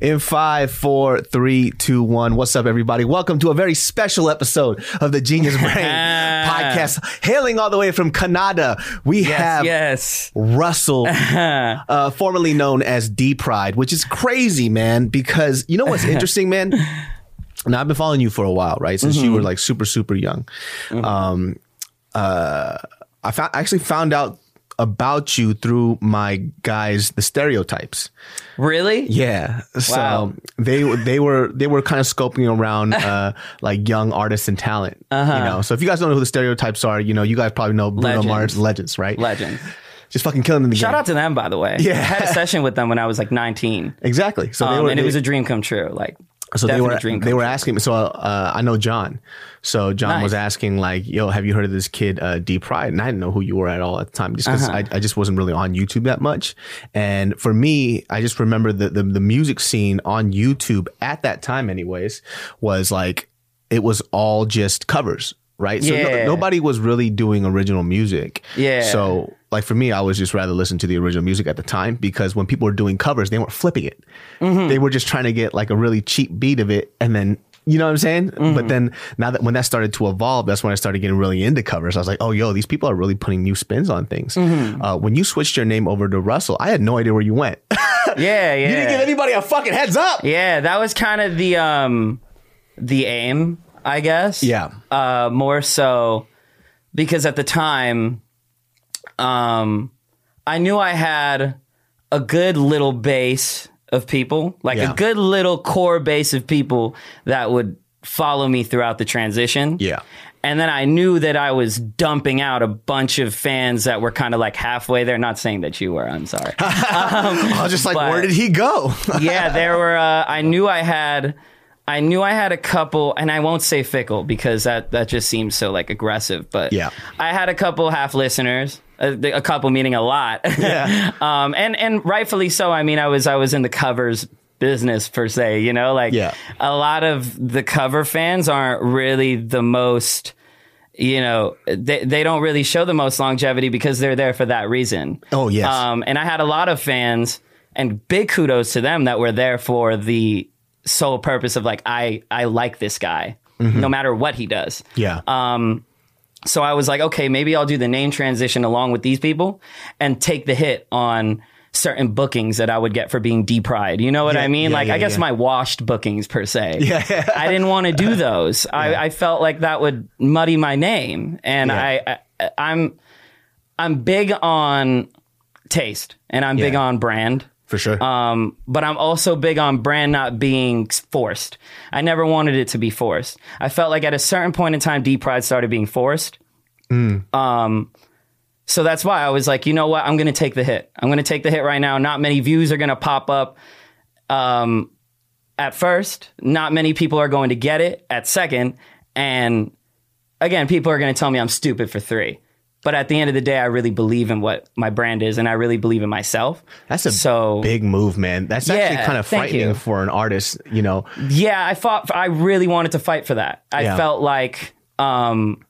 In five, four, three, two, one. What's up, everybody? Welcome to a very special episode of the Genius Brain podcast. Hailing all the way from Canada, we Yes, have yes. Russell, uh, formerly known as D Pryde, which is crazy, man. Because you know what's interesting, man. Now I've been following you for a while, right? Since you were like super, super young. Um, uh, I found I actually found out about you through my guys, the stereotypes. Really? Yeah. So Wow. they they were they were kind of scoping around uh like young artists and talent. You know. So if you guys don't know who the stereotypes are, you know, you guys probably know Bruno Legends. Mars legends, right? Legend. Just fucking killing in the game. Shout game. out to them, by the way. Yeah. I had a session with them when I was like 19. Exactly. So they Um, were and it was a dream come true. Like, so they were dream come they were true. asking me. So uh, I know John. So John was asking like, "Yo, have you heard of this kid uh, D Pryde?" And I didn't know who you were at all at the time, just because Uh-huh. I, I just wasn't really on YouTube that much. And for me, I just remember the, the the music scene on YouTube at that time, anyways, was like it was all just covers. Right, so no- nobody was really doing original music. Yeah. So, like for me, I was just rather listen to the original music at the time because when people were doing covers, they weren't flipping it. Mm-hmm. They were just trying to get like a really cheap beat of it, and then you know what I'm saying. Mm-hmm. But then now that when that started to evolve, that's when I started getting really into covers. I was like, oh, yo, these people are really putting new spins on things. Mm-hmm. Uh, when you switched your name over to Russell, I had no idea where you went. yeah, yeah. you didn't give anybody a fucking heads up. yeah, that was kind of the um the aim, I guess. Yeah. Uh more so because at the time um I knew I had a good little base of people, like Yeah. a good little core base of people that would follow me throughout the transition. Yeah. And then I knew that I was dumping out a bunch of fans that were kind of like halfway there. Not saying that you were, I'm sorry. I was just like, but- where did he go? yeah, there were. Uh, I knew I had. I knew I had a couple, and I won't say fickle because that that just seems so like aggressive. But Yeah. I had a couple half listeners. A, a couple meaning a lot. Yeah. um, and and rightfully so. I mean, I was I was in the covers business per se. You know, like Yeah. a lot of the cover fans aren't really the most. You know, they they don't really show the most longevity because they're there for that reason. Oh, yes. Um, and I had a lot of fans, and big kudos to them that were there for the sole purpose of like I I like this guy, no matter what he does. yeah. Um, so I was like, okay, maybe I'll do the name transition along with these people and take the hit on certain bookings that I would get for being D Pryde. You know what Yeah, I mean? yeah, like, yeah, I guess my washed bookings per se. Yeah. I didn't want to do those. I, I felt like that would muddy my name, and. I, I I'm I'm big on taste and I'm big on brand. For sure. Um, but I'm also big on brand not being forced. I never wanted it to be forced. I felt like at a certain point in time, D Pryde started being forced. Um, so that's why I was like, you know what? I'm going to take the hit. I'm going to take the hit right now. Not many views are going to pop up. Um, at first, not many people are going to get it at second. And again, people are going to tell me I'm stupid for three. But at the end of the day, I really believe in what my brand is and I really believe in myself. That's a so big move, man. That's actually kind of frightening for an artist, you know. yeah, I fought. I really wanted to fight for that. I Yeah. felt like, um,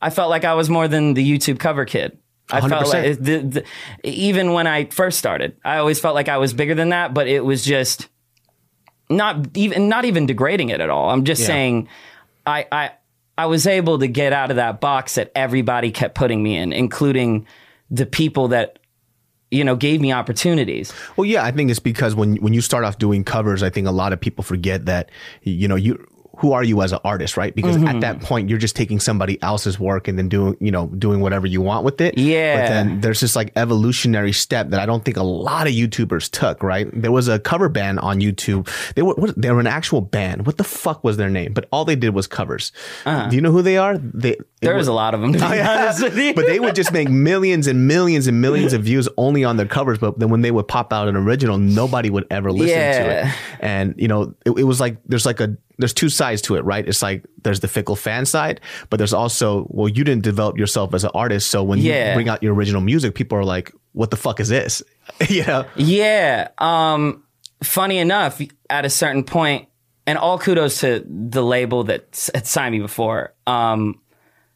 I felt like I was more than the YouTube cover kid. I felt 100%. like the, the, even when I first started, I always felt like I was bigger than that. But it was just not even not even degrading it at all. I'm just Yeah. saying, I I I was able to get out of that box that everybody kept putting me in, including the people that you know gave me opportunities. Well, yeah, I think it's because when when you start off doing covers, I think a lot of people forget that you know you who are you as an artist, right? Because at that mm-hmm. point, you're just taking somebody else's work and then doing, you know, doing whatever you want with it. Yeah. But then there's this like evolutionary step that I don't think a lot of YouTubers took, right? There was a cover band on YouTube. They were, what, they were an actual band. What the fuck was their name? But all they did was covers. Uh-huh. Do you know who they are? They, There was a lot of them, to oh, be honest with you. but they would just make millions and millions and millions of views only on their covers. But then when they would pop out an original, nobody would ever listen to it. And you know, it, it was like there's like a there's two sides to it, right? It's like there's the fickle fan side, but there's also well, you didn't develop yourself as an artist, so when Yeah. you bring out your original music, people are like, "What the fuck is this?" you know? Yeah. Um, funny enough, at a certain point, and all kudos to the label that had signed me before. Um,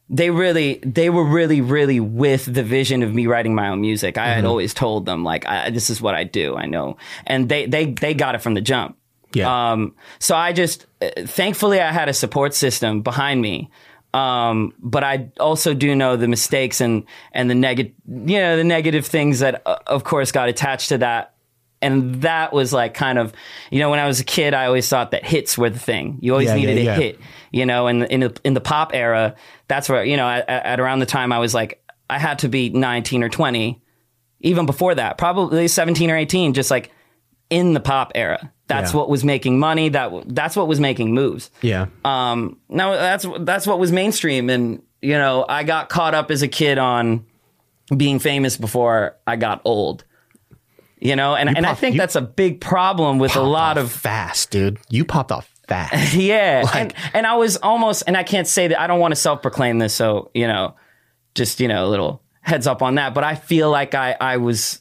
they really, they were really, really with the vision of me writing my own music. I had always told them like, I, this is what I do. I know, and they, they, they got it from the jump. Yeah. Um, so I just, uh, thankfully, I had a support system behind me. Um, but I also do know the mistakes and and the negative, you know, the negative things that, uh, of course, got attached to that. And that was like kind of, you know, when I was a kid, I always thought that hits were the thing. You always Yeah, needed yeah, a yeah. hit, you know. And in the, in the pop era, that's where you know, at, at around the time I was like, I had to be nineteen or twenty, even before that, probably seventeen or eighteen, just like in the pop era. That's Yeah. what was making money. That that's what was making moves. Yeah. Um, now that's that's what was mainstream, and you know, I got caught up as a kid on being famous before I got old. You know, and and I think that's a big problem with a lot off of fast, dude. You popped off fast. yeah, Like- and and I was almost, and I can't say that I don't want to self proclaim this, so you know, just you know, a little heads up on that. But I feel like I I was,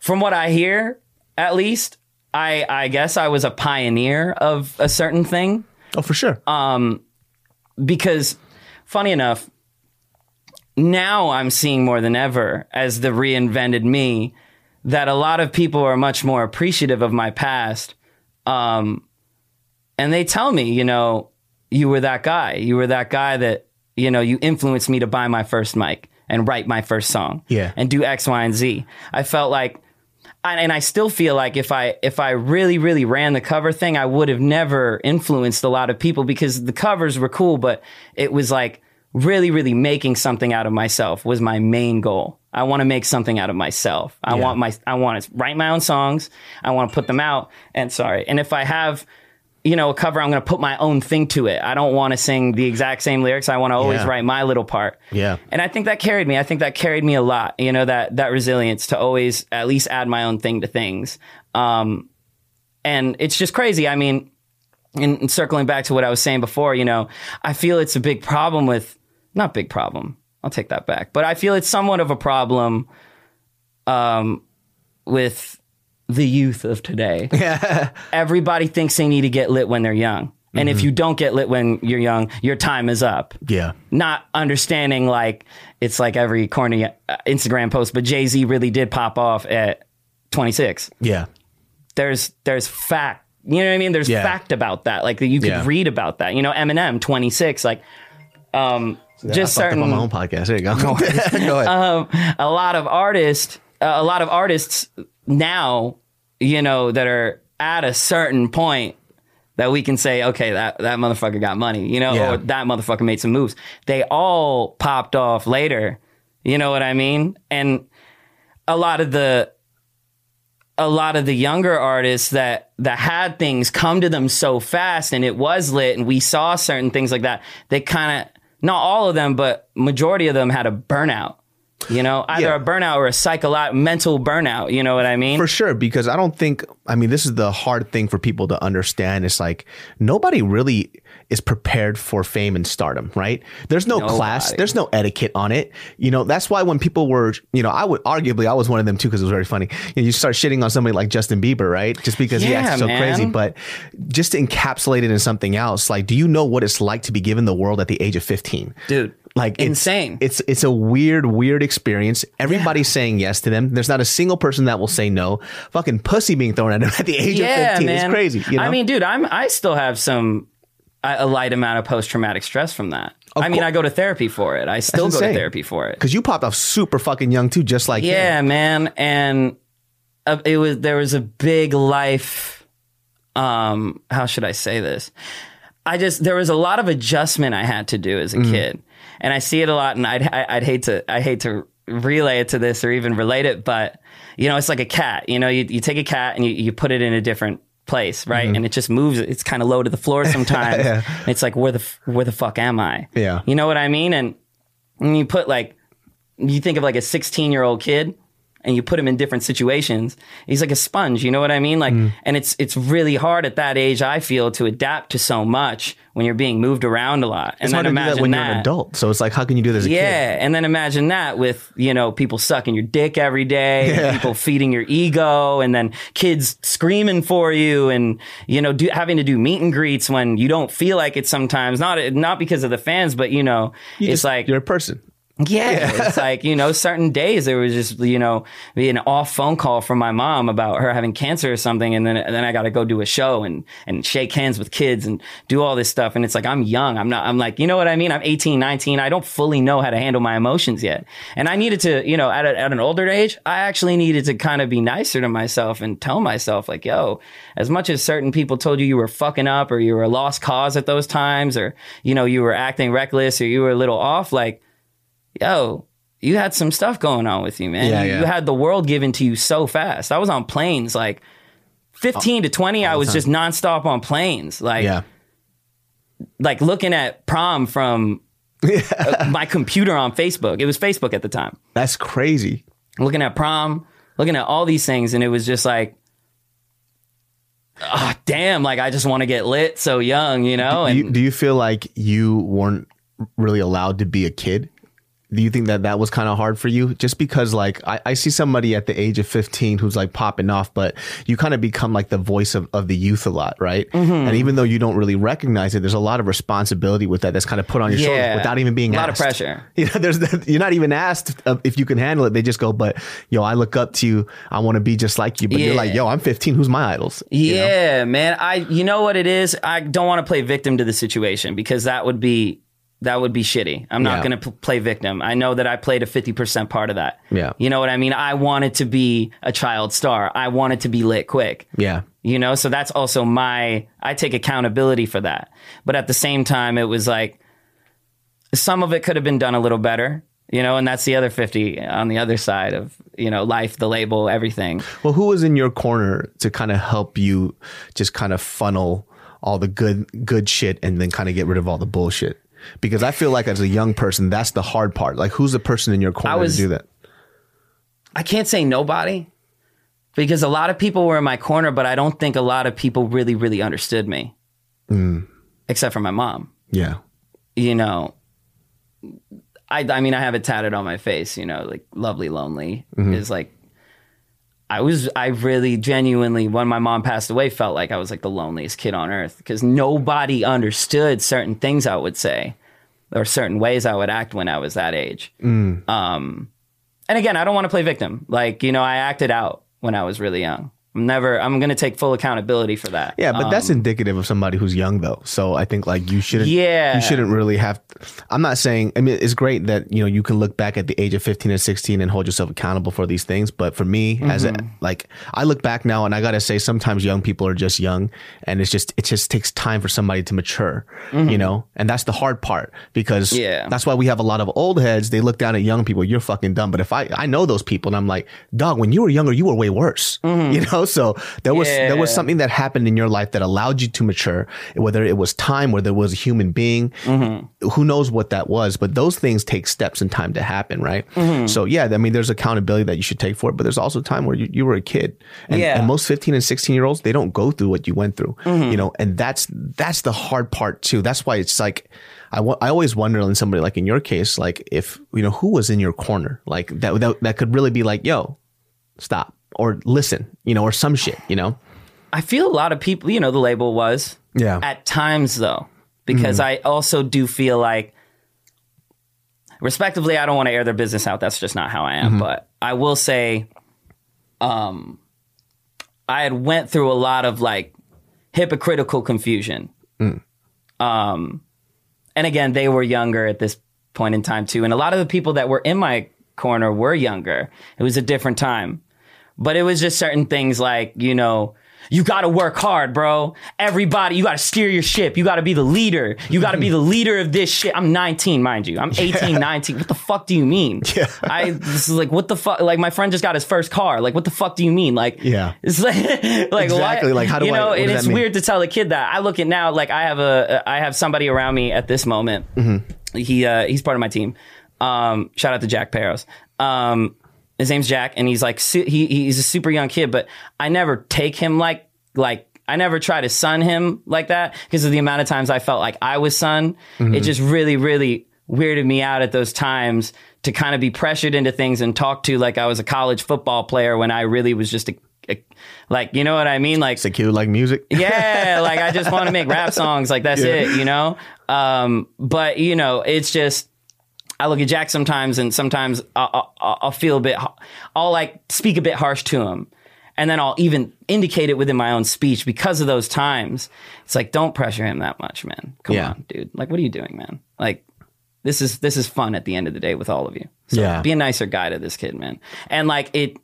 from what I hear, at least, I I guess I was a pioneer of a certain thing oh, for sure. because, funny enough, now I'm seeing more than ever as the reinvented me that a lot of people are much more appreciative of my past. Um, and they tell me, you know, you were that guy. You were that guy that, you know, you influenced me to buy my first mic and write my first song. Yeah. And do X, Y, and Z. I felt like and I still feel like if I if I really really ran the cover thing, I would have never influenced a lot of people because the covers were cool, but it was like really really making something out of myself was my main goal. I want to make something out of myself. I Yeah. want my I want to write my own songs. I want to put them out. And sorry, and if I have you know, a cover, I'm going to put my own thing to it. I don't want to sing the exact same lyrics. I want to always Yeah. write my little part. Yeah. And I think that carried me. I think that carried me a lot, you know, that, that resilience to always at least add my own thing to things. Um, and it's just crazy. I mean, and, and circling back to what I was saying before, you know, I feel it's a big problem with, not big problem. I'll take that back, but I feel it's somewhat of a problem, um, with the youth of today. Everybody thinks they need to get lit when they're young. And if you don't get lit when you're young, your time is up yeah. not understanding like it's like every corny uh, Instagram post, but Jay Z really did pop off at 26. Yeah. There's there's fact, you know what I mean? There's Yeah. fact about that. Like you could Yeah. read about that. You know, Eminem 26. Like, um, just I fucked up certain on my own podcast. There you go. go ahead. um, a lot of artists, uh, a lot of artists now, you know, that are at a certain point that we can say, okay, that, that motherfucker got money, you know, Yeah. or that motherfucker made some moves. They all popped off later. You know what I mean? And a lot of the, a lot of the younger artists that that had things come to them so fast and it was lit and we saw certain things like that they kind of not all of them but majority of them had a burnout you know either Yeah. a burnout or a psychological mental burnout you know what i mean For sure, because I don't think, I mean, this is the hard thing for people to understand. It's like nobody really is prepared for fame and stardom, right? There's no class, there's no etiquette on it. You know, that's why when people were, you know, I would arguably, I was one of them too, because it was very funny. You, know, you start shitting on somebody like Justin Bieber, right? Just because he Yeah, acts so man. crazy. But just to encapsulate it in something else, like, do you know what it's like to be given the world at the age of 15? dude Like insane It's it's a weird, weird experience. Everybody's saying yes to them. There's not a single person that will say no. Fucking pussy being thrown at him at the age of 15. It's crazy. You know? i mean dude i'm i still have some a a light amount of post-traumatic stress from that i mean i go to therapy for it i still go to therapy for it because you popped off super fucking young too, just like Yeah, him. man, and uh, it was there was a big life. Um, how should I say this? I just there was a lot of adjustment I had to do as a kid, and I see it a lot. And I'd I- I'd hate to I hate to relay it to this or even relate it, but you know, it's like a cat. You know, you you take a cat and you you put it in a different place, right? Mm-hmm. And it just moves. It's kind of low to the floor sometimes. Yeah. It's like where the where the fuck am I? Yeah. you know what I mean. And when you put like you think of like a 16 year old kid and you put him in different situations he's like a sponge you know what i mean like Mm. and it's it's really hard at that age i feel to adapt to so much when you're being moved around a lot and It's hard then to imagine that when you're an adult. So it's like, how can you do this yeah, kid? and then imagine that with you know people sucking your dick every day, Yeah. people feeding your ego, and then kids screaming for you, and you know do, having to do meet and greets when you don't feel like it sometimes. Not not because of the fans, but you know You it's just- like you're a person. Yeah, it's like, you know, certain days there was just, you know, be an off phone call from my mom about her having cancer or something. And then, and then I got to go do a show and, and shake hands with kids and do all this stuff. And it's like, I'm young. I'm not, I'm like, you know what I mean? I'm 18, 19. I don't fully know how to handle my emotions yet. And I needed to, you know, at, a, at an older age, I actually needed to kind of be nicer to myself and tell myself like, yo, as much as certain people told you you were fucking up or you were a lost cause at those times or, you know, you were acting reckless or you were a little off, like, yo, you had some stuff going on with you, man. Yeah, you, yeah. you had the world given to you so fast. I was on planes like 15 to 20, I was just nonstop on planes. Like, Yeah. like looking at prom from uh, my computer on Facebook. It was Facebook at the time. That's crazy. Looking at prom, looking at all these things, and it was just like, oh, damn, like I just want to get lit so young, you know? Do And you, do you feel like you weren't really allowed to be a kid? Do you think that that was kind of hard for you? Just because, like, I, I see somebody at the age of 15 who's like popping off, but you kind of become like the voice of, of the youth a lot, right? Mm-hmm. And even though you don't really recognize it, there's a lot of responsibility with that that's kind of put on your shoulders without even being A lot asked. of pressure. You know, there's you're not even asked if you can handle it. They just go, but yo, I look up to you. I want to be just like you. But you're like, yo, I'm 15. Who's my idols? You know? Yeah, man. I you know what it is? I don't want to play victim to the situation because that would be that would be shitty. I'm not Yeah. going to p- play victim. I know that I played a 50% part of that. Yeah. You know what I mean? I wanted to be a child star. I wanted to be lit quick. Yeah. You know, so that's also my I take accountability for that. But at the same time it was like some of it could have been done a little better. You know, and that's the other 50 on the other side of, you know, life, the label, everything. Well, who was in your corner to kind of help you just kind of funnel all the good good shit and then kind of get rid of all the bullshit? Because I feel like as a young person, that's the hard part. Like, who's the person in your corner was- to do that? I can't say nobody because a lot of people were in my corner, but I don't think a lot of people really, really understood me, mm. except for my mom. Yeah, You know, I, I mean, I have it tatted on my face. You know, like "lovely lonely" mm-hmm. is like. I was, I really genuinely, when my mom passed away, felt like I was like the loneliest kid on earth because nobody understood certain things I would say or certain ways I would act when I was that age. Um, and again, I don't want to play victim. Like, you know, I acted out when I was really young. I'm never, I'm going to take full accountability for that. yeah, but that's indicative of somebody who's young, though. So I think like you shouldn't. Yeah. you shouldn't really have. I'm not saying. I mean, it's great that you know you can look back at the age of 15 and 16 and hold yourself accountable for these things. But for me, as a Mm-hmm. like, I look back now and I gotta say, sometimes young people are just young, and it's just it just takes time for somebody to mature. You know, and that's the hard part because Mm-hmm. Yeah. that's why we have a lot of old heads. They look down at young people. You're fucking dumb. But if I I know those people, and I'm like, dog, when you were younger, you were way worse. You know, so there was there was. Something that happened in your life that allowed you to mature. Whether it was time, whether it was a human being, Mm-hmm. who knows what that was. But those things take steps and time to happen, right? Mm-hmm. So yeah, I mean, there's accountability that you should take for it. But there's also time where you, you were a kid, and, Yeah. and most 15 and 16 year olds they don't go through what you went through. Mm-hmm. You know, and that's that's the hard part too. That's why it's like. I I always wonder in somebody like in your case, like if you know who was in your corner, like that that, that could really be like, yo, stop or listen, you know, or some shit, you know. I feel a lot of people, you know, the label was. Yeah. At times, though, because I also do feel like, respectively, I don't want to air their business out. That's just not how I am. But I will say, um, I had went through a lot of like hypocritical confusion. Um, and again, they were younger at this point in time too, and a lot of the people that were in my corner were younger. It was a different time, but it was just certain things like you know you got to work hard, bro. Everybody, you got to steer your ship. You got to be the leader. You got to be the leader of this shit. I'm 19, mind you. I'm 18, yeah. 19. What the fuck do you mean? Yeah. I this is like what the fuck? Like my friend just got his first car. Like what the fuck do you mean? Like yeah, it's like like exactly. Why, like how do I you know? I, and it's weird to tell a kid that. I look at now like I have a I have somebody around me at this moment. Mm-hmm. He uh, he's part of my team. Um, shout out to Jack Peros. Um, his name's Jack, and he's like su- he he's a super young kid, but I never take him like like I never try to son him like that because of the amount of times I felt like I was son. Mm-hmm. It just really really weirded me out at those times to kind of be pressured into things and talked to like I was a college football player when I really was just a, like you know what I mean like kid like music yeah like I just want to make rap songs like that's yeah. it you know um but you know it's just I look at Jack sometimes, and sometimes I'll, I'll, I'll, feel a bit, I'll like speak a bit harsh to him. And then I'll even indicate it within my own speech because of those times. It's like, don't pressure him that much, man. Come yeah. on, dude. Like, what are you doing, man? Like, this is this is fun at the end of the day with all of you. So yeah. be a nicer guy to this kid, man. And like it,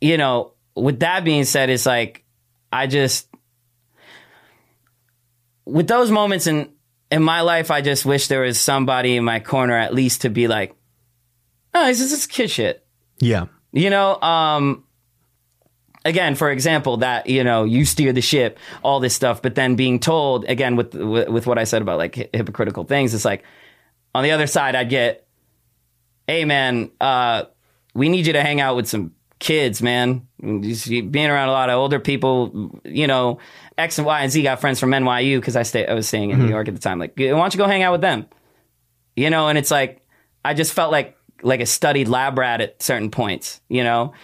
you know, with that being said, it's like I just with those moments and in my life, I just wish there was somebody in my corner at least to be like, oh, this is kid shit. Yeah. You know, um, again, for example, that, you know, you steer the ship, all this stuff, but then being told, again, with, with, with what I said about like hypocritical things, it's like, on the other side, I'd get, hey, man, uh, we need you to hang out with some kids, man. Being around a lot of older people, you know, X and Y and Z got friends from NYU because I stay I was staying in mm-hmm. New York at the time. Like, why don't you go hang out with them? You know, and it's like I just felt like like a studied lab rat at certain points, you know.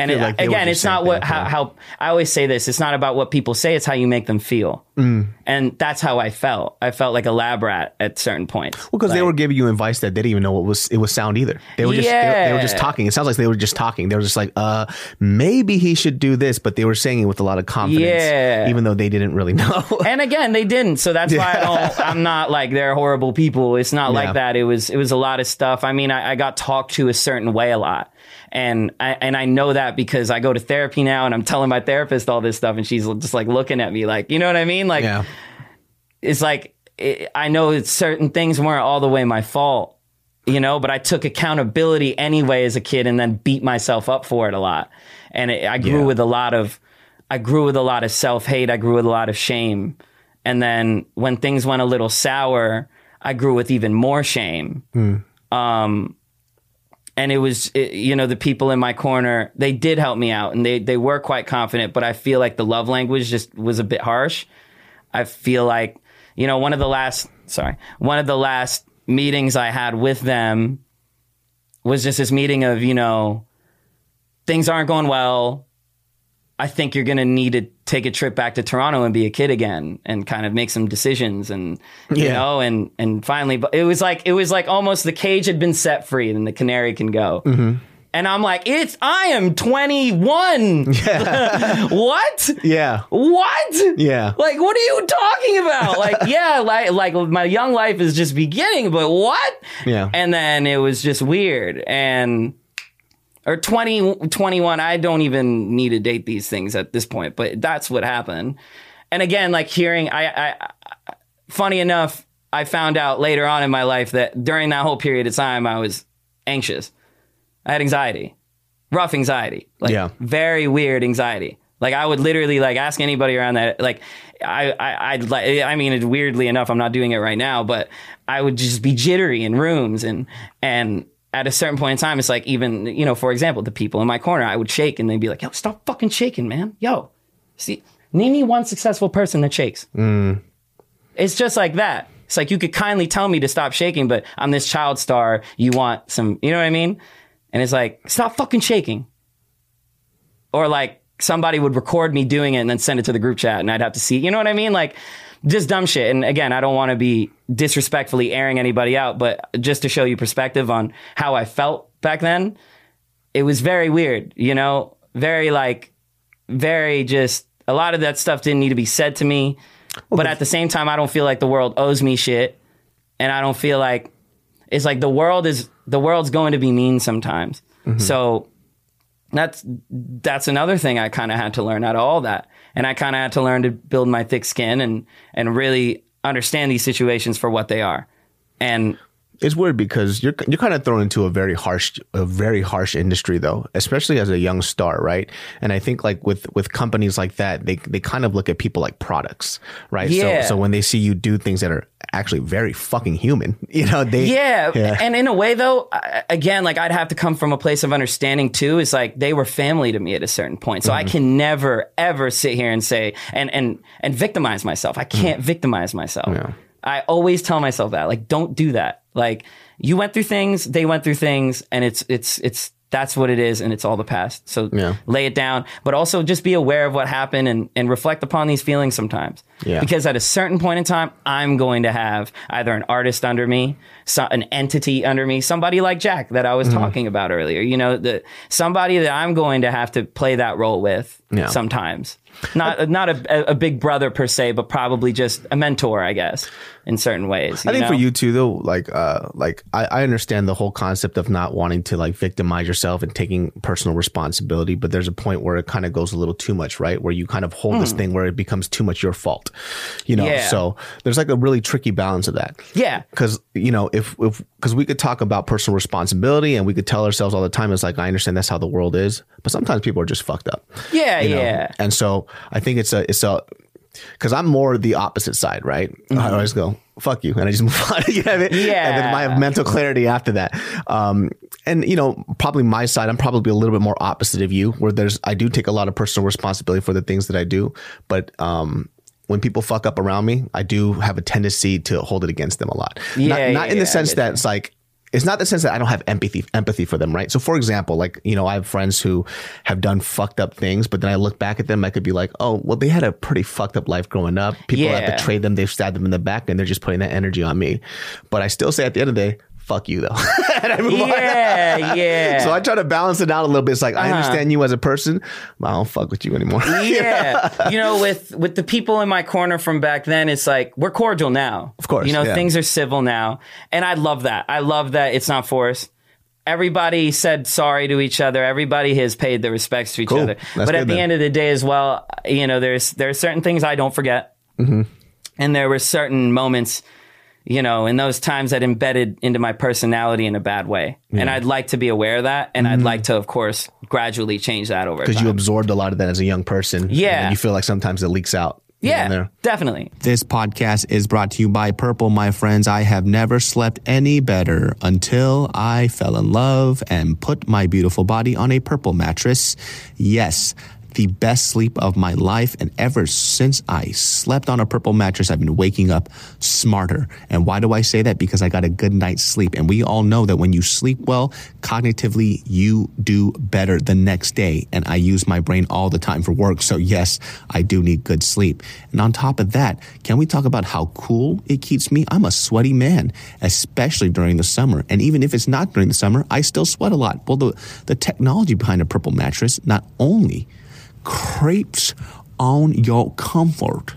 And it, like again, it's not what how, how, I always say this. It's not about what people say; it's how you make them feel. Mm. And that's how I felt. I felt like a lab rat at certain points. Well, because like, they were giving you advice that they didn't even know what was it was sound either. They were just yeah. they, they, were just talking. It sounds like they were just talking. They were just like, uh, maybe he should do this, but they were saying it with a lot of confidence, yeah. even though they didn't really know. and again, they didn't. So that's yeah. why I don't. I'm not like they're horrible people. It's not like that. It was it was a lot of stuff. I mean, I, I got talked to a certain way a lot and I, and I know that because I go to therapy now and I'm telling my therapist all this stuff and she's just like looking at me like, you know what I mean? Like, yeah. it's like, it, I know certain things weren't all the way my fault, you know, but I took accountability anyway as a kid and then beat myself up for it a lot. And it, I grew yeah. with a lot of, I grew with a lot of self hate. I grew with a lot of shame. And then when things went a little sour, I grew with even more shame. Mm. Um, and it was it, you know the people in my corner they did help me out and they they were quite confident but i feel like the love language just was a bit harsh. I feel like you know one of the last sorry one of the last meetings i had with them was just this meeting of you know things aren't going well I think you're going to need to take a trip back to Toronto and be a kid again and kind of make some decisions and you yeah. know and and finally but it was like it was like almost the cage had been set free and the canary can go. Mm-hmm. And I'm like, it's I am 21. Yeah. what? Yeah. What? Yeah. Like, what are you talking about? like, yeah, like like my young life is just beginning, but what? Yeah. And then it was just weird and or 20, 21. I don't even need to date these things at this point, but that's what happened. And again, like hearing, I, I, funny enough, I found out later on in my life that during that whole period of time, I was anxious. I had anxiety, rough anxiety, like yeah. very weird anxiety. Like I would literally like ask anybody around that, like I, I, I'd like, I mean, weirdly enough, I'm not doing it right now, but I would just be jittery in rooms and, and at a certain point in time, it's like even, you know, for example, the people in my corner, I would shake and they'd be like, yo, stop fucking shaking, man. Yo, see, name me one successful person that shakes. Mm. It's just like that. It's like you could kindly tell me to stop shaking, but I'm this child star. You want some, you know what I mean? And it's like, stop fucking shaking. Or like somebody would record me doing it and then send it to the group chat and I'd have to see, you know what I mean? Like, just dumb shit. And again, I don't want to be disrespectfully airing anybody out, but just to show you perspective on how I felt back then, it was very weird, you know, very like, very just a lot of that stuff didn't need to be said to me. Well, but at the same time, I don't feel like the world owes me shit. And I don't feel like it's like the world is, the world's going to be mean sometimes. Mm-hmm. So that's that's another thing I kind of had to learn out of all that, and I kind of had to learn to build my thick skin and and really understand these situations for what they are, and it's weird because you're you're kind of thrown into a very harsh a very harsh industry though, especially as a young star, right? And I think like with with companies like that, they they kind of look at people like products, right? Yeah. So so when they see you do things that are actually very fucking human, you know, they yeah. And in a way though, again, like I'd have to come from a place of understanding too. Is like they were family to me at a certain point, so I mm-hmm. can never ever sit here and say and and and victimize myself. I mm-hmm. can't victimize myself. Yeah. I always tell myself that, like, don't do that. Like, you went through things, they went through things, and it's it's it's that's what it is, and it's all the past. So Yeah. lay it down, but also just be aware of what happened and and reflect upon these feelings sometimes. Yeah. Because at a certain point in time, I'm going to have either an artist under me, so, an entity under me, somebody like Jack that I was Mm-hmm. talking about earlier. You know, the somebody that I'm going to have to play that role with Yeah. sometimes. Not not a, a big brother per se, but probably just a mentor, I guess, in certain ways. I think for you too, though, like, uh, like I, I understand the whole concept of not wanting to like victimize yourself and taking personal responsibility, but there's a point where it kind of goes a little too much, right? Where you kind of hold this thing where it becomes too much your fault, you know? Hmm. Yeah. So there's like a really tricky balance of that. Yeah. Cause, you know, if, if, cause we could talk about personal responsibility and we could tell ourselves all the time, it's like, I understand that's how the world is, but sometimes people are just fucked up. Yeah, you know? yeah. And so I think it's a it's a because I'm more the opposite side, right? I always go fuck you, and I just move on. you know I mean? Mm-hmm. Yeah. And then I have mental clarity after that. Um, and you know, probably my side, I'm probably a little bit more opposite of you, where there's I do take a lot of personal responsibility for the things that I do, but um. When people fuck up around me, I do have a tendency to hold it against them a lot. Yeah, not, yeah, not in the sense that it's like it's not the sense that I don't have empathy empathy for them, right? So for example, like, you know, I have friends who have done fucked up things, but then I look back at them, I could be like, oh, well, they had a pretty fucked up life growing up. People Yeah. have betrayed them, they've stabbed them in the back, and they're just putting that energy on me. But I still say at the end of the day, fuck you though. and I move on. Yeah, yeah. So I try to balance it out a little bit. It's like I Uh-huh. understand you as a person, but I don't fuck with you anymore. yeah. you know, with with the people in my corner from back then, it's like we're cordial now. Of course, You know, yeah. things are civil now. And I love that. I love that it's not forced. Everybody said sorry to each other. Everybody has paid their respects to each Cool. other. That's but at the then. end of the day as well, you know, there's there are certain things I don't forget. Mm-hmm. And there were certain moments, you know, in those times that embedded into my personality in a bad way. And I'd like to be aware of that. And I'd mm-hmm. like to, of course, gradually change that over Because you absorbed a lot of that as a young person. Yeah. then you feel like sometimes it leaks out. yeah, there. definitely. This podcast is brought to you by Purple, my friends. I have never slept any better until I fell in love and put my beautiful body on a purple mattress. Yes. The best sleep of my life. And ever since I slept on a purple mattress, I've been waking up smarter. And why do I say that? Because I got a good night's sleep. And we all know that when you sleep well, cognitively, you do better the next day. And I use my brain all the time for work. So yes, I do need good sleep. And on top of that, can we talk about how cool it keeps me? I'm a sweaty man, especially during the summer. And even if it's not during the summer, I still sweat a lot. Well, the, the technology behind a purple mattress not only crepes on your comfort,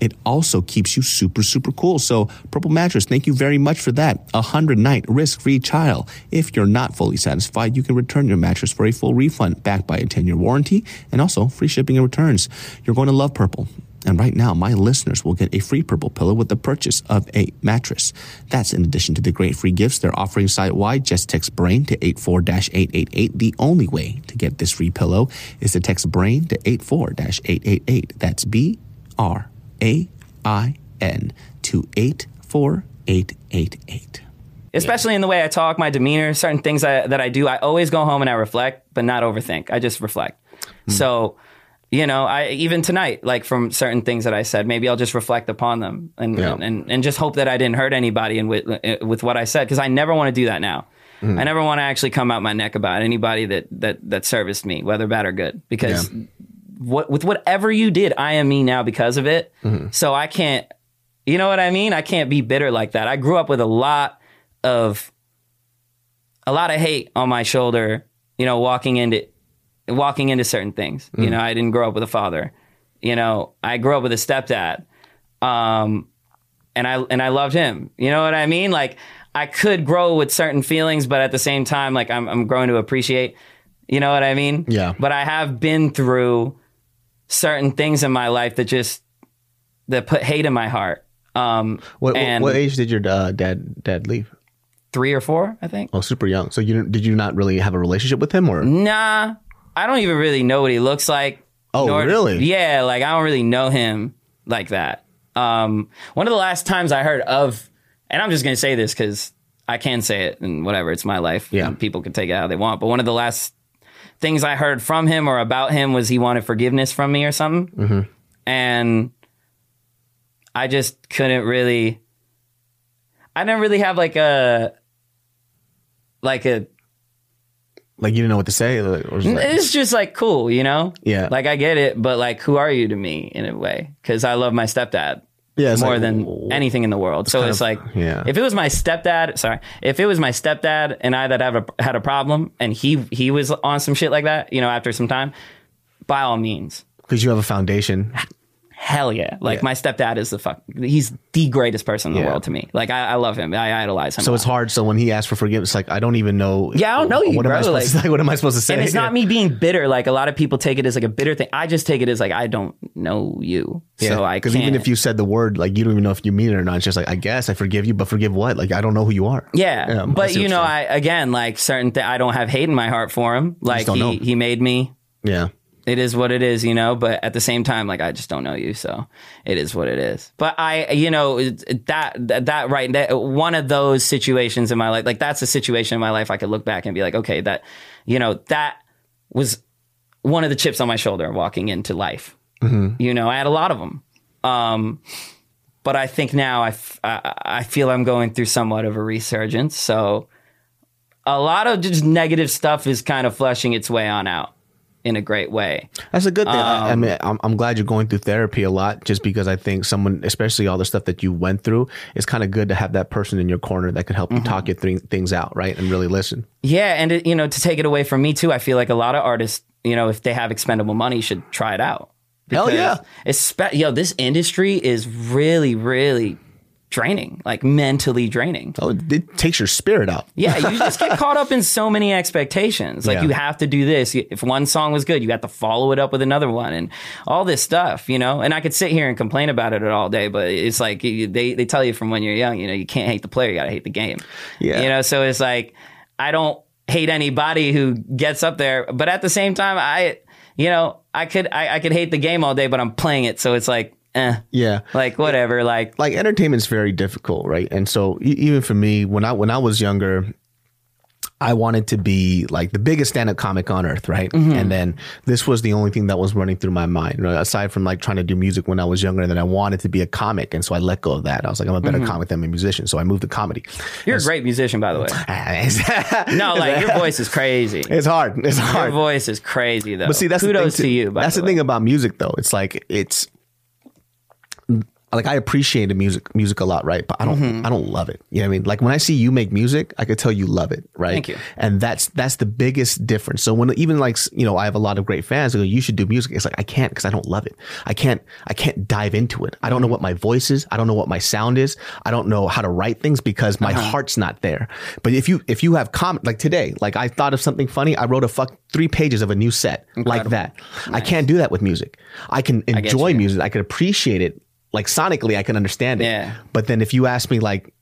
it also keeps you super, super cool. So, Purple Mattress, thank you very much for that. A hundred night risk free trial. If you're not fully satisfied, you can return your mattress for a full refund backed by a 10 year warranty and also free shipping and returns. You're going to love Purple. And right now, my listeners will get a free purple pillow with the purchase of a mattress. That's in addition to the great free gifts they're offering site wide. Just text BRAIN to 84-888. The only way to get this free pillow is to text BRAIN to 84-888. That's B R A I N to 84888. especially in the way I talk, my demeanor, certain things I, that I do. I always go home and I reflect, but not overthink. I just reflect. Hmm. So, you know, I even tonight, like from certain things that I said, maybe I'll just reflect upon them and Yeah. and, and just hope that I didn't hurt anybody and with with what I said because I never want to do that now. Hmm. I never want to actually come out my neck about anybody that that that serviced me, whether bad or good, because what with whatever you did, I am me now because of it. Mm-hmm. So I can't, you know what I mean? I can't be bitter like that. I grew up with a lot of a lot of hate on my shoulder, you know, walking into walking into certain things. You know, I didn't grow up with a father. You know, I grew up with a stepdad. Um and I and I loved him. You know what I mean? Like I could grow with certain feelings, but at the same time, like I'm I'm growing to appreciate You know what I mean? Yeah. But I have been through certain things in my life that just that put hate in my heart. Um, What, and what age did your uh, dad dad leave? three or four, I think. Oh, super young. So you did you not really have a relationship with him, or Nah, I don't even really know what he looks like. Oh, really? Yeah, like I don't really know him like that. Um, one of the last times I heard of, and I'm just gonna say this because I can say it and whatever, it's my life. Yeah. people can take it how they want. But one of the last things I heard from him or about him was he wanted forgiveness from me or something, Mm-hmm. and I just couldn't really. I didn't really have like a like a like you didn't know what to say? Like- it's just like cool, you know? Yeah. Like I get it, but like who are you to me in a way? Because I love my stepdad yeah, more like, than anything in the world. So it's of- like, yeah. if it was my stepdad, sorry, if it was my stepdad and I that have a, had a problem and he he was on some shit like that, you know, after some time, by all means, because you have a foundation. Hell yeah. Like Yeah. my stepdad is the fuck, he's the greatest person in the Yeah. world to me. Like I, I love him. I idolize him. So it's hard. So when he asked for forgiveness, like I don't even know. Yeah, I don't know you, What am I bro, supposed to like- say? What am I supposed to say? And it's not Yeah. me being bitter. Like a lot of people take it as like a bitter thing. I just take it as like I don't know you, Yeah. so I because can't. even if you said the word, like you don't even know if you mean it or not. It's just like I guess I forgive you, but forgive what? Like I don't know who you are. yeah, but you know, I again like certain. Th- I don't have hate in my heart for him. Like know. he he made me. Yeah. It is what it is, you know. But at the same time, like I just don't know you, so it is what it is. But I, you know, that that, that right, that, one of those situations in my life, like that's a situation in my life I could look back and be like, okay, that, you know, that was one of the chips on my shoulder walking into life. You know, I had a lot of them. Um, but I think now I, f- I, I feel I'm going through somewhat of a resurgence. So a lot of just negative stuff is kind of flushing its way on out in a great way. That's a good thing. I- I Um, mean, I'm, I'm glad you're going through therapy a lot, just because I think someone, especially all the stuff that you went through, it's kind of good to have that person in your corner that can help Mm-hmm. you talk your th- things out, right, and really listen. Yeah, and it, you know, to take it away from me too, I feel like a lot of artists, you know, if they have expendable money, should try it out. Hell yeah. Espe- yo, this industry is really, really draining, like mentally draining. Oh, it, takes your spirit out. Yeah, you just get caught up in so many expectations. Like Yeah. you have to do this. If one song was good, you have to follow it up with another one, and all this stuff, you know. And I could sit here and complain about it all day, but it's like they they tell you from when you're young, you know, you can't hate the player, you got to hate the game. Yeah. you know. So it's like I don't hate anybody who gets up there, but at the same time, I, you know, I could I, I could hate the game all day, but I'm playing it, so it's like, eh, Yeah. like whatever, like like entertainment's very difficult, right? And so even for me, when I when I was younger, I wanted to be like the biggest stand-up comic on earth, right? Mm-hmm. And then this was the only thing that was running through my mind, right? aside from like trying to do music when I was younger. And then I wanted to be a comic, and so I let go of that. I was like, I'm a Mm-hmm. better comic than I'm a musician, so I moved to comedy. you're a great musician, by the way. No, like your voice is crazy. It's hard. It's hard. Your voice is crazy though. But see, that's kudos the thing to too- you. By that's the, the, thing about music, though. It's like it's like I appreciate the music music a lot, right? But I don't Mm-hmm. I don't love it. You know what I mean? Like when I see you make music, I could tell you love it, right? Thank you. And that's that's the biggest difference. So when even like you know I have a lot of great fans who go, you should do music. It's like I can't because I don't love it. I can't I can't dive into it. I don't Mm-hmm. know what my voice is. I don't know what my sound is. I don't know how to write things because my Uh-huh. heart's not there. But if you if you have comment like today, like I thought of something funny, I wrote a fuck three pages of a new set like that. I can't do that with music. I can enjoy you. music. I can appreciate it. Like sonically, I can understand it. Yeah. But then if you ask me like,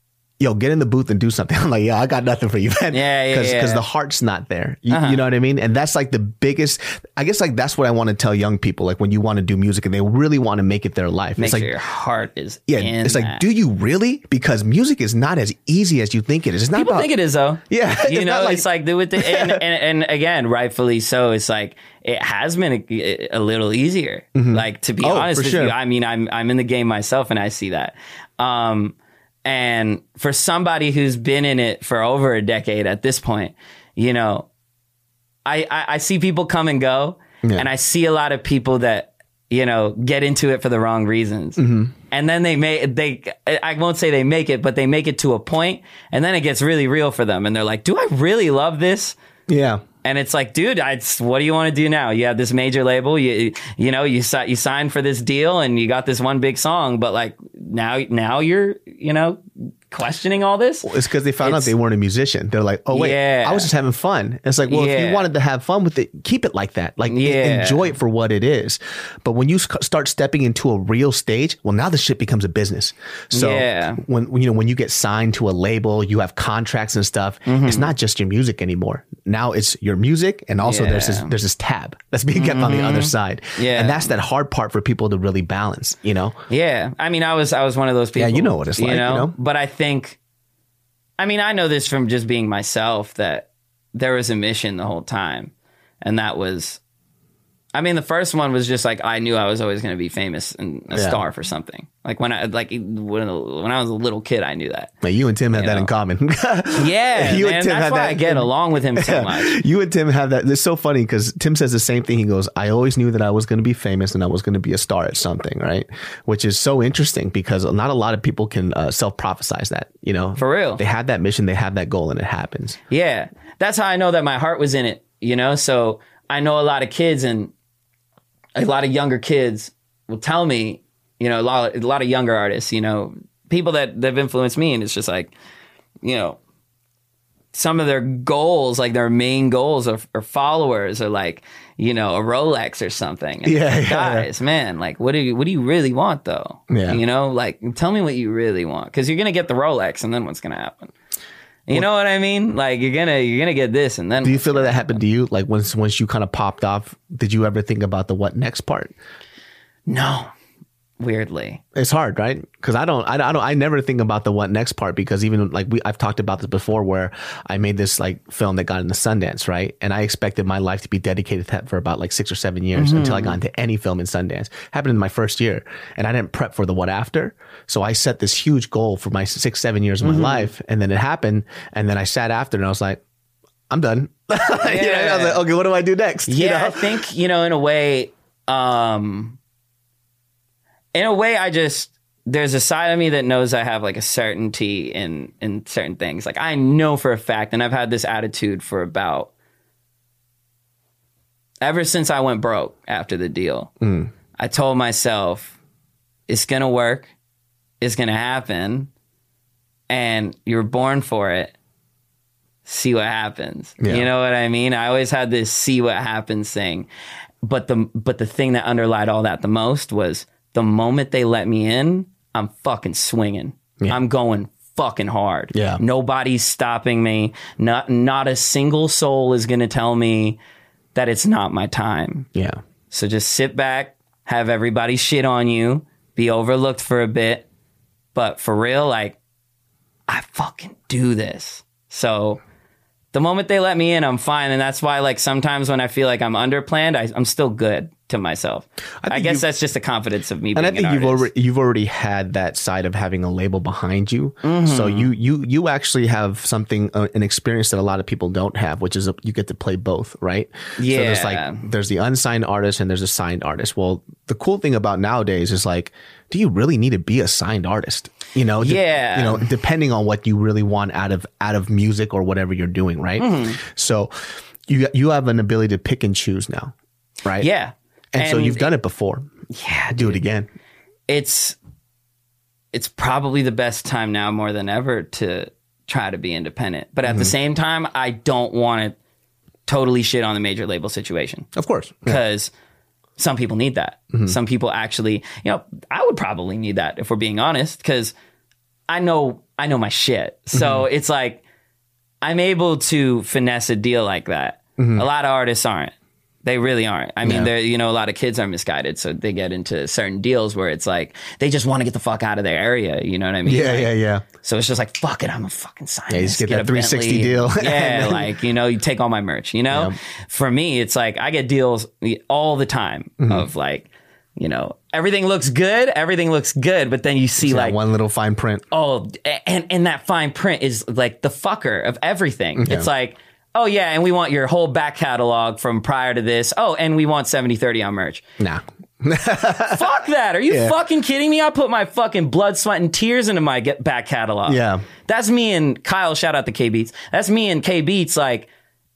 yo, get in the booth and do something, I'm like, yeah, I got nothing for you, man. Yeah, yeah, Because yeah. Uh-huh. the heart's not there. You, you know what I mean? And that's like the biggest. I guess like that's what I want to tell young people. Like when you want to do music and they really want to make it their life. Make it's like. your heart is yeah, it's like, do you really? Because music is not as easy as you think it is. It's not People about. think it is though. Yeah, you know, like- it's like do with the and, and and again, rightfully so. It's like it has been a, a little easier. Like to be Oh, honest with sure. you, I mean, I'm I'm in the game myself, and I see that. Um, and for somebody who's been in it for over a decade at this point, you know, I I, I see people come and go, Yeah. and I see a lot of people that you know get into it for the wrong reasons Mm-hmm. and then they may they i won't say they make it but they make it to a point and then it gets really real for them and they're like do i really love this yeah. And it's like dude I, what do you want to do now? You have this major label you you know you you signed for this deal and you got this one big song but like now now you're you know questioning all this. It's because they found out they weren't a musician. They're like, oh wait, Yeah. I was just having fun. It's like, well, if you wanted to have fun with it, keep it like that. Like, Yeah. enjoy it for what it is. But when you start stepping into a real stage, well, now the shit becomes a business. So Yeah. when when, you know when you get signed to a label, you have contracts and stuff. Mm-hmm. It's not just your music anymore. Now it's your music, and also there's this Mm-hmm. there's this tab that's being kept on the other side. Yeah. and that's that hard part for people to really balance. You know. Yeah, I mean, I was I was one of those people. Yeah, you know what it's like, you know? But I think, I mean, I know this from just being myself that there was a mission the whole time, and that was, I mean, the first one was just like I knew I was always going to be famous and a Yeah. star for something. Like when I like when when I was a little kid, I knew that. Like you and Tim have that in common. Yeah, You and man, Tim that's had why that I get along with him so much. You and Tim have that. It's so funny because Tim says the same thing. He goes, I always knew that I was going to be famous and I was going to be a star at something, right? Which is so interesting because not a lot of people can uh, self prophesize that, you know? For real. They have that mission, they have that goal, and it happens. Yeah. That's how I know that my heart was in it, you know? So I know a lot of kids and a lot of younger kids will tell me, you know, a lot, a lot of younger artists, you know, people that, that have influenced me. And it's just like, you know, some of their goals, like their main goals or, or followers are like, you know, a Rolex or something. And Yeah, yeah, guys, man, like, what do you, what do you really want though? Yeah. You know, like, tell me what you really want. Cause you're going to get the Rolex and then what's going to happen? You know what I mean? Like you're gonna you're gonna get this and then Do you feel that that happened to you? Like once once you kind of popped off, did you ever think about the what next part? no. Weirdly. It's hard, right? Because I don't, I don't, I never think about the what next part because even like we, I've talked about this before, where I made this like film that got into Sundance, right? And I expected my life to be dedicated to that for about like six or seven years until I got into any film in Sundance. Happened in my first year, and I didn't prep for the what after. So I set this huge goal for my six, seven years of my life, and then it happened, and then I sat after, and I was like, I'm done. You know, I was like, okay, what do I do next? You Yeah, know? I think, you know, in a way, um in a way I just there's a side of me that knows I have like a certainty in in certain things. Like I know for a fact, and I've had this attitude for about ever since I went broke after the deal. Hmm. I told myself it's gonna work, it's gonna happen, and you're born for it. See what happens. Yeah. You know what I mean? I always had this see what happens thing. But the but the thing that underlied all that the most was the moment they let me in, I'm fucking swinging. I'm going fucking hard. Yeah. Nobody's stopping me. Not not a single soul is going to tell me that it's not my time. yeah. So just sit back, have everybody shit on you, be overlooked for a bit, but for real like I fucking do this. So the moment they let me in, I'm fine, and that's why like sometimes when I feel like I'm underplanned, I, I'm still good to myself. I, think guess that's just the confidence of me. and I think an you've artist. already you've already had that side of having a label behind you. Mm-hmm. So you you you actually have something uh, an experience that a lot of people don't have, which is a, you get to play both, right? So there's Yeah. like there's the unsigned artist and there's a signed artist. Well, the cool thing about nowadays is like, do you really need to be a signed artist? You know, de- Yeah. you know, depending on what you really want out of out of music or whatever you're doing, right? Mm-hmm. So you you have an ability to pick and choose now, right? yeah, And, so you've done it before. yeah, Do it again. it's it's probably the best time now more than ever to try to be independent. But at Mm-hmm. the same time, I don't want to totally shit on the major label situation Of course. because some people need that. Mm-hmm. Some people actually, you know, I would probably need that if we're being honest because I know I know my shit. So Mm-hmm. it's like I'm able to finesse a deal like that. A lot of artists aren't. They really aren't. I mean. Yeah. they're you know a lot of kids are misguided, so they get into certain deals where it's like they just want to get the fuck out of their area. You know what I mean? Yeah, Like, yeah, yeah. So it's just like fuck it, I'm a fucking sign. you this, just get that a 360 Bentley. deal. Yeah, like you know, you take all my merch. You know, Yeah. for me, it's like I get deals all the time Mm-hmm. of like, you know, everything looks good, everything looks good, but then you see That like one little fine print. oh, and and that fine print is like the fucker of everything. It's like, oh yeah, and we want your whole back catalog from prior to this. Oh, and we want 70-30 on merch. Nah. Fuck that. Are you Yeah. fucking kidding me? I put my fucking blood, sweat, and tears into my get back catalog. Yeah. That's me and Kyle, shout out to K Beats. That's me and K Beats like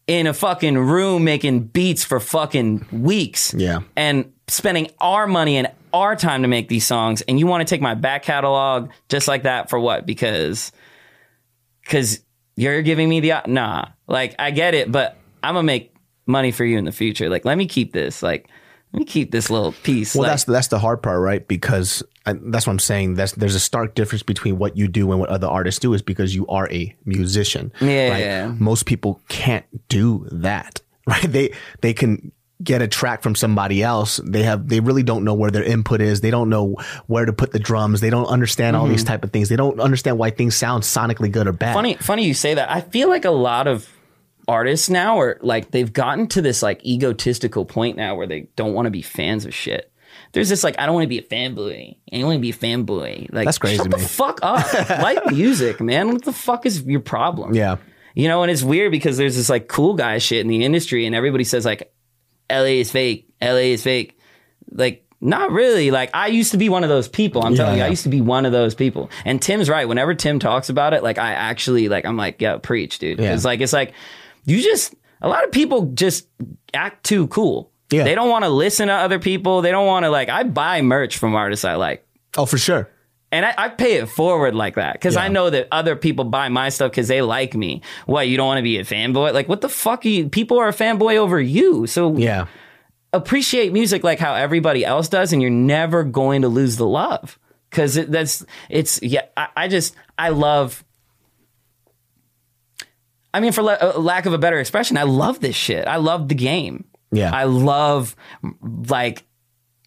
in a fucking room making beats for fucking weeks. Yeah. And spending our money and our time to make these songs, and you want to take my back catalog just like that for what? Because because you're giving me the nah. Like I get it, but I'm gonna make money for you in the future. Like let me keep this. Like let me keep this little piece. Well, like, that's that's the hard part, right? Because I, that's what I'm saying. That's there's a stark difference between what you do and what other artists do. Is because you are a musician. Yeah, right? yeah. Most people can't do that, right? They they can get a track from somebody else they have they really don't know where their input is they don't know where to put the drums they don't understand all these mm-hmm. type of things they don't understand why things sound sonically good or bad funny funny you say that. I feel like a lot of artists now are like they've gotten to this like egotistical point now where they don't want to be fans of shit. There's this like I don't want to be a fanboy. I don't want to be a fanboy. Like That's crazy Shut to the fuck up. like music, man. What the fuck is your problem? yeah You know, and it's weird because there's this like cool guy shit in the industry, and everybody says like, "LA is fake. LA is fake." Like, not really. Like, I used to be one of those people. I'm telling you, yeah. I used to be one of those people. And Tim's right. Whenever Tim talks about it, like, I actually like, I'm like, yeah, preach, dude. Yeah. It's like, it's like, you just. A lot of people just act too cool. Yeah. They don't want to listen to other people. They don't want to like. I buy merch from artists I like. oh for sure And I, I pay it forward like that because I know that other people buy my stuff because they like me. What, you don't want to be a fanboy? Like, what the fuck? Are you, people are a fanboy over you. So yeah appreciate music like how everybody else does, and you're never going to lose the love. Because it, that's, it's, yeah, I, I just, I love. I mean, for la- uh, lack of a better expression, I love this shit. I love the game. Yeah. I love, like,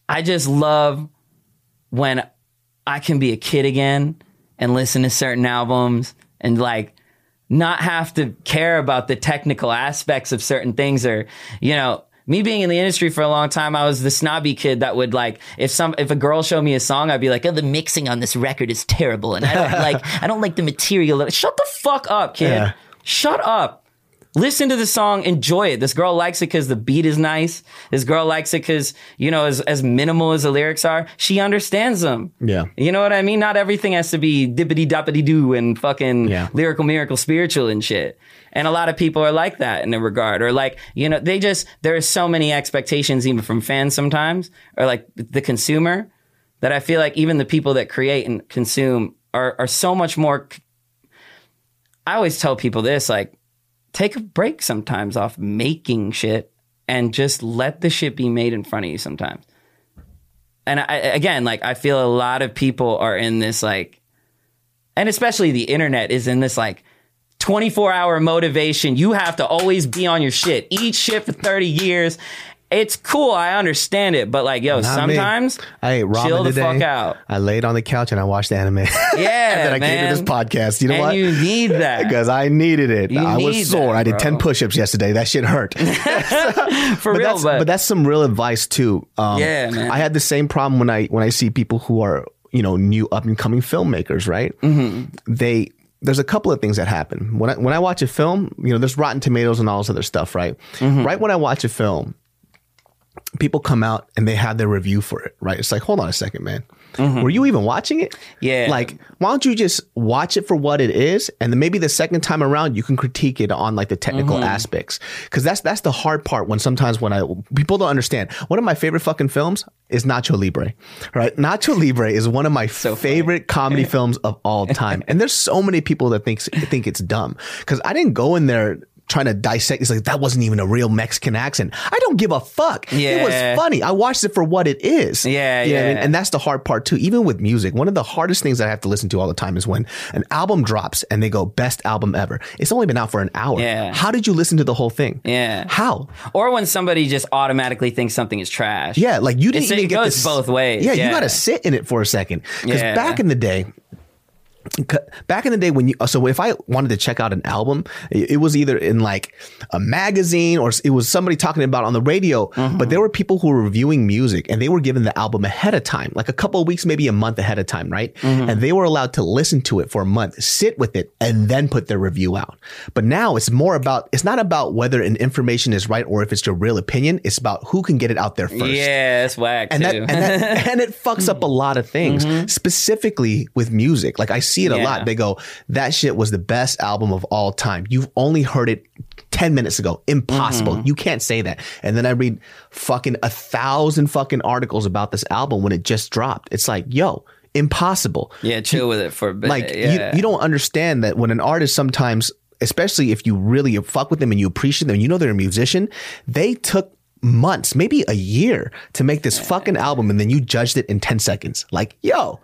I just love when I can be a kid again and listen to certain albums and like not have to care about the technical aspects of certain things or, you know, me being in the industry for a long time, I was the snobby kid that would like if some if a girl showed me a song, I'd be like, "Oh, the mixing on this record is terrible, and I don't like I don't like the material." Shut the fuck up, kid. Yeah. Shut up. Listen to the song, enjoy it. This girl likes it because the beat is nice. This girl likes it because, you know, as, as minimal as the lyrics are, she understands them. Yeah. You know what I mean? Not everything has to be dippity doppity doo and fucking Yeah. lyrical miracle spiritual and shit. And a lot of people are like that in a regard. Or like, you know, they just, there are so many expectations even from fans sometimes, or like the consumer, that I feel like even the people that create and consume are, are so much more. I always tell people this, like, take a break sometimes off making shit and just let the shit be made in front of you sometimes. And I, again, like I feel a lot of people are in this like, and especially the internet is in this like 24 hour motivation. You have to always be on your shit, eat shit for 30 years. It's cool. I understand it. But like, yo, Not me. sometimes I ate ramen chill the today. fuck out. I laid on the couch and I watched anime. Yeah. and then I came to this podcast. You know and what? you need that. because I needed it. You I need was sore. that, I did 10 push ups yesterday. That shit hurt. for but real. that's, but, but that's some real advice too. Um, Yeah, man. I had the same problem when I when I see people who are you know new up and coming filmmakers. Right? Mm-hmm. They there's a couple of things that happen when I when I watch a film. You know, there's Rotten Tomatoes and all this other stuff. Right? Mm-hmm. Right when I watch a film, people come out and they have their review for it. Right? It's like, hold on a second, man. Were you even watching it? Mm-hmm. Yeah. Like, why don't you just watch it for what it is, and then maybe the second time around you can critique it on like the technical Mm-hmm. aspects, because that's that's the hard part. When sometimes when I people don't understand, one of my favorite fucking films is Nacho Libre, right? Nacho Libre is one of my favorite comedy films of all time, and there's so many people that thinks think it's dumb because I didn't go in there. Trying to dissect, it's like that wasn't even a real Mexican accent. I don't give a fuck. Yeah. It was funny. I watched it for what it is. Yeah, You what I mean? yeah. And that's the hard part too. Even with music, one of the hardest things that I have to listen to all the time is when an album drops and they go best album ever. It's only been out for an hour. Yeah. How did you listen to the whole thing? Yeah. How? or when somebody just automatically thinks something is trash. Yeah, like you didn't It's- even it get goes this- both ways. Yeah, you got to sit in it for a second. Because Yeah. back in the day, back in the day when you so if I wanted to check out an album, it was either in like a magazine or it was somebody talking about it on the radio. Mm-hmm. But there were people who were reviewing music and they were given the album ahead of time, like a couple of weeks, maybe a month ahead of time, right? Mm-hmm. And they were allowed to listen to it for a month, sit with it, and then put their review out. But now it's more about it's not about whether an information is right or if it's your real opinion. It's about who can get it out there first Yeah, it's whack and that, too. and that and it fucks up a lot of things Mm-hmm. specifically with music like i see it a lot. They go, that shit was the best album of all time. You've only heard it 10 minutes ago. Impossible. Mm-hmm. You can't say that. And then I read fucking a thousand fucking articles about this album when it just dropped. It's like, yo, impossible. Yeah, chill with it for a bit. Like yeah. you, you don't understand that when an artist sometimes, especially if you really fuck with them and you appreciate them, you know they're a musician, they took months, maybe a year to make this fucking album and then you judged it in 10 seconds. Like, yo,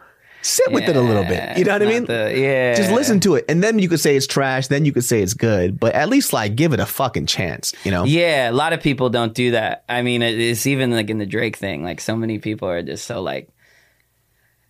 sit with it a little bit. You know what I mean? the- yeah. Just listen to it. And then you could say it's trash, then you could say it's good, but at least like give it a fucking chance, you know? Yeah, a lot of people don't do that. I mean, it's even like in the Drake thing. Like, so many people are just so like.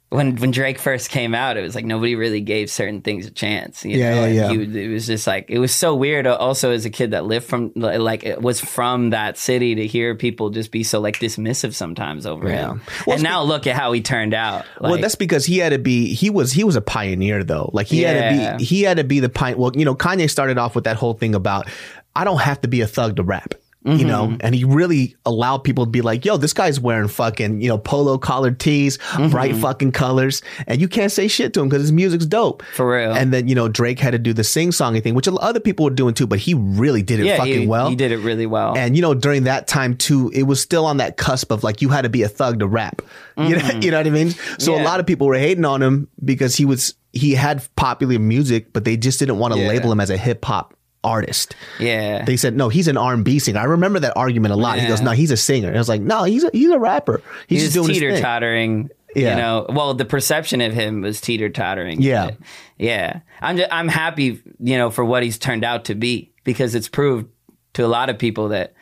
When when Drake first came out, it was like nobody really gave certain things a chance. You Yeah, know? yeah, yeah. it was just like it was so weird. Uh, also, as a kid that lived from like it was from that city to hear people just be so like dismissive sometimes over Yeah. him. Well, and now look at how he turned out. well, that's because he had to be. He was he was a pioneer though. Like he had to be. He had to be the pioneer. Well, you know, Kanye started off with that whole thing about I don't have to be a thug to rap. You Mm-hmm. know, and he really allowed people to be like, "Yo, this guy's wearing fucking you know polo collared tees, Mm-hmm. bright fucking colors, and you can't say shit to him because his music's dope." For real. And then you know Drake had to do the sing songy thing, which other people were doing too, but he really did it yeah, fucking he, well. he did it really well. And you know, during that time too, it was still on that cusp of like you had to be a thug to rap. You know, you know what I mean? So a Mm-hmm. Lot of people were hating on him because he was he had popular music, but they just didn't want to Yeah. label him as a hip hop artist. yeah, They said no, he's an R and B singer. I remember that argument a lot. He goes, no, he's a singer. And I was like, no, he's a, he's a rapper. He's, he just teeter tottering. Yeah. You know, well, the perception of him was teeter tottering. Yeah. yeah. I'm just, I'm happy, you know, for what he's turned out to be because it's proved to a lot of people that,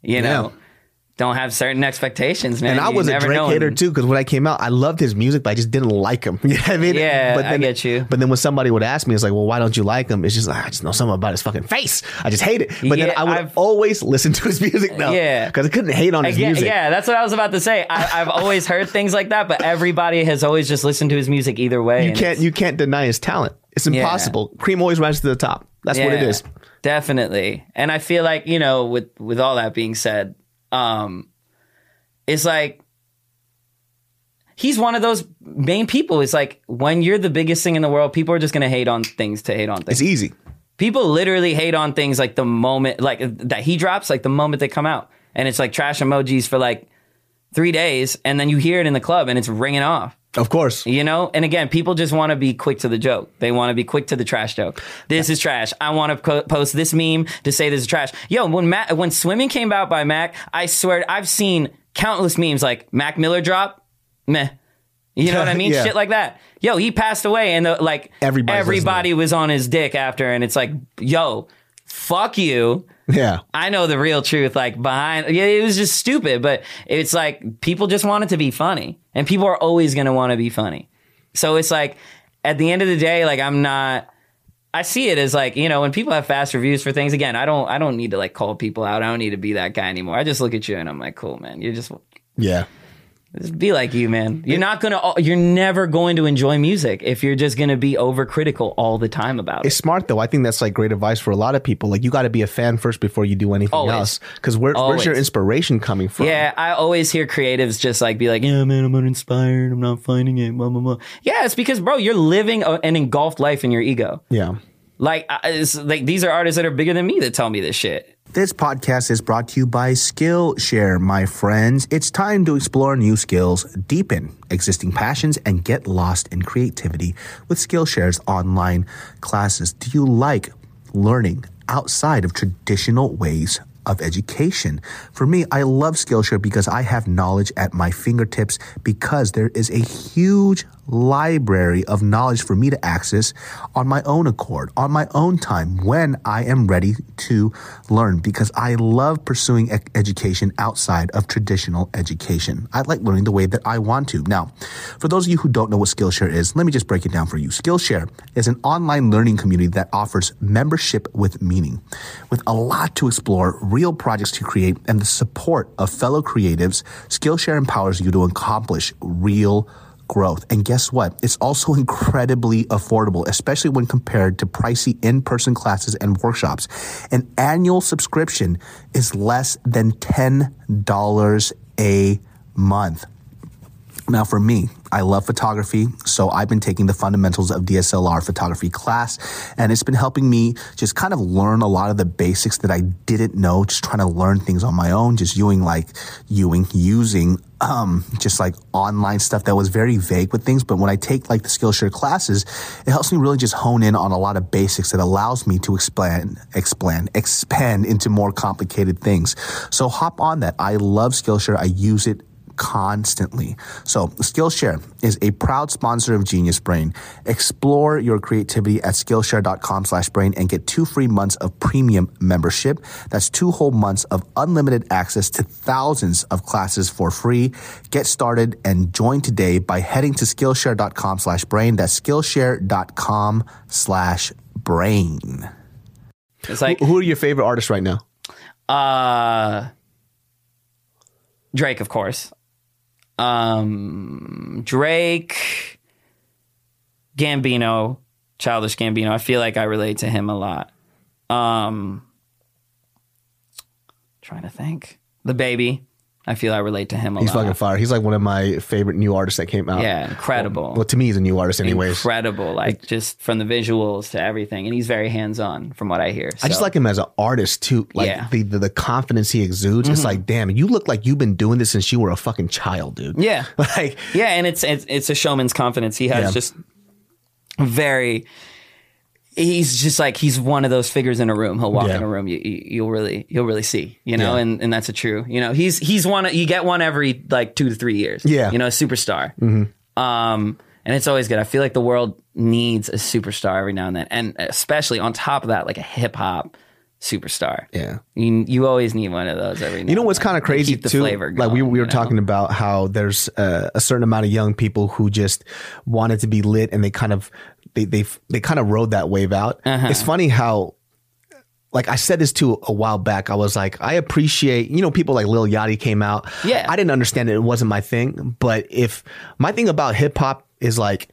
you know, don't have certain expectations, man. And I You was a Drake hater too, because when I came out, I loved his music, but I just didn't like him. You know what I mean? Yeah, but I get you. But then when somebody would ask me, it's like, well, why don't you like him? It's just like, I just know something about his fucking face. I just hate it. But then I would I've- always listen to his music now. Yeah. Because I couldn't hate on his Yeah, music. yeah, that's what I was about to say. I, I've always heard things like that, but everybody has always just listened to his music either way. You can't you can't deny his talent. It's impossible. Cream always rises to the top. That's what it is. Definitely. And I feel like, you know, with with all that being said, um it's like he's one of those main people. It's like when you're the biggest thing in the world, people are just gonna hate on things to hate on things. It's easy. People literally hate on things like the moment like that he drops, like the moment they come out. And it's like trash emojis for like three days, and then you hear it in the club and it's ringing off. Of course. You know, and again, people just want to be quick to the joke. They want to be quick to the trash joke. This is trash. I want to co- post this meme to say this is trash. Yo, when Mac, when swimming came out by Mac, I swear I've seen countless memes like Mac Miller drop, meh. You know what I mean? Yeah. Shit like that. Yo, he passed away, and the, like Everybody's everybody was on his dick after, and it's like, yo, fuck you. Yeah. I know the real truth, like behind, yeah, it was just stupid, but it's like people just want it to be funny and people are always going to want to be funny. So it's like at the end of the day, like I'm not, I see it as like, you know, when people have fast reviews for things, again, I don't, I don't need to like call people out. I don't need to be that guy anymore. I just look at you and I'm like, cool, man. You're just, Yeah. Just be like you, man. You're not to, you're never going to enjoy music if you're just going to be overcritical all the time about it. It's smart though. I think that's like great advice for a lot of people. Like you got to be a fan first before you do anything Always. else. Because where, where's your inspiration coming from? Yeah, I always hear creatives just like be like, "Yeah, man, I'm uninspired. I'm not finding it." Blah, blah, blah. Yeah, it's because, bro, you're living an engulfed life in your ego. Yeah. Like, like these are artists that are bigger than me that tell me this shit. This podcast is brought to you by Skillshare, my friends. It's time to explore new skills, deepen existing passions, and get lost in creativity with Skillshare's online classes. Do you like learning outside of traditional ways of education? For me, I love Skillshare because I have knowledge at my fingertips because there is a huge library of knowledge for me to access on my own accord, on my own time, when I am ready to learn because I love pursuing education outside of traditional education. I like learning the way that I want to. Now, for those of you who don't know what Skillshare is, let me just break it down for you. Skillshare is an online learning community that offers membership with meaning, with a lot to explore, real projects to create, and the support of fellow creatives. Skillshare empowers you to accomplish real growth. And guess what? It's also incredibly affordable, especially when compared to pricey in-person classes and workshops. An annual subscription is less than $10 a month. Now, for me, I love photography, so I've been taking the fundamentals of DSLR photography class, and it's been helping me just kind of learn a lot of the basics that I didn't know, just trying to learn things on my own, just using like, using, using, um, just like online stuff that was very vague with things. But when I take like the Skillshare classes, it helps me really just hone in on a lot of basics that allows me to expand, expand, expand into more complicated things. So hop on that. I love Skillshare. I use it constantly. So Skillshare is a proud sponsor of Genius Brain. Explore your creativity at Skillshare.com slash brain and get two free months of premium membership. That's two whole months of unlimited access to thousands of classes for free. Get started and join today by heading to Skillshare.com slash brain. That's Skillshare.com slash brain. It's like Who are your favorite artists right now? uh Drake, of course. Um Drake, Gambino, Childish Gambino. I feel like I relate to him a lot. Um trying to think. DaBaby. I feel I relate to him a He's lot. fucking fire. He's like one of my favorite new artists that came out. yeah, incredible. Well, to me, he's a new artist, anyways. incredible, like just from the visuals to everything, and he's very hands on, from what I hear. I just like him as an artist too. Like Yeah. Mm-hmm. the, the the confidence he exudes. It's like, damn, you look like you've been doing this since you were a fucking child, dude. yeah, Like, yeah, and it's it's, it's a showman's confidence. He has Yeah. just very. He's just like he's one of those figures in a room. He'll walk Yeah. in a room, you, you you'll really you'll really see, you know, Yeah. and and that's a true, you know. He's he's one you get one every like two to three years, Yeah. Mm-hmm. you know, a superstar. Um, and it's always good. I feel like the world needs a superstar every now and then, and especially on top of that, like a hip hop superstar. yeah. You, you always need one of those every. Now. You know what's kind of crazy keep the too? flavor like we, we were know? talking about how there's uh, a certain amount of young people who just wanted to be lit, and they kind of they they they kind of rode that wave out. Uh-huh. It's funny how. Like I said this to a while back, I was like, I appreciate, you know, people like Lil Yachty came out. Yeah. I didn't understand it. It wasn't my thing. But if my thing about hip hop is like,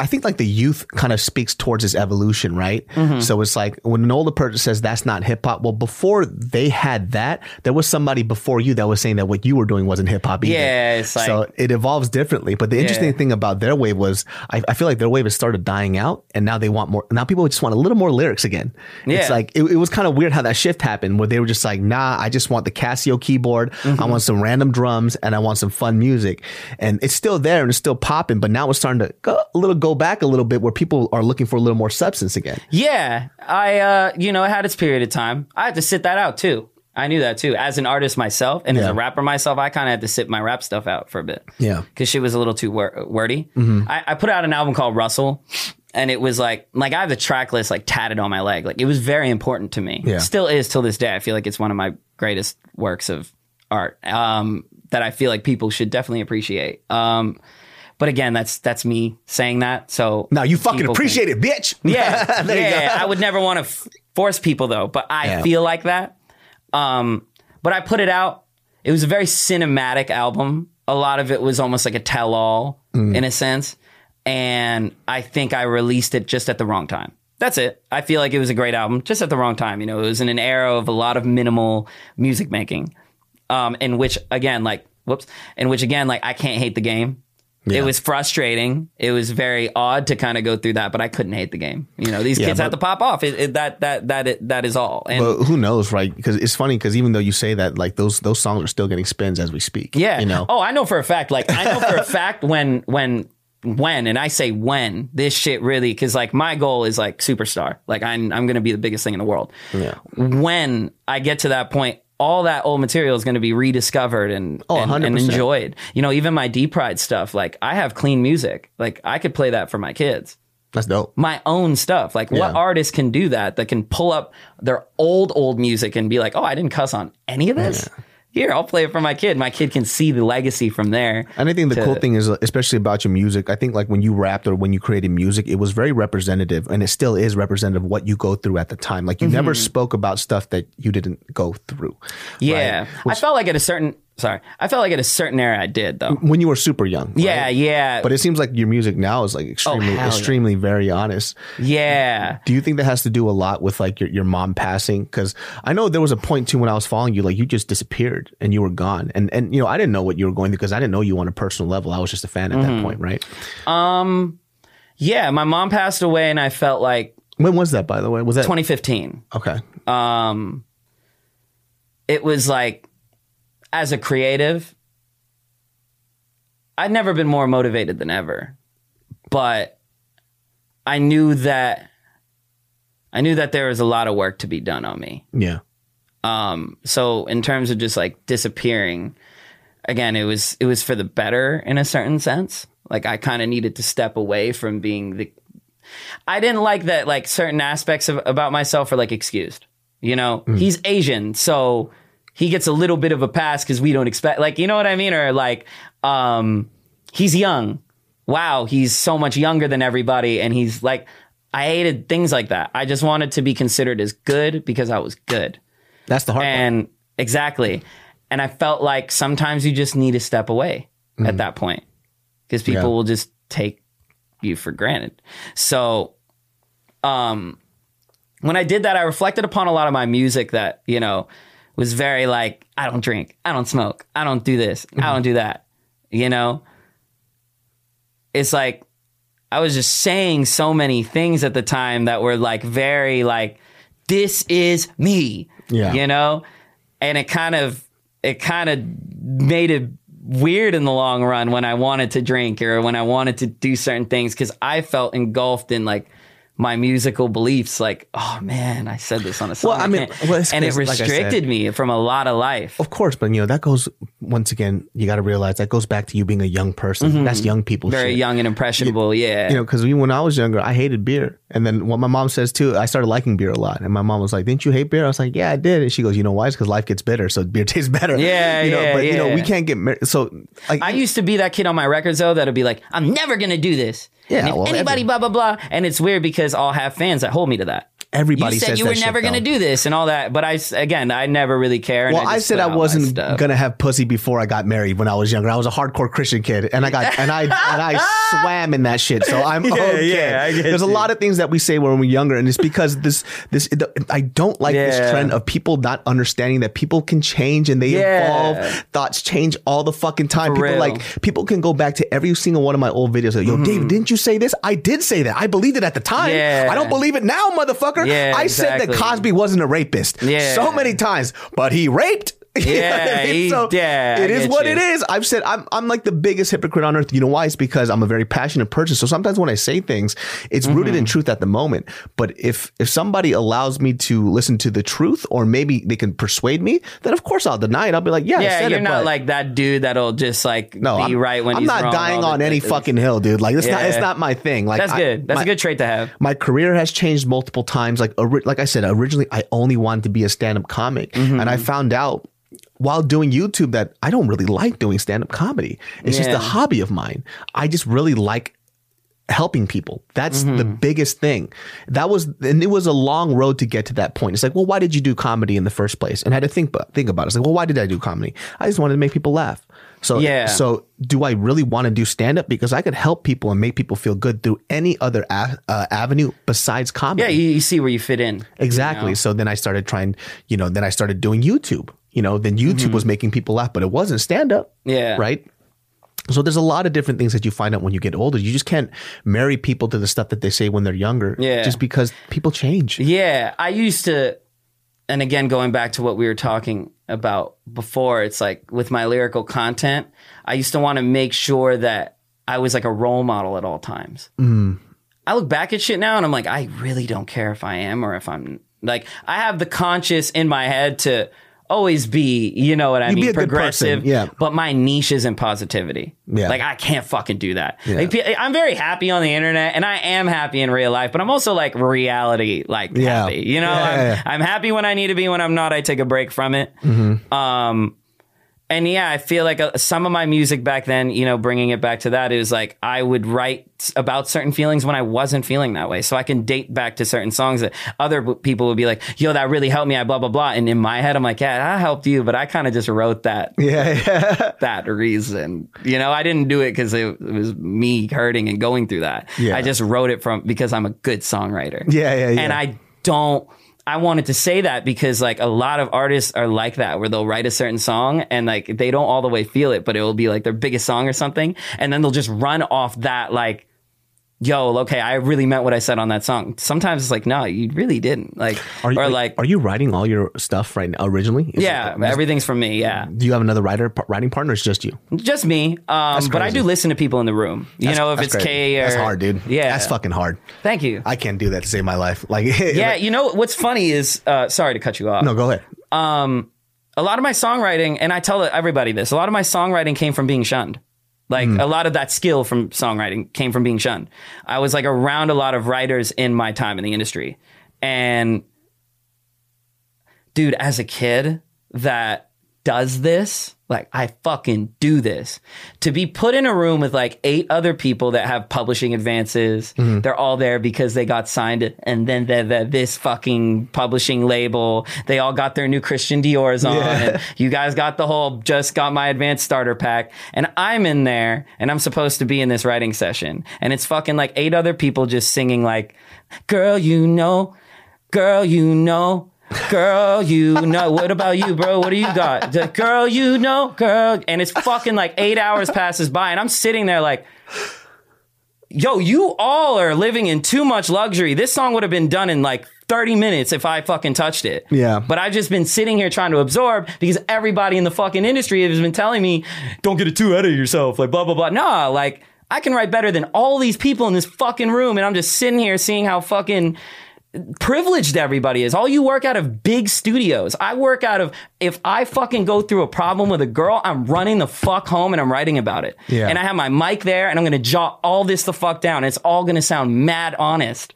I think like the youth kind of speaks towards its evolution, right? Mm-hmm. So it's like when an older person says that's not hip hop. Well, before they had that, there was somebody before you that was saying that what you were doing wasn't hip hop either. Yeah, it's like- so it evolves differently. But the interesting Yeah. thing about their wave was, I, I feel like their wave has started dying out, and now they want more. Now people just want a little more lyrics again. It's like it, it was kind of weird how that shift happened, where they were just like, Nah, I just want the Casio keyboard. Mm-hmm. I want some random drums, and I want some fun music. And it's still there and it's still popping, but now it's starting to go a little go back a little bit, where people are looking for a little more substance again. Yeah, I uh, you know, it had its period of time. I had to sit that out too. I knew that too. As an artist myself and as a rapper myself, I kind of had to sit my rap stuff out for a bit. Yeah. Mm-hmm. because she was a little too wor- wordy. I, I put out an album called Russell, and it was like like I have the track list like tatted on my leg. Like it was very important to me. Yeah. Still is till this day. I feel like it's one of my greatest works of art um, that I feel like people should definitely appreciate. Um, but again, that's that's me saying that. So Now you fucking people can- appreciate it, bitch. yeah, you yeah. I would never want to f- force people though, but I Yeah. feel like that. Um, but I put it out. It was a very cinematic album. A lot of it was almost like a tell-all Mm. in a sense, and I think I released it just at the wrong time. That's it. I feel like it was a great album, just at the wrong time. You know, it was in an era of a lot of minimal music making, um, in which again, like, whoops, in which again, like, I can't hate the game. It was frustrating. It was very odd to kind of go through that, but I couldn't hate the game. You know, these Yeah, kids but- have to pop off. It, it, that that that it, that is all. And But who knows, right? Because it's funny because even though you say that, like those those songs are still getting spins as we speak. yeah, you know. Oh, I know for a fact. Like I know for a fact when when when, and I say when this shit really because like my goal is like superstar. Like I'm I'm gonna be the biggest thing in the world. Yeah. When I get to that point. All that old material is going to be rediscovered and, Oh, and, and enjoyed. You know, even my D Pryde stuff, like I have clean music. Like I could play that for my kids. That's dope. my own stuff. Like, what Yeah. artist can do that? That can pull up their old old music and be like, "Oh, I didn't cuss on any of this." Here, I'll play it for my kid. My kid can see the legacy from there. And I think the to- cool thing is, uh, especially about your music, I think like when you rapped or when you created music, it was very representative and it still is representative of what you go through at the time. Like you never mm-hmm. spoke about stuff that you didn't go through. Yeah, I felt like at a certain sorry. I felt like at a certain era I did though. when you were super young. right? Yeah, yeah. But it seems like your music now is like extremely, yeah. extremely very honest. yeah. Do you think that has to do a lot with like your, your mom passing? Because I know there was a point too when I was following you, like you just disappeared and you were gone, and and you know I didn't know what you were going through because I didn't know you on a personal level. I was just a fan at Mm-hmm. that point, right? Um yeah, my mom passed away and I felt like When was that, by the way? Was that 2015. okay? Um it was like as a creative I'd never been more motivated than ever. But I knew that I knew that there was a lot of work to be done on me. Yeah, Um, so in terms of just like disappearing, again, it was it was for the better in a certain sense. Like I kind of needed to step away from being the. I didn't like that like certain aspects of about myself are like excused. You know, he's Asian, so he gets a little bit of a pass because we don't expect like you know what I mean, or like um, he's young. Wow, he's so much younger than everybody, and he's like. I hated things like that. I just wanted to be considered as good because I was good. that's the hard part. And exactly. And I felt like sometimes you just need to step away at that point because people Yeah. will just take you for granted. So, um, when I did that, I reflected upon a lot of my music that, you know, was very like, I don't drink, I don't smoke, I don't do this, I don't do that. You know, it's like I was just saying so many things at the time that were like very like, this is me. Yeah. You know? And it kind of it kind of made it weird in the long run when I wanted to drink or when I wanted to do certain things because I felt engulfed in like my musical beliefs. Like, oh man, I said this on a song, Well, I mean, well, and it it's like restricted me from a lot of life. Of course, but you know that goes once again. You got to realize that goes back to you being a young person. That's young people. Mm-hmm. Very shit. young and impressionable. yeah. You know, because when I was younger, I hated beer, and then what my mom says too, I started liking beer a lot. And my mom was like, "Didn't you hate beer?" I was like, "Yeah, I did." And she goes, "You know why? It's because life gets bitter, so beer tastes better." Yeah, you know. yeah, but you know, we can't get married. So like, I used to be that kid on my records though that'll be like, I'm never gonna do this. Yeah, well, anybody every- blah blah blah. And it's weird because I'll have fans that hold me to that. Everybody you said says you were never gonna do this and all that, but I again I never really care. and Well, I just said I wasn't gonna have pussy before I got married when I was younger. I was a hardcore Christian kid, and I got and I and I swam in that shit. So I'm okay. yeah, I get There's a lot of things that we say when we're younger, and it's because this this I don't like this trend of people not understanding that people can change and they Yeah. evolve. Thoughts change all the fucking time. people real. like people can go back to every single one of my old videos. Like, Yo, Dave, didn't you say this? I did say that. I believed it at the time. Mm-hmm. Yeah. I don't believe it now, motherfucker. Yeah, I said that. Cosby wasn't a rapist. Yeah. So many times, but he raped. Yeah, I mean? so yeah, it is what you. it is. I've said I'm I'm like the biggest hypocrite on earth. You know why? It's because I'm a very passionate person. So sometimes when I say things, it's rooted Mm-hmm. in truth at the moment. But if if somebody allows me to listen to the truth, or maybe they can persuade me, then of course I'll deny it. I'll be like, yeah, Yeah, you're it, not like that dude that'll just like no, be I'm, right when I'm not dying on any fucking hill, dude. Like it's not it's not my thing. Like That's I- good. That's my- a good trait to have. my career has changed multiple times. Like, like I said, originally I only wanted to be a stand-up comic, Mm-hmm. and I found out while doing YouTube that I don't really like doing stand-up comedy. It's just a hobby of mine. I just really like helping people. That's the Mm-hmm. biggest thing. That was, and it was a long road to get to that point. It's like, well, why did you do comedy in the first place? And I had to think, about- think about it. It's like, well, why did I do comedy? I just wanted to make people laugh. So, Yeah. so do I really want to do stand up? Because I could help people and make people feel good through any other a- uh, avenue besides comedy. Yeah, you, you see where you fit in. Exactly. So then I started trying, you know, then I started doing YouTube. You know, then YouTube was making people laugh, but it wasn't stand up. Mm-hmm. Yeah. Right. So there's a lot of different things that you find out when you get older. You just can't marry people to the stuff that they say when they're younger. Yeah. Just because people change. Yeah, I used to, and again, going back to what we were talking about before, it's like with my lyrical content, I used to want to make sure that I was like a role model at all times. Mm. I look back at shit now and I'm like, I really don't care if I am or if I'm like, I have the conscious in my head to always be, you know what I You be mean, progressive. yeah. But my niche isn't positivity. Yeah. Like I can't fucking do that. Like, I'm very happy on the internet and I am happy in real life, but I'm also like reality, like Yeah. happy. You know, Yeah, I'm, yeah, yeah. I'm happy when I need to be. When I'm not, I take a break from it. Mm-hmm. Um, and yeah, I feel like uh, some of my music back then, you know, bringing it back to that, it was like I would write about certain feelings when I wasn't feeling that way. So I can date back to certain songs that other people would be like, yo, that really helped me. I blah, blah, blah. And in my head, I'm like, yeah, that helped you. But I kind of just wrote that, Yeah, yeah. that reason. You know, I didn't do it because it, it was me hurting and going through that. Yeah. I just wrote it from because I'm a good songwriter. Yeah, yeah, yeah. And I don't. I wanted to say that because like a lot of artists are like that where they'll write a certain song and like they don't all the way feel it, but it will be like their biggest song or something. And then they'll just run off that like, yo, okay, I really meant what I said on that song. Sometimes it's like, no, you really didn't. Like, Are you, or like, are you writing all your stuff right now originally? Is yeah, it- everything's from me. Yeah. do you have another writer writing partner? Or it's just you. Just me. Um, but I do listen to people in the room. You know, if it's great. K or. that's hard, dude. Yeah. that's fucking hard. Thank you. I can't do that to save my life. Like, yeah. You know, what's funny is, uh, sorry to cut you off. no, go ahead. um, a lot of my songwriting, and I tell everybody this, a lot of my songwriting came from being shunned. Like mm. a lot of that skill from songwriting came from being shunned. I was like around a lot of writers in my time in the industry. And dude, as a kid that does this, like I fucking do this. To be put in a room with like eight other people that have publishing advances, mm-hmm. they're all there because they got signed and then they're, they're this fucking publishing label. They all got their new Christian Dior's on. Yeah. And you guys got the whole just got my advanced starter pack. And I'm in there and I'm supposed to be in this writing session. And it's fucking like eight other people just singing like, girl, you know, girl, you know. Girl, you know. What about you, bro? What do you got? The girl, you know, girl. And it's fucking like eight hours passes by, and I'm sitting there like, yo, you all are living in too much luxury. This song would have been done in like 30 minutes if I fucking touched it. Yeah. But I've just been sitting here trying to absorb because everybody in the fucking industry has been telling me, don't get it too out of yourself. Like, blah, blah, blah. Nah, like, I can write better than all these people in this fucking room. And I'm just sitting here seeing how fucking privileged everybody is. All you work out of big studios. I work out of if I fucking go through a problem with a girl, I'm running the fuck home and I'm writing about it. Yeah. And I have my mic there and I'm gonna jot all this the fuck down. It's all gonna sound mad honest.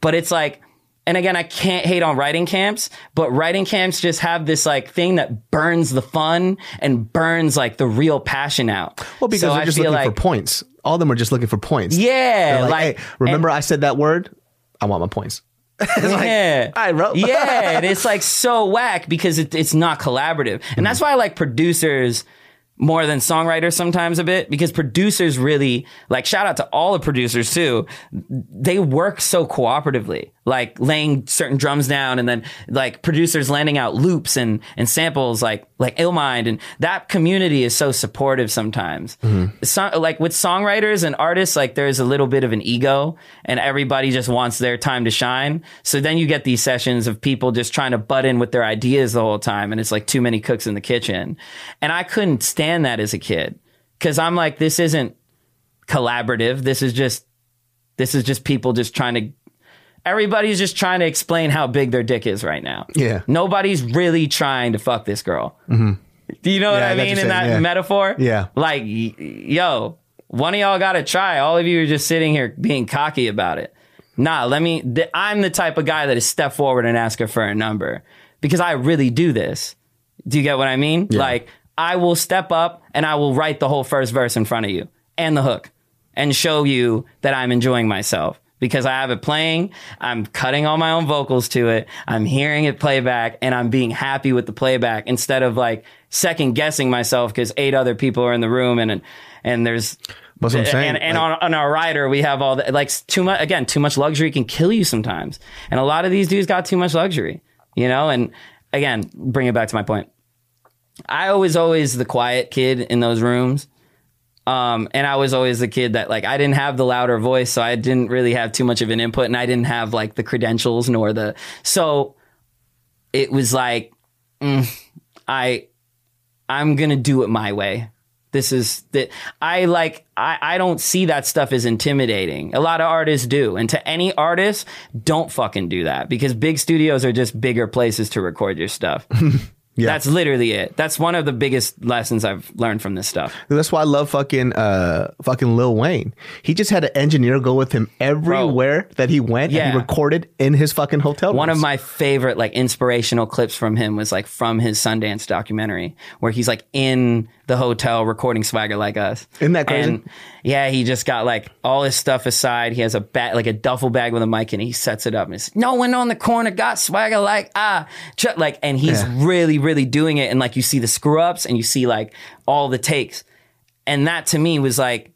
But it's like and again, I can't hate on writing camps, but writing camps just have this like thing that burns the fun and burns like the real passion out. Well, because So they're just looking like, for points. All of them are just looking for points. Yeah, They're like, like, hey, remember I said that word? I want my points. yeah. I wrote. yeah. And it's like so whack because it, it's not collaborative. And mm-hmm. that's why I like producers more than songwriters sometimes a bit because producers really like shout out to all the producers too. They work so cooperatively, like laying certain drums down and then like producers landing out loops and, and samples like, like Illmind. And that community is so supportive sometimes. Mm-hmm. So, like with songwriters and artists, like there's a little bit of an ego and everybody just wants their time to shine. So then you get these sessions of people just trying to butt in with their ideas the whole time. And it's like too many cooks in the kitchen. And I couldn't stand that as a kid because I'm like, this isn't collaborative. This is just, this is just people just trying to, everybody's just trying to explain how big their dick is right now. Yeah. Nobody's really trying to fuck this girl. Mm-hmm. Do you know what I I mean in saying, that yeah. metaphor? Yeah. Like, yo, one of y'all got to try. All of you are just sitting here being cocky about it. Nah, let me. Th- I'm the type of guy that is step forward and ask her for a number because I really do this. Do you get what I mean? Like, I will step up and I will write the whole first verse in front of you and the hook and show you that I'm enjoying myself because I have it playing. I'm cutting all my own vocals to it. I'm hearing it playback and I'm being happy with the playback instead of like second guessing myself because eight other people are in the room and, and there's, That's what I'm saying. and, and Like- on, on our rider, we have all the, like too much, again, too much luxury can kill you sometimes. And a lot of these dudes got too much luxury, you know? And again, bring it back to my point. I was always the quiet kid in those rooms. Um, and I was always the kid that like I didn't have the louder voice, so I didn't really have too much of an input, and I didn't have like the credentials nor the so it was like mm, I I'm gonna do it my way. This is that I like I, I don't see that stuff as intimidating. A lot of artists do. And to any artist, don't fucking do that because big studios are just bigger places to record your stuff. Yeah. That's literally it. That's one of the biggest lessons I've learned from this stuff. That's why I love fucking uh fucking Lil Wayne. He just had an engineer go with him everywhere that he went and Yeah. he recorded in his fucking hotel room. One of my favorite like inspirational clips from him was like from his Sundance documentary where he's like in the hotel recording Swagger Like Us. Isn't that crazy? And yeah, he just got like all his stuff aside. He has a bag, like a duffel bag with a mic and he sets it up and it's no one on the corner got Swagger Like Ah, Ch-" like, and he's Yeah. really, really doing it. And like you see the screw ups and you see like all the takes. And that to me was like,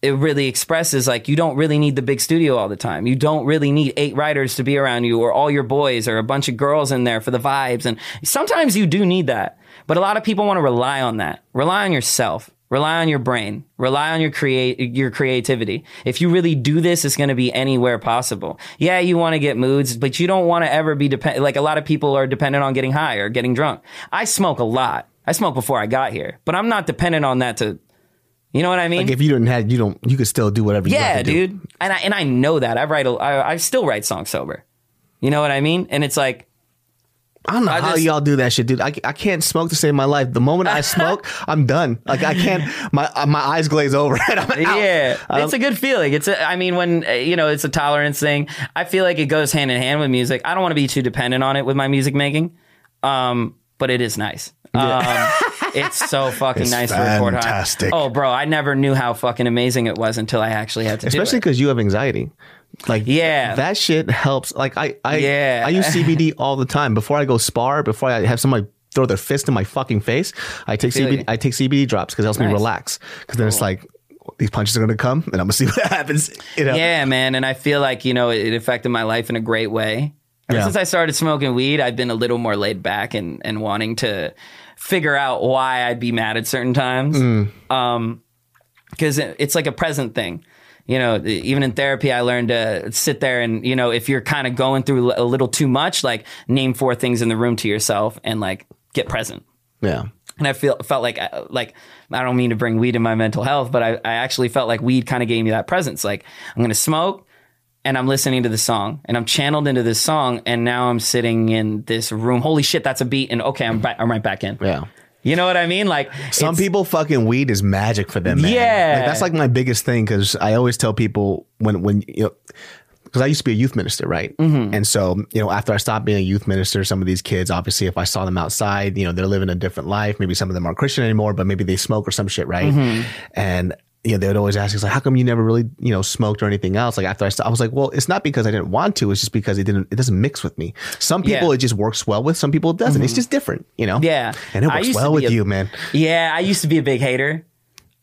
it really expresses like you don't really need the big studio all the time. You don't really need eight writers to be around you or all your boys or a bunch of girls in there for the vibes. And sometimes you do need that. But a lot of people want to rely on that. Rely on yourself. Rely on your brain. Rely on your create your creativity. If you really do this, it's going to be anywhere possible. Yeah, you want to get moods, but you don't want to ever be dependent. Like a lot of people are dependent on getting high or getting drunk. I smoke a lot. I smoked before I got here, but I'm not dependent on that to, you know what I mean? like if you didn't have you don't you could still do whatever you Yeah, want to do. dude. And I and I know that. I write a, I, I still write songs sober. You know what I mean? And it's like I don't know I how just- y'all do that shit, dude. I, I can't smoke to save my life. The moment I smoke, I'm done. Like I can't. My uh, my eyes glaze over. And I'm out. yeah, Um, it's a good feeling. It's a, I mean when uh, you know, it's a tolerance thing. I feel like it goes hand in hand with music. I don't want to be too dependent on it with my music making. Um but it is nice. Um, it's so fucking It's nice to record high. fantastic. Oh, bro, I never knew how fucking amazing it was until I actually had to especially because you have anxiety. Like Yeah. that shit helps. Like I I Yeah. I use CBD all the time before I go spar. Before I have somebody throw their fist in my fucking face, I take feel CBD. you. I take CBD drops because it helps me relax. Because then it's like these punches are gonna come, and I'm gonna see what happens. You know? Yeah, man. And I feel like, you know, it, it affected my life in a great way. Ever Yeah. since I started smoking weed, I've been a little more laid back and, and wanting to figure out why I'd be mad at certain times. Mm. Um, cause it, it's like a present thing. You know, even in therapy, I learned to sit there and, you know, if you're kind of going through a little too much, like name four things in the room to yourself and like get present. yeah. And I feel felt like uh, like I don't mean to bring weed in my mental health, but I, I actually felt like weed kind of gave me that presence. Like I'm gonna smoke and I'm listening to the song and I'm channeled into this song and now I'm sitting in this room. Holy shit, that's a beat and okay, I'm back, I'm right back in. Yeah. You know what I mean? Like Some people fucking weed is magic for them. Man. Yeah. like, that's like my biggest thing because I always tell people when when you know because I used to be a youth minister, right? Mm-hmm. And so you know after I stopped being a youth minister, some of these kids, obviously, if I saw them outside, you know they're living a different life. Maybe some of them aren't Christian anymore, but maybe they smoke or some shit, right? Mm-hmm. And know, they would always ask us like, how come you never really, you know, smoked or anything else? Like after I stopped, I was like, well, it's not because I didn't want to. It's just because it didn't, it doesn't mix with me. Some people Yeah. Mm-hmm. it just works well with. Some people it doesn't. It's just different, you know? Yeah. And it works well with a- you, man. Yeah, I used to be a big hater.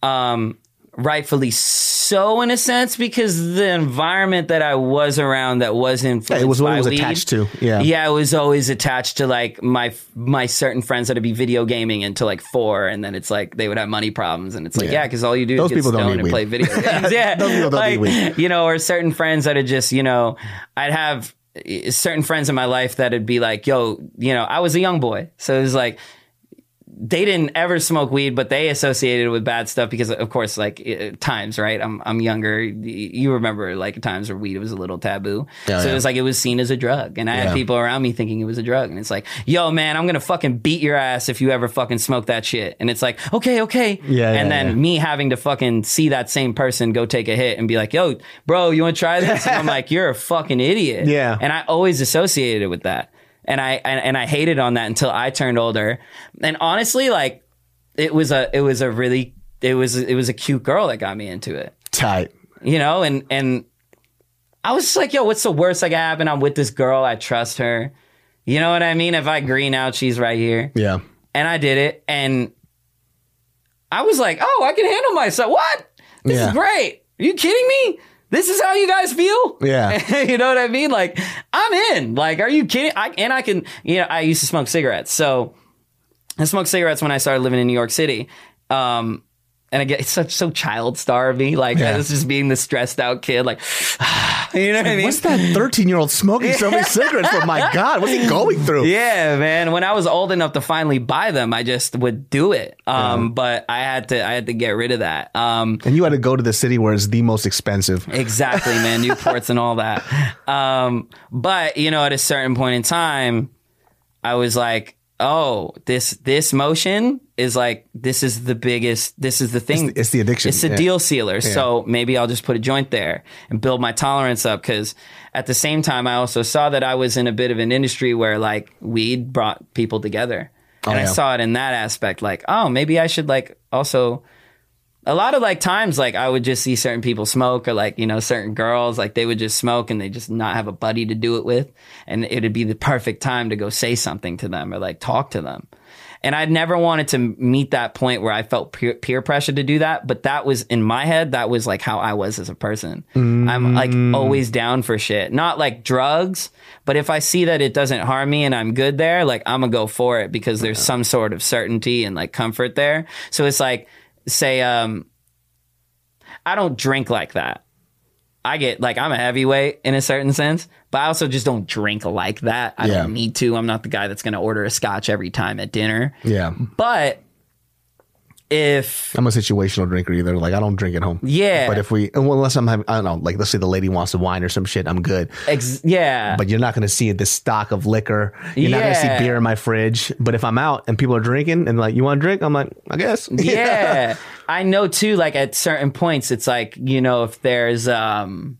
Um, rightfully so in a sense because the environment that I was around that was influenced it was what it was weed, attached to, yeah. Yeah, it was always attached to like my my certain friends that'd be video gaming until like four and then it's like they would have money problems and it's like Yeah. yeah, because all you do Those is get stoned and weed. play video games. Yeah. Those people don't like. You know, or certain friends that are just, you know, I'd have eh, certain friends in my life that'd be like, yo, you know, I was a young boy. So it was like they didn't ever smoke weed, but they associated it with bad stuff because, of course, like times, right? I'm I'm younger. You remember like times where weed was a little taboo, Yeah, so yeah. it was like it was seen as a drug, and I Yeah. had people around me thinking it was a drug, and it's like, yo, man, I'm gonna fucking beat your ass if you ever fucking smoke that shit, and it's like, okay, okay, Yeah, and yeah, then me having to fucking see that same person go take a hit and be like, yo, bro, you want to try this? And I'm like, you're a fucking idiot, Yeah. and I always associated it with that. And I and, and I hated on that until I turned older. And honestly, like it was a it was a really it was it was a cute girl that got me into it. Tight. You know, and and I was just like, yo, what's the worst that can happen? I'm with this girl, I trust her. You know what I mean? If I green out, she's right here. Yeah. And I did it and I was like, oh, I can handle myself. What? This Yeah. is great. Are you kidding me? This is how you guys feel? Yeah. you know what I mean? Like, I'm in. Like, are you kidding? I, and I can, you know, I used to smoke cigarettes. So I smoked cigarettes when I started living in New York City. Um, and again, it's such so child star of me. Like, Yeah. I was just being the stressed out kid. Like, you know what I mean? What's that 13 year old smoking so many cigarettes for? My God, what's he going through? Yeah, man. When I was old enough to finally buy them, I just would do it. Um, but I had to, I had to get rid of that. Um, And you had to go to the city where it's the most expensive. exactly, man. Newports and all that. Um, but you know, at a certain point in time, I was like, oh, this this motion is like this is the biggest. This is the thing. It's the- it's the addiction, It's the yeah. deal sealer. So maybe I'll just put a joint there and build my tolerance up. Because at the same time, I also saw that I was in a bit of an industry where like weed brought people together, oh, and I yeah. saw it in that aspect. Like, oh, maybe I should like also a lot of like times like I would just see certain people smoke or like you know certain girls like they would just smoke and they just not have a buddy to do it with. And it'd be the perfect time to go say something to them or like talk to them. And I'd never wanted to meet that point where I felt peer, peer pressure to do that but that was in my head that was like how I was as a person. I'm like mm. always down for shit. Not like drugs but if I see that it doesn't harm me and I'm good there like I'm gonna go for it because there's some sort of certainty and like comfort there. So it's like say um I don't drink like that. I get like I'm a heavyweight in a certain sense, but I also just don't drink like that. I Yeah. don't need to. I'm not the guy that's going to order a scotch every time at dinner. Yeah. But if I'm a situational drinker either. Like I don't drink at home. Yeah. But if we, well, unless I'm having, I don't know, like let's say the lady wants a wine or some shit, I'm good. ex- yeah, But you're not going to see this stock of liquor. You're not going to see beer in my fridge. But if I'm out and people are drinking and like, you want to drink? I'm like, I guess. yeah i know too like at certain points it's like you know if there's um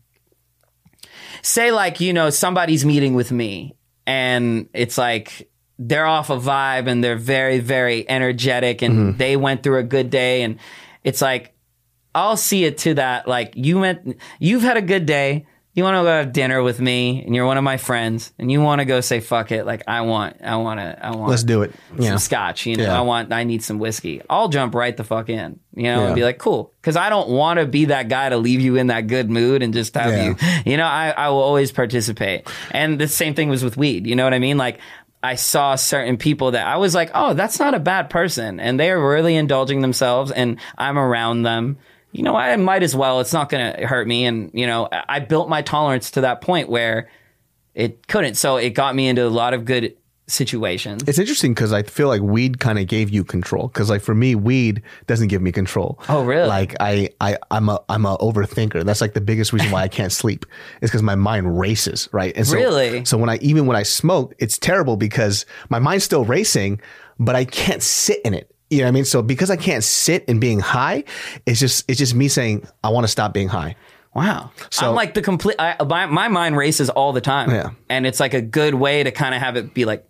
say like you know somebody's meeting with me and it's like they're off a vibe and they're very very energetic and mm-hmm. they went through a good day and it's like I'll see it to that like you went you've had a good day you want to go have dinner with me and you're one of my friends and you want to go say fuck it like I want I want to I want Let's do it. some Yeah. scotch. You know, Yeah. I want, I need some whiskey. I'll jump right the fuck in, you know, Yeah. and be like, cool. Cause I don't want to be that guy to leave you in that good mood and just have you, you know, I, I will always participate. And the same thing was with weed. You know what I mean? Like, I saw certain people that I was like, oh, that's not a bad person. And they are really indulging themselves and I'm around them. You know, I might as well. It's not going to hurt me. And, you know, I built my tolerance to that point where it couldn't. So it got me into a lot of good situations. It's interesting because I feel like weed kind of gave you control. Because like for me, weed doesn't give me control. Oh, really? Like I, I, I'm a, I'm a overthinker. That's like the biggest reason why I can't sleep. Is because my mind races, right? And so, Really? So when I even when I smoke, it's terrible because my mind's still racing, but I can't sit in it. You know what I mean? So because I can't sit in being high, it's just it's just me saying I want to stop being high. Wow. So- I'm like the complete, I, my, my mind races all the time. Yeah. And it's like a good way to kind of have it be like,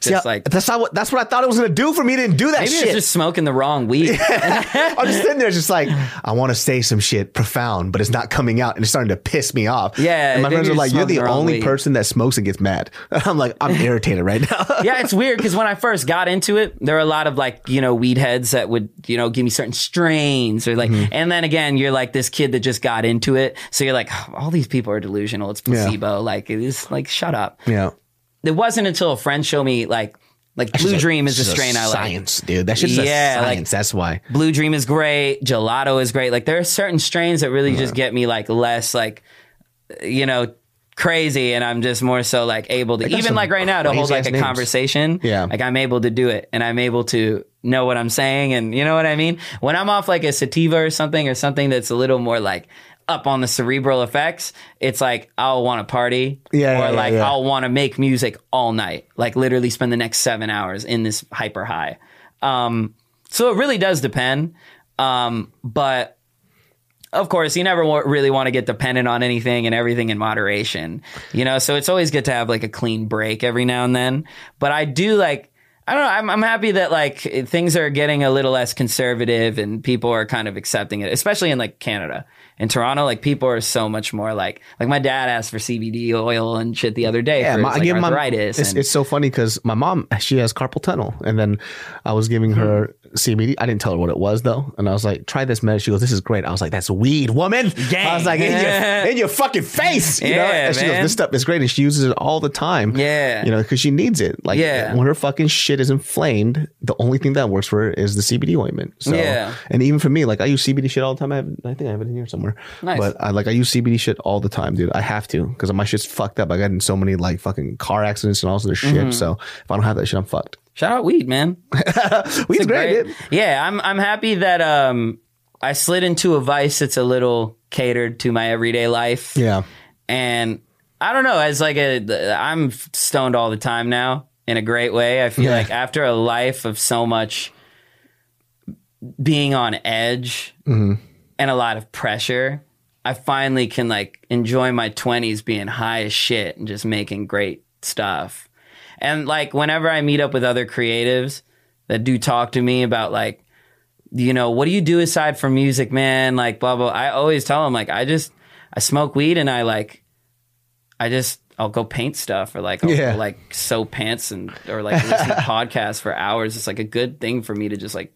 See, just like, that's not what that's what I thought it was gonna do for me. Didn't do that maybe shit. it's just smoking the wrong weed. I'm just sitting there, just like I want to say some shit profound, but it's not coming out, and it's starting to piss me off. Yeah, and my friends are like, "You're the only weed." person that smokes and gets mad." I'm like, I'm irritated right now. yeah, it's weird because when I first got into it, there were a lot of like, you know, weed heads that would, you know, give me certain strains or like, Mm-hmm. and then again, you're like this kid that just got into it. So you're like, "Oh, all these people are delusional. It's placebo. Like, it is like, shut up. yeah, It wasn't until a friend showed me like, like Blue Dream is a strain I like. Science, dude. That shit's Yeah, a like- That's why. Blue Dream is great. Gelato is great. Like there are certain strains that really just get me like less like, you know, crazy, and I'm just more so like able to even like right now to hold like a names. conversation. Yeah. like I'm able to do it, and I'm able to know what I'm saying, and you know what I mean. When I'm off like a sativa or something or something that's a little more like up on the cerebral effects, it's like I'll want to party, Yeah, or yeah, like yeah. I'll want to make music all night, like literally spend the next seven hours in this hyper high. Um, so it really does depend. Um, but of course, you never wa- really want to get dependent on anything and everything in moderation, you know. So it's always good to have like a clean break every now and then. But I do like, I don't know. I'm, I'm happy that like things are getting a little less conservative and people are kind of accepting it, especially in like Canada. In Toronto, like people are so much more like, like my dad asked for CBD oil and shit the other day Yeah, for my, his, like, give my arthritis. It's, and, it's so funny because my mom she has carpal tunnel, and then I was giving her CBD. I didn't tell her what it was though, and I was like, "Try this medicine." She goes, "This is great." I was like, "That's weed, woman." Yeah. I was like, "In your, in your fucking face," you know. And she goes, "This stuff is great," and she uses it all the time. Yeah. you know, because she needs it. Like, Yeah. when her fucking shit is inflamed, the only thing that works for her is the CBD ointment. So, Yeah. and even for me, like I use CBD shit all the time. I, have, I think I have it in here somewhere. Nice. But I like I use CBD shit all the time, dude. I have to because my shit's fucked up. I got in so many like fucking car accidents and all sorts of shit. Mm-hmm. So if I don't have that shit, I'm fucked. Shout out weed, man. Weed's great, Great. dude. Yeah, I'm I'm happy that um I slid into a vice that's a little catered to my everyday life. Yeah. And I don't know, as like a I'm stoned all the time now in a great way. I feel Yeah. like after a life of so much being on edge Mm-hmm. and a lot of pressure, I finally can like enjoy my 20s being high as shit and just making great stuff. And like whenever I meet up with other creatives that do talk to me about like, you know, what do you do aside from music, man? Like blah blah. I always tell them like I just I smoke weed and I like I just I'll go paint stuff or like I'll Yeah. like sew pants and or like listen to podcasts for hours. It's like a good thing for me to just like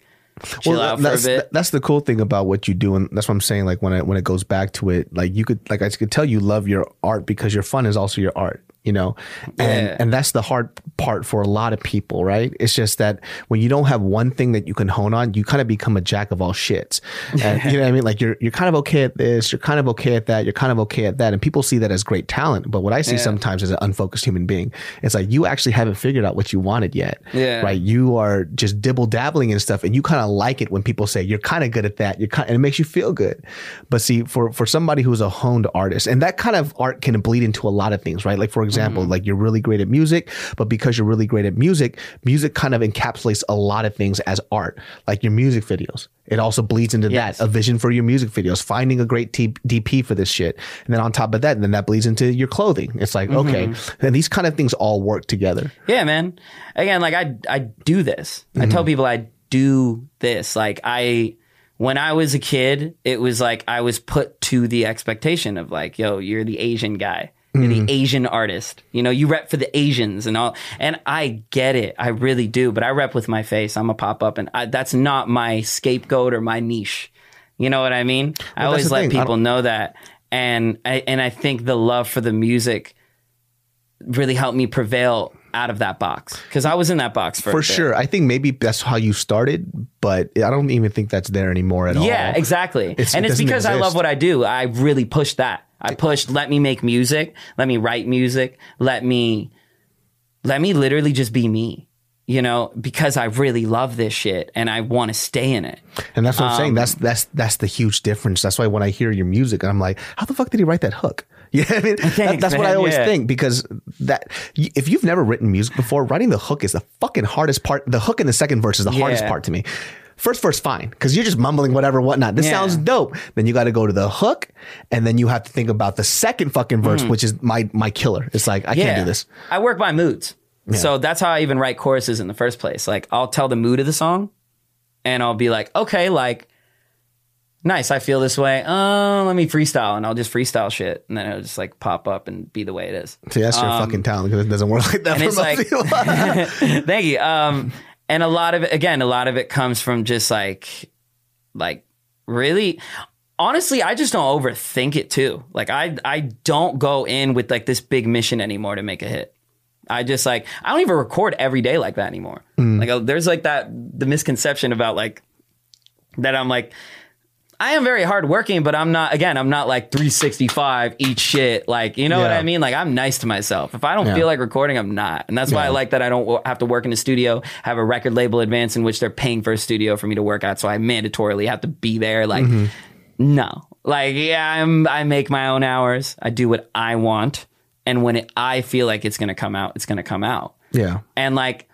chill out for a bit. that's the cool thing about what you do, and that's what I'm saying. Like when it when it goes back to it, like you could like I could tell you love your art because your fun is also your art. You know, and Yeah. and that's the hard part for a lot of people, right? It's just that when you don't have one thing that you can hone on, you kind of become a jack of all shits. And you know what I mean? Like you're you're kind of okay at this, you're kind of okay at that, you're kind of okay at that, and people see that as great talent. But what I see Yeah. sometimes as an unfocused human being, it's like you actually haven't figured out what you wanted yet, Yeah. right? you are just dibble dabbling and stuff and you kind of like it when people say you're kind of good at that you're kind and it makes you feel good but see for for somebody who's a honed artist and that kind of art can bleed into a lot of things right like for example Mm-hmm. like you're really great at music but because you're really great at music music kind of encapsulates a lot of things as art like your music videos it also bleeds into Yes. that a vision for your music videos finding a great T- dp for this shit and then on top of that then that bleeds into your clothing it's like okay Mm-hmm. and these kind of things all work together Yeah, man. Again, like I I do this. I Mm-hmm. tell people I do this. Like I when I was a kid, it was like I was put to the expectation of like, yo, you're the Asian guy. You're the mm. Asian artist. You know, you rep for the Asians and all. And I get it. I really do. But I rep with my face. I'm a pop up and I, that's not my scapegoat or my niche. You know what I mean? I Well, that's always let thing. People know that. And I, and I think the love for the music really helped me prevail out of that box because I was in that box for, for sure. I think maybe that's how you started, but I don't even think that's there anymore at all. Yeah, exactly. It's- and it it's because I love what I do. I really push that. I pushed let me make music, let me write music, let me let me literally just be me. You know, because I really love this shit and I want to stay in it. And that's what I'm Um, saying. That's that's that's the huge difference. That's why when I hear your music, I'm like, how the fuck did he write that hook? Yeah, I mean, that- Thanks, that's what I always Yeah. think because that if you've never written music before, writing the hook is the fucking hardest part. The hook in the second verse is the hardest part to me. First verse, fine, because you're just mumbling whatever, whatnot. This Yeah. sounds dope. Then you got to go to the hook, and then you have to think about the second fucking verse, which is my my killer. It's like I can't do this. I work by moods. So that's how I even write choruses in the first place. Like I'll tell the mood of the song and I'll be like, okay, like nice, I feel this way. Uh, let me freestyle and I'll just freestyle shit and then it'll just like pop up and be the way it is. See, that's your fucking talent because it doesn't work like that Um, And for it's like. Thank you. Um and a lot of it again, a lot of it comes from just like like really honestly i just don't overthink it too. Like i i don't go in with like this big mission anymore to make a hit. I just like i don't even record every day like that anymore. Like uh, there's like that the misconception about like that i'm like i am very hardworking but i'm not again i'm not like 365 eat shit like you know what i mean like i'm nice to myself if i don't Yeah. feel like recording i'm not and that's why i like that i don't have to work in a studio have a record label advance in which they're paying for a studio for me to work at so i mandatorily have to be there like Mm-hmm. no. Like, yeah, I'm I make my own hours. I do what I want. And when it, I feel like it's gonna come out, it's gonna come out. yeah, And like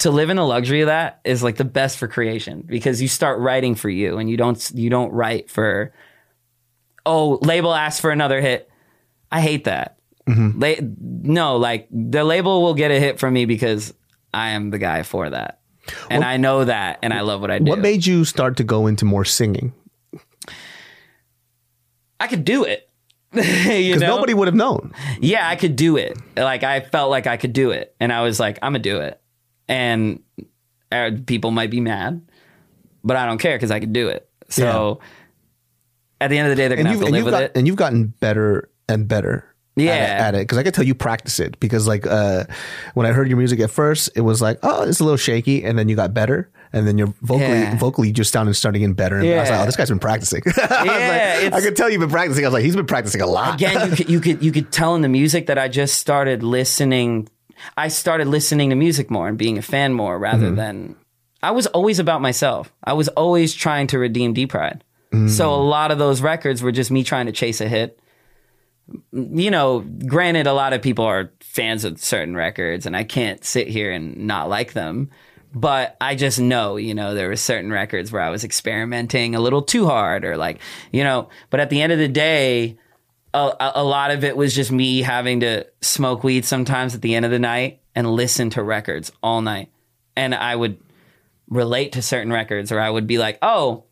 to live in the luxury of that is like the best for creation because you start writing for you and you don't you don't write for oh, label asks for another hit. I hate that. Mm-hmm. La- no, like the label will get a hit from me because I am the guy for that. And I know that and I love what I do. what made you start to go into more singing? I could do it. Because nobody would have known. yeah, I could do it. Like I felt like I could do it, and I was like, I'm gonna do it. And uh, people might be mad, but I don't care because I can do it. So at the end of the day, they're and gonna you've, to live with got, it. and you've gotten better and better Yeah. at, it- at it because I could tell you practice it because like uh when I heard your music at first it was like oh it's a little shaky and then you got better and then you're vocally Yeah. vocally just sounded starting getting better and I was like Yeah. oh this guy's been practicing I was Yeah, like, I could tell you've been practicing I was like he's been practicing a lot Again, you could, you could you could tell in the music that I just started listening. I started listening to music more and being a fan more rather mm-hmm. than I was always about myself. I was always trying to redeem D Pryde. So mm. a lot of those records were just me trying to chase a hit. you know, granted, a lot of people are fans of certain records, and I can't sit here and not like them. But I just know, you know, there were certain records where I was experimenting a little too hard, or like, you know. But at the end of the day, a, a lot of it was just me having to smoke weed sometimes at the end of the night and listen to records all night, and I would relate to certain records, or I would be like, oh,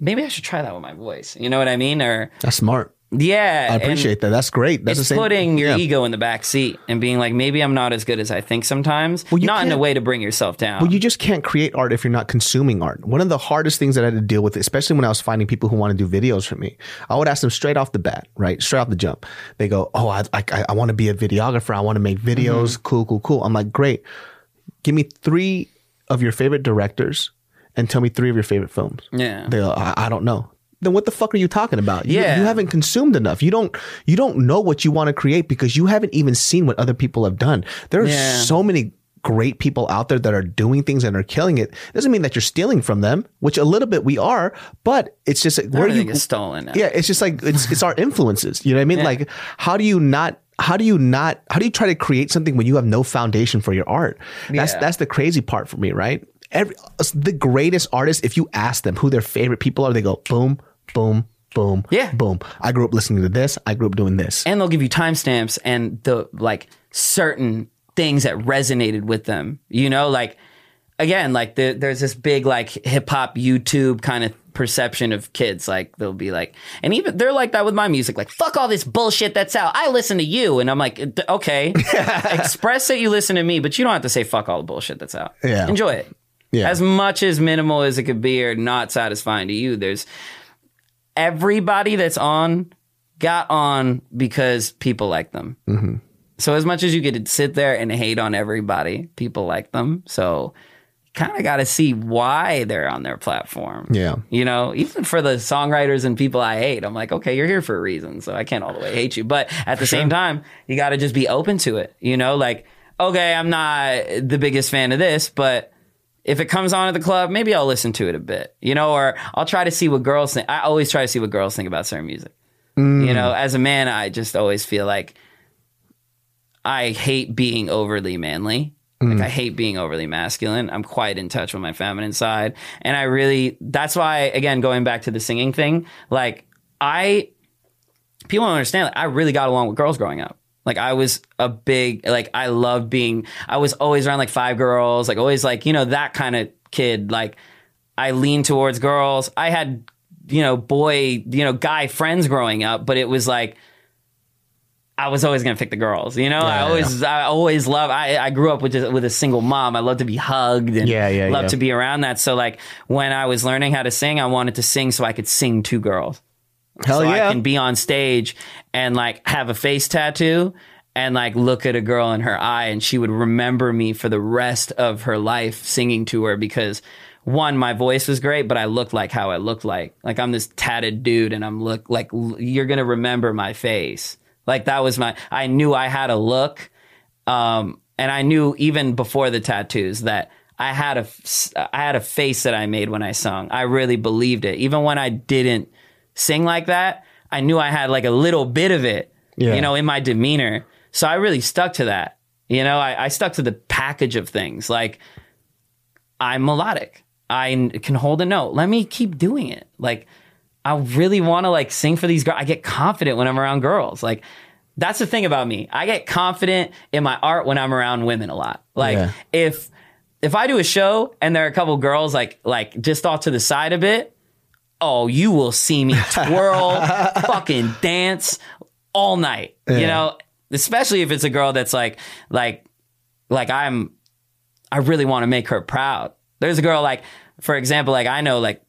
maybe I should try that with my voice. You know what I mean? Or That's smart. Yeah, I appreciate that. That's great. That's it's the same. putting your yeah. ego in the back seat and being like, maybe I'm not as good as I think sometimes. Well, you not in a way to bring yourself down. Well, you just can't create art if you're not consuming art. One of the hardest things that I had to deal with, especially when I was finding people who want to do videos for me, I would ask them straight off the bat, right? Straight off the jump. They go, Oh, I, I, I want to be a videographer. I want to make videos. Mm-hmm. Cool, cool, cool. I'm like, Great. Give me three of your favorite directors and tell me three of your favorite films. Yeah. They go, I, I don't know. Then what the fuck are you talking about? You, Yeah. you haven't consumed enough. You don't you don't know what you want to create because you haven't even seen what other people have done. There are Yeah. so many great people out there that are doing things and are killing it. Doesn't mean that you're stealing from them, which a little bit we are, but it's just like, where you is stolen. Now. yeah, it's just like it's it's our influences. You know what I mean? Like how do you not how do you not how do you try to create something when you have no foundation for your art? That's Yeah. that's the crazy part for me, right? Every the greatest artists, if you ask them who their favorite people are, they go boom, boom, boom, Yeah. boom. I grew up listening to this. I grew up doing this. and they'll give you timestamps and the like certain things that resonated with them. You know, like again, like the, there's this big like hip hop YouTube kind of perception of kids. Like they'll be like, and even they're like that with my music. Like fuck all this bullshit that's out. I listen to you, and I'm like, okay, express that you listen to me, but you don't have to say fuck all the bullshit that's out. Yeah. enjoy it. Yeah. As much as minimal as it could be or not satisfying to you, there's everybody that's on got on because people like them. Mm-hmm. So as much as you get to sit there and hate on everybody, people like them. So kind of got to see why they're on their platform. Yeah. You know, even for the songwriters and people I hate, I'm like, okay, you're here for a reason. So I can't all the way hate you. But at the same time, you got to just be open to it. You know, like, okay, I'm not the biggest fan of this, but if it comes on at the club, maybe I'll listen to it a bit, you know, or I'll try to see what girls think. I always try to see what girls think about certain music. You know, mm. as a man, I just always feel like I hate being overly manly. Like mm. I hate being overly masculine. I'm quite in touch with my feminine side. And I really that's why again going back to the singing thing, like I people don't understand like I really got along with girls growing up. Like I was a big like I loved being I was always around like five girls, like always like, you know, that kind of kid. Like I leaned towards girls. I had, you know, boy, you know, guy friends growing up, but it was like I was always gonna pick the girls, you know. I yeah, always, I always love. I, I grew up with just, with a single mom. I love to be hugged and Yeah, yeah, love yeah. to be around that. So like when I was learning how to sing, I wanted to sing so I could sing to girls Hell so yeah. I can be on stage and like have a face tattoo and like look at a girl in her eye and she would remember me for the rest of her life singing to her because one my voice was great but I looked like how I looked like like I'm this tatted dude and I'm look like you're going to remember my face like that was my I knew I had a look um and I knew even before the tattoos that I had a i had a face that I made when I sung. I really believed it. Even when I didn't sing like that, I knew I had like a little bit of it, Yeah. you know, in my demeanor. So I really stuck to that. You know, I, I stuck to the package of things. Like I'm melodic. I can hold a note. Let me keep doing it. Like I really want to like sing for these girls. I get confident when I'm around girls. Like that's the thing about me. I get confident in my art when I'm around women a lot. Like Yeah. if if I do a show and there are a couple girls like like just off to the side a bit, oh, you will see me twirl, fucking dance all night. You know, especially if it's a girl that's like like like I'm I really want to make her proud. There's a girl like for example like I know like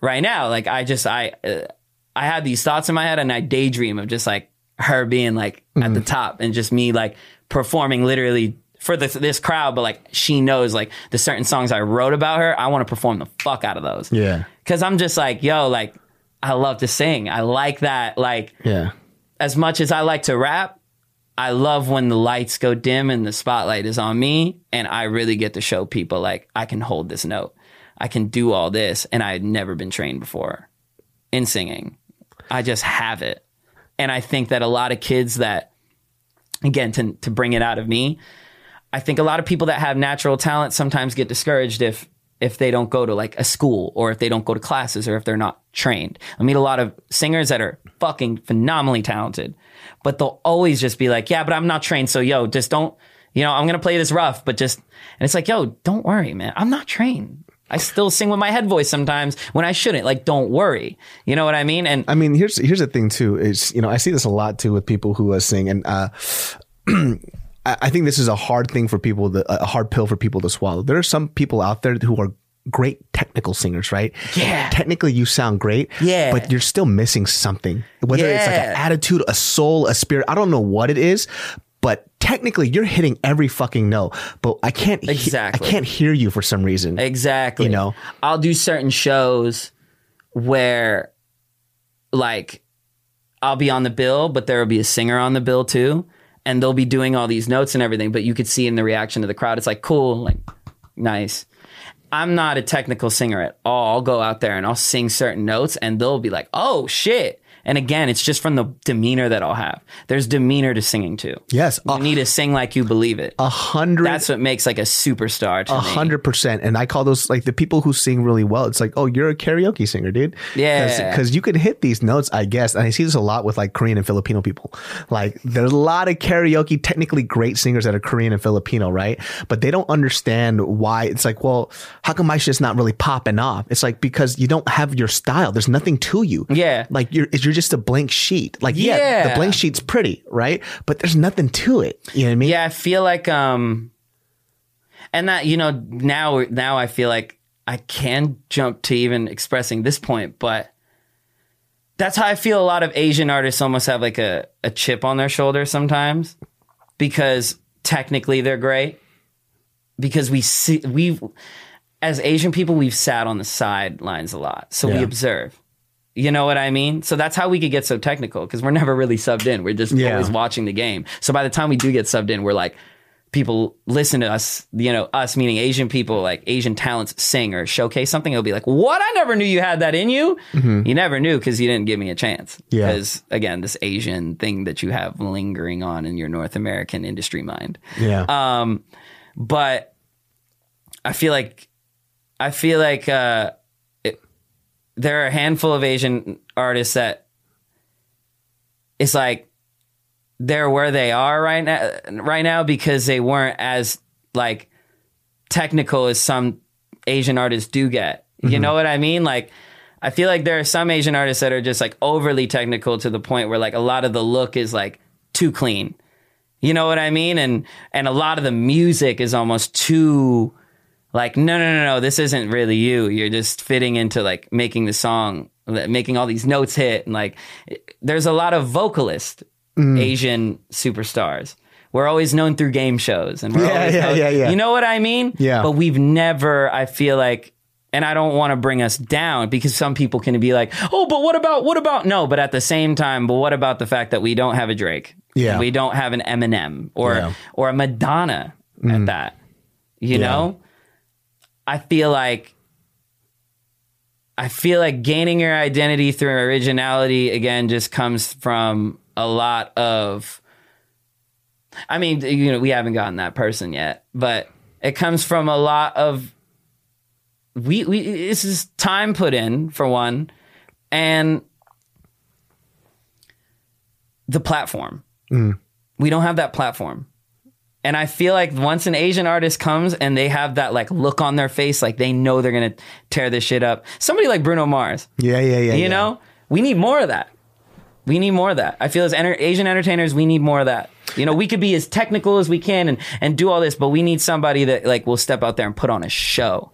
right now like I just I uh, I had these thoughts in my head and I daydream of just like her being like at the top and just me like performing literally for this this crowd but like she knows like the certain songs I wrote about her I want to perform the fuck out of those. Yeah. Cuz I'm just like yo like I love to sing. I like that like Yeah. as much as I like to rap, I love when the lights go dim and the spotlight is on me and I really get to show people like I can hold this note. I can do all this and I had never been trained before in singing. I just have it. And I think that a lot of kids that, again, to, to bring it out of me, I think a lot of people that have natural talent sometimes get discouraged if if they don't go to like a school or if they don't go to classes or if they're not trained. I meet a lot of singers that are fucking phenomenally talented, but they'll always just be like, yeah, but I'm not trained. So yo, just don't, you know, I'm going to play this rough, but just, and it's like, yo, don't worry, man. I'm not trained. I still sing with my head voice sometimes when I shouldn't. Like, don't worry. You know what I mean? And I mean, here's here's the thing too. Is you know I see this a lot too with people who uh, sing, and uh, I think this is a hard thing for people, to, a hard pill for people to swallow. There are some people out there who are great technical singers, right? Yeah. Technically, you sound great. Yeah. But you're still missing something. Whether it's like an attitude, a soul, a spirit. I don't know what it is, but technically, you're hitting every fucking note. But I can't. he- Exactly. I can't hear you for some reason. Exactly. You know? I'll do certain shows where, like, I'll be on the bill, but there will be a singer on the bill too, and they'll be doing all these notes and everything. But you could see in the reaction of the crowd, it's like cool, like nice. I'm not a technical singer at all. I'll go out there and I'll sing certain notes, and they'll be like, "Oh shit." And again, it's just from the demeanor that I'll have. There's demeanor to singing too. Yes. You need to sing like you believe it. A hundred. That's what makes like a superstar to A hundred percent. And I call those like the people who sing really well. It's like, oh, you're a karaoke singer, dude. Yeah. Because you can hit these notes, I guess. And I see this a lot with like Korean and Filipino people. Like there's a lot of karaoke, technically great singers that are Korean and Filipino, right? But they don't understand why. It's like, well, how come my shit's not really popping off? It's like because you don't have your style. There's nothing to you. Yeah. Like you're you're just a blank sheet. Like yeah, the blank sheet's pretty, right? But there's nothing to it. You know what I mean? Yeah, I feel like um and that you know now now I feel like I can jump to even expressing this point, but that's how I feel a lot of Asian artists almost have like a, a chip on their shoulder sometimes because technically they're great. Because we see we've as Asian people we've sat on the sidelines a lot. So we observe. You know what I mean? So that's how we could get so technical because we're never really subbed in. We're just Yeah. always watching the game. So by the time we do get subbed in, we're like, people listen to us, you know, us meaning Asian people, like Asian talents sing or showcase something. It'll be like, what? I never knew you had that in you. You never knew because you didn't give me a chance. Mm-hmm. Yeah. Because again, this Asian thing that you have lingering on in your North American industry mind. Yeah. Um, but I feel like I feel like uh, there are a handful of Asian artists that it's like they're where they are right now right now because they weren't as like technical as some Asian artists do get. You mm-hmm. know what I mean? Like I feel like there are some Asian artists that are just like overly technical to the point where like a lot of the look is like too clean. You know what I mean? And and a lot of the music is almost too like no no no no this isn't really you. You're just fitting into like making the song making all these notes hit and like there's a lot of vocalist mm. Asian superstars. We're always known through game shows and we're Yeah, always yeah, known- yeah, yeah. You know what I mean? Yeah. But we've never I feel like and I don't want to bring us down because some people can be like, "Oh, but what about what about no?" But at the same time, but what about the fact that we don't have a Drake? Yeah. we don't have an Eminem or Yeah. or a Madonna at mm. that. You Yeah. know, I feel like I feel like gaining your identity through originality again just comes from a lot of I mean, you know, we haven't gotten that person yet, but it comes from a lot of we we this is time put in for one and the platform. Mm. We don't have that platform. And I feel like once an Asian artist comes and they have that like look on their face, like they know they're gonna tear this shit up. Somebody like Bruno Mars, yeah, yeah, yeah. you yeah. know, we need more of that. We need more of that. I feel as enter- Asian entertainers, we need more of that. You know, we could be as technical as we can and and do all this, but we need somebody that like will step out there and put on a show.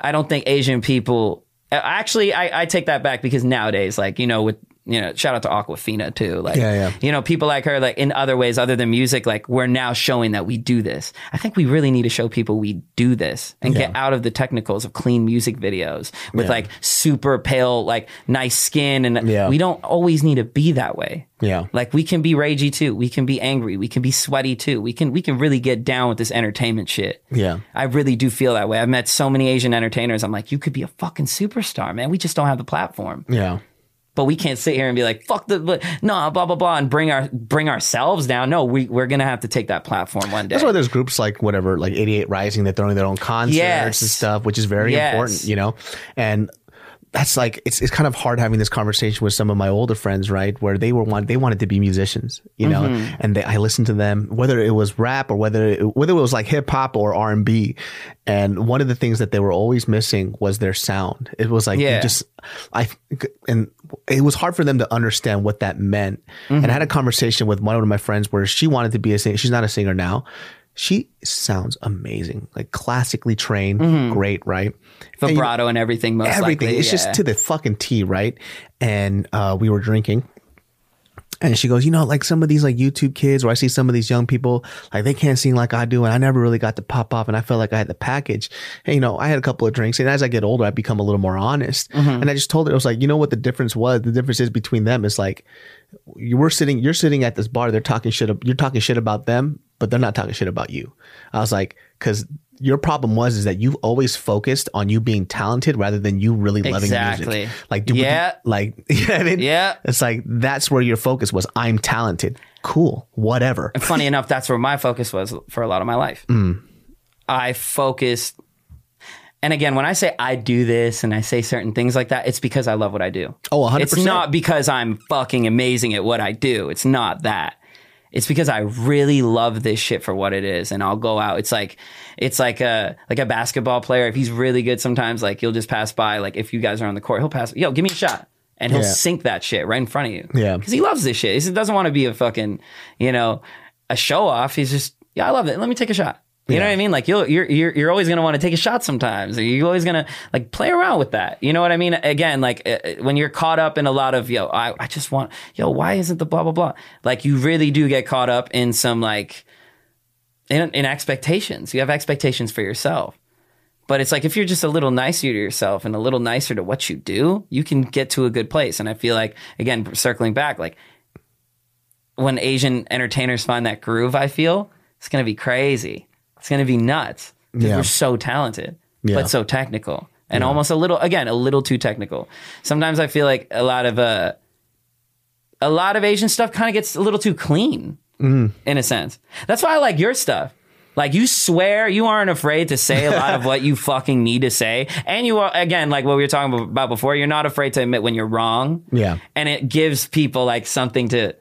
I don't think Asian people. Actually, I, I take that back because nowadays, like you know, with you know, shout out to Awkwafina too. Like, Yeah, yeah. you know, people like her, like in other ways other than music, like we're now showing that we do this. I think we really need to show people we do this and get out of the technicals of clean music videos with like super pale, like nice skin, and Yeah. we don't always need to be that way. Yeah. Like we can be ragey too. We can be angry. We can be sweaty too. We can we can really get down with this entertainment shit. Yeah. I really do feel that way. I've met so many Asian entertainers. I'm like, you could be a fucking superstar, man. We just don't have the platform. Yeah. But we can't sit here and be like, fuck the, but, no, blah, blah, blah, and bring our, bring ourselves down. No, we, we're to have to take that platform one day. That's why there's groups like whatever, like 88 Rising, they're throwing their own concerts Yes. and stuff, which is very Yes. important, you know? And that's like it's it's kind of hard having this conversation with some of my older friends, right? Where they were want they wanted to be musicians, you know, Mm-hmm. and they, I listened to them, whether it was rap or whether it, whether it was like hip hop or R and B, and one of the things that they were always missing was their sound. It was like Yeah. just I and it was hard for them to understand what that meant. And I had a conversation with one of my friends where she wanted to be a singer. She's not a singer now. She sounds amazing, like classically trained, great, right? And, you know, Vibrato and everything, most everything. likely. it's yeah. just to the fucking T, right? And uh, we were drinking. And she goes, you know, like some of these like YouTube kids, or I see some of these young people, like they can't sing like I do, and I never really got to pop off, and I felt like I had the package. And you know, I had a couple of drinks, and as I get older, I become a little more honest. Mm-hmm. And I just told her, I was like, you know what the difference was? The difference is between them is like, you were sitting, you're sitting at this bar, they're talking shit, you're talking shit about them, but they're not talking shit about you. I was like, because your problem was is that you've always focused on you being talented rather than you really loving Exactly. music. Like, do Yeah. like, you know what I mean? Yeah. It's like that's where your focus was. I'm talented. Cool. Whatever. And funny enough, that's where my focus was for a lot of my life. Mm. I focused, and again, when I say I do this and I say certain things like that, it's because I love what I do. Oh, 100%. It's not because I'm fucking amazing at what I do. It's not that. It's because I really love this shit for what it is, and I'll go out. It's like, it's like a like a basketball player. If he's really good, sometimes like you'll just pass by. Like if you guys are on the court, he'll pass. Yo, give me a shot, and he'll Yeah. sink that shit right in front of you. Yeah. because he loves this shit. He doesn't want to be a fucking, you know, a show off. He's just, yeah, I love it. Let me take a shot. You know what I mean? Like you'll, you're you're you're always gonna want to take a shot sometimes. You're always gonna like play around with that. You know what I mean? Again, like uh, when you're caught up in a lot of yo, I I just want yo, why isn't the blah blah blah? Like you really do get caught up in some like in, in expectations. You have expectations for yourself. But it's like if you're just a little nicer to yourself and a little nicer to what you do, you can get to a good place. And I feel like again, circling back, like when Asian entertainers find that groove, I feel it's gonna be crazy. It's gonna be nuts. Yeah. We're so talented, Yeah. but so technical. And almost a little again, a little too technical. Sometimes I feel like a lot of uh a lot of Asian stuff kind of gets a little too clean Mm-hmm. in a sense. That's why I like your stuff. Like you swear you aren't afraid to say a lot of what you fucking need to say. And you are again, like what we were talking about before, you're not afraid to admit when you're wrong. Yeah. And it gives people like something to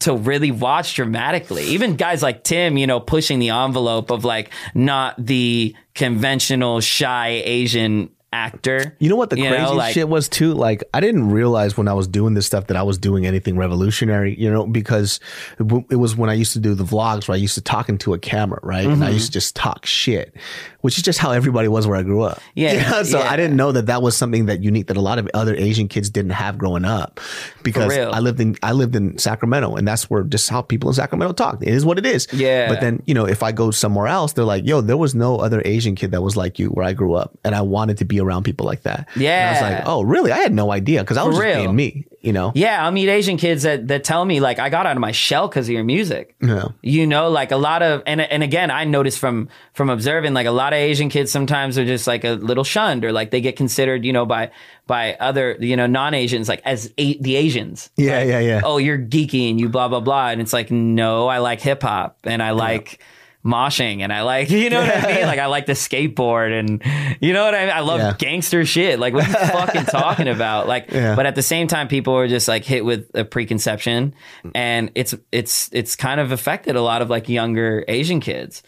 to really watch dramatically. Even guys like Tim, you know, pushing the envelope of like not the conventional shy Asian actor. You know what the You crazy know, like- shit was too? Like I didn't realize when I was doing this stuff that I was doing anything revolutionary, you know, because it w- it was when I used to do the vlogs where I used to talk into a camera, right? And I Mm-hmm. used to just talk shit, which is just how everybody was where I grew up. Yeah, You know? So yeah. I didn't know that that was something that unique that a lot of other Asian kids didn't have growing up because. I lived in I lived in Sacramento and that's where just how people in Sacramento talk. It is what it is. Yeah. But then, you know, if I go somewhere else, they're like, yo, there was no other Asian kid that was like you where I grew up. And I wanted to be around people like that. And I was like, oh, really? I had no idea because I was For just real. being me, you know? Yeah, I'll meet Asian kids that, that tell me like I got out of my shell because of your music. Yeah. You know, like a lot of and and again, I noticed from from observing like a lot of Asian kids sometimes are just like a little shunned or like they get considered, you know, by by other you know non Asians like as a- the Asians. Yeah, yeah, yeah. Oh, you're geeky and you blah blah blah, and it's like no, I like hip hop and I like. Moshing and I like, you know what I mean? Like I like the skateboard and you know what I mean? I love Yeah. gangster shit. Like what are you fucking talking about? Like, Yeah. but at the same time, people are just like hit with a preconception, and it's it's it's kind of affected a lot of like younger Asian kids.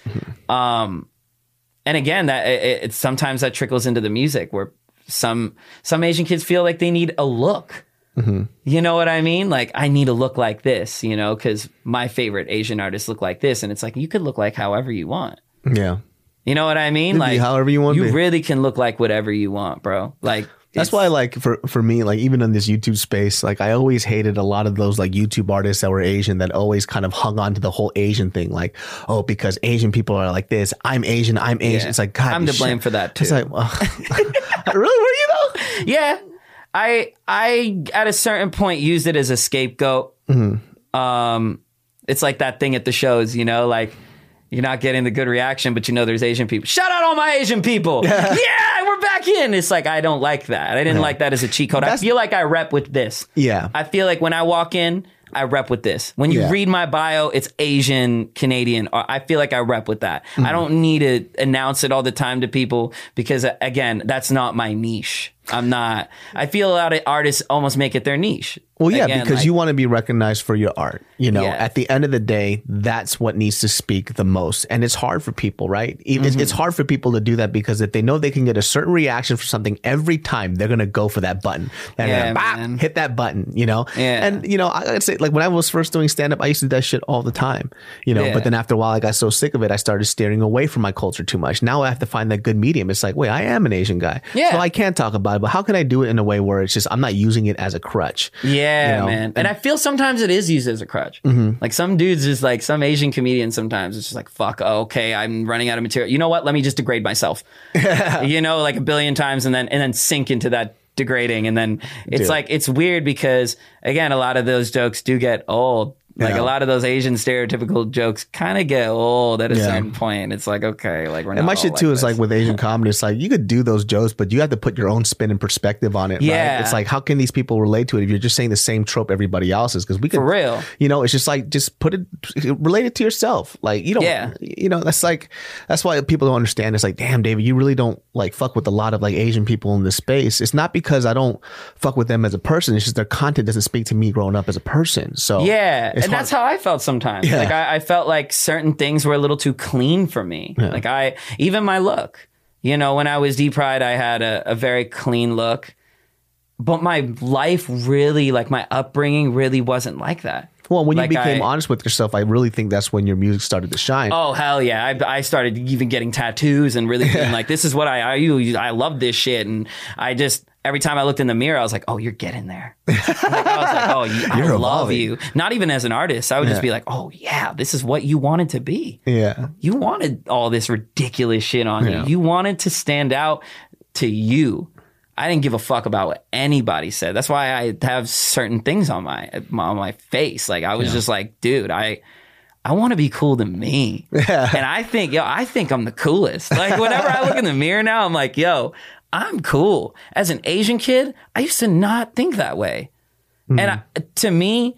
Um, and again, that it, it sometimes that trickles into the music where some some Asian kids feel like they need a look. Mm-hmm. You know what I mean? Like I need to look like this, you know, because my favorite Asian artists look like this, and it's like you could look like however you want. Yeah. You know what I mean? be Like however you want You be. really can look like whatever you want, bro. Like That's why, like, for, for me, like, even in this YouTube space, like, I always hated a lot of those, like, YouTube artists that were Asian that always kind of hung on to the whole Asian thing. Like, oh, because Asian people are like this. I'm Asian. I'm Asian. Yeah. It's like, God, I'm to blame for that, too. It's like, well, really? Were you though? Yeah. I I at a certain point used it as a scapegoat. Um it's like that thing at the shows, you know, like you're not getting the good reaction, but you know there's Asian people. Shout out all my Asian people. yeah, we're back in, it's like I don't like that. I didn't like that as a cheat code. I feel like I rep with this. Yeah. I feel like when I walk in, I rep with this. When you Yeah. read my bio, it's Asian, Canadian. I feel like I rep with that. Mm-hmm. I don't need to announce it all the time to people because, uh, again, that's not my niche. I'm not. I feel a lot of artists almost make it their niche. Well, yeah, Again, because like- you want to be recognized for your art. You know, Yeah. at the end of the day, that's what needs to speak the most. And it's hard for people, right? Even Mm-hmm. It's hard for people to do that because if they know they can get a certain reaction for something every time, they're going to go for that button. They're Yeah, man. hit that button, you know? Yeah. And, you know, I gotta say, like when I was first doing stand up, I used to do that shit all the time, you know? Yeah. But then after a while, I got so sick of it, I started steering away from my culture too much. Now I have to find that good medium. It's like, wait, I am an Asian guy. Yeah. So I can't talk about but how can I do it in a way where it's just, I'm not using it as a crutch? Yeah, you know? man. And I feel sometimes it is used as a crutch. Mm-hmm. Like some dudes is like some Asian comedian sometimes it's just like, fuck, oh, okay, I'm running out of material. You know what? Let me just degrade myself. you know, like a billion times and then and then sink into that degrading. And then it's Dude. like it's weird because again, a lot of those jokes do get old. Like Yeah. a lot of those Asian stereotypical jokes kind of get old at a Yeah. certain point. It's like, okay, like we're not And my shit too is this. like with Asian comedy, it's like you could do those jokes, but you have to put your own spin and perspective on it. Yeah. Right? It's like how can these people relate to it if you're just saying the same trope everybody else is? Because we could, For real. you know, it's just like just put it, relate it to yourself. Like you don't, Yeah. you know, that's like that's why people don't understand. It's like, damn, David, you really don't like fuck with a lot of like Asian people in this space. It's not because I don't fuck with them as a person. It's just their content doesn't speak to me growing up as a person. So Yeah, and that's how I felt sometimes. Yeah. Like I, I felt like certain things were a little too clean for me. Like I, even my look. You know, when I was D Pryde, I had a, a very clean look, but my life really, like my upbringing, really wasn't like that. Well, when you became I- honest with yourself, I really think that's when your music started to shine. Oh hell yeah! I, I started even getting tattoos and really being like, "This is what I I, you, I love this shit." And I just every time I looked in the mirror, I was like, "Oh, you're getting there." like, I was like, "Oh, you, I love evolving. you." Not even as an artist, I would just be like, "Oh yeah, this is what you wanted to be." Yeah. You wanted all this ridiculous shit on Yeah. you. You wanted to stand out to you. I didn't give a fuck about what anybody said. That's why I have certain things on my on my face. Like I was just like, dude, I I want to be cool to me. and I think, yo, I think I'm the coolest. Like whenever I look in the mirror now, I'm like, yo, I'm cool. As an Asian kid, I used to not think that way. Hmm. And I, to me,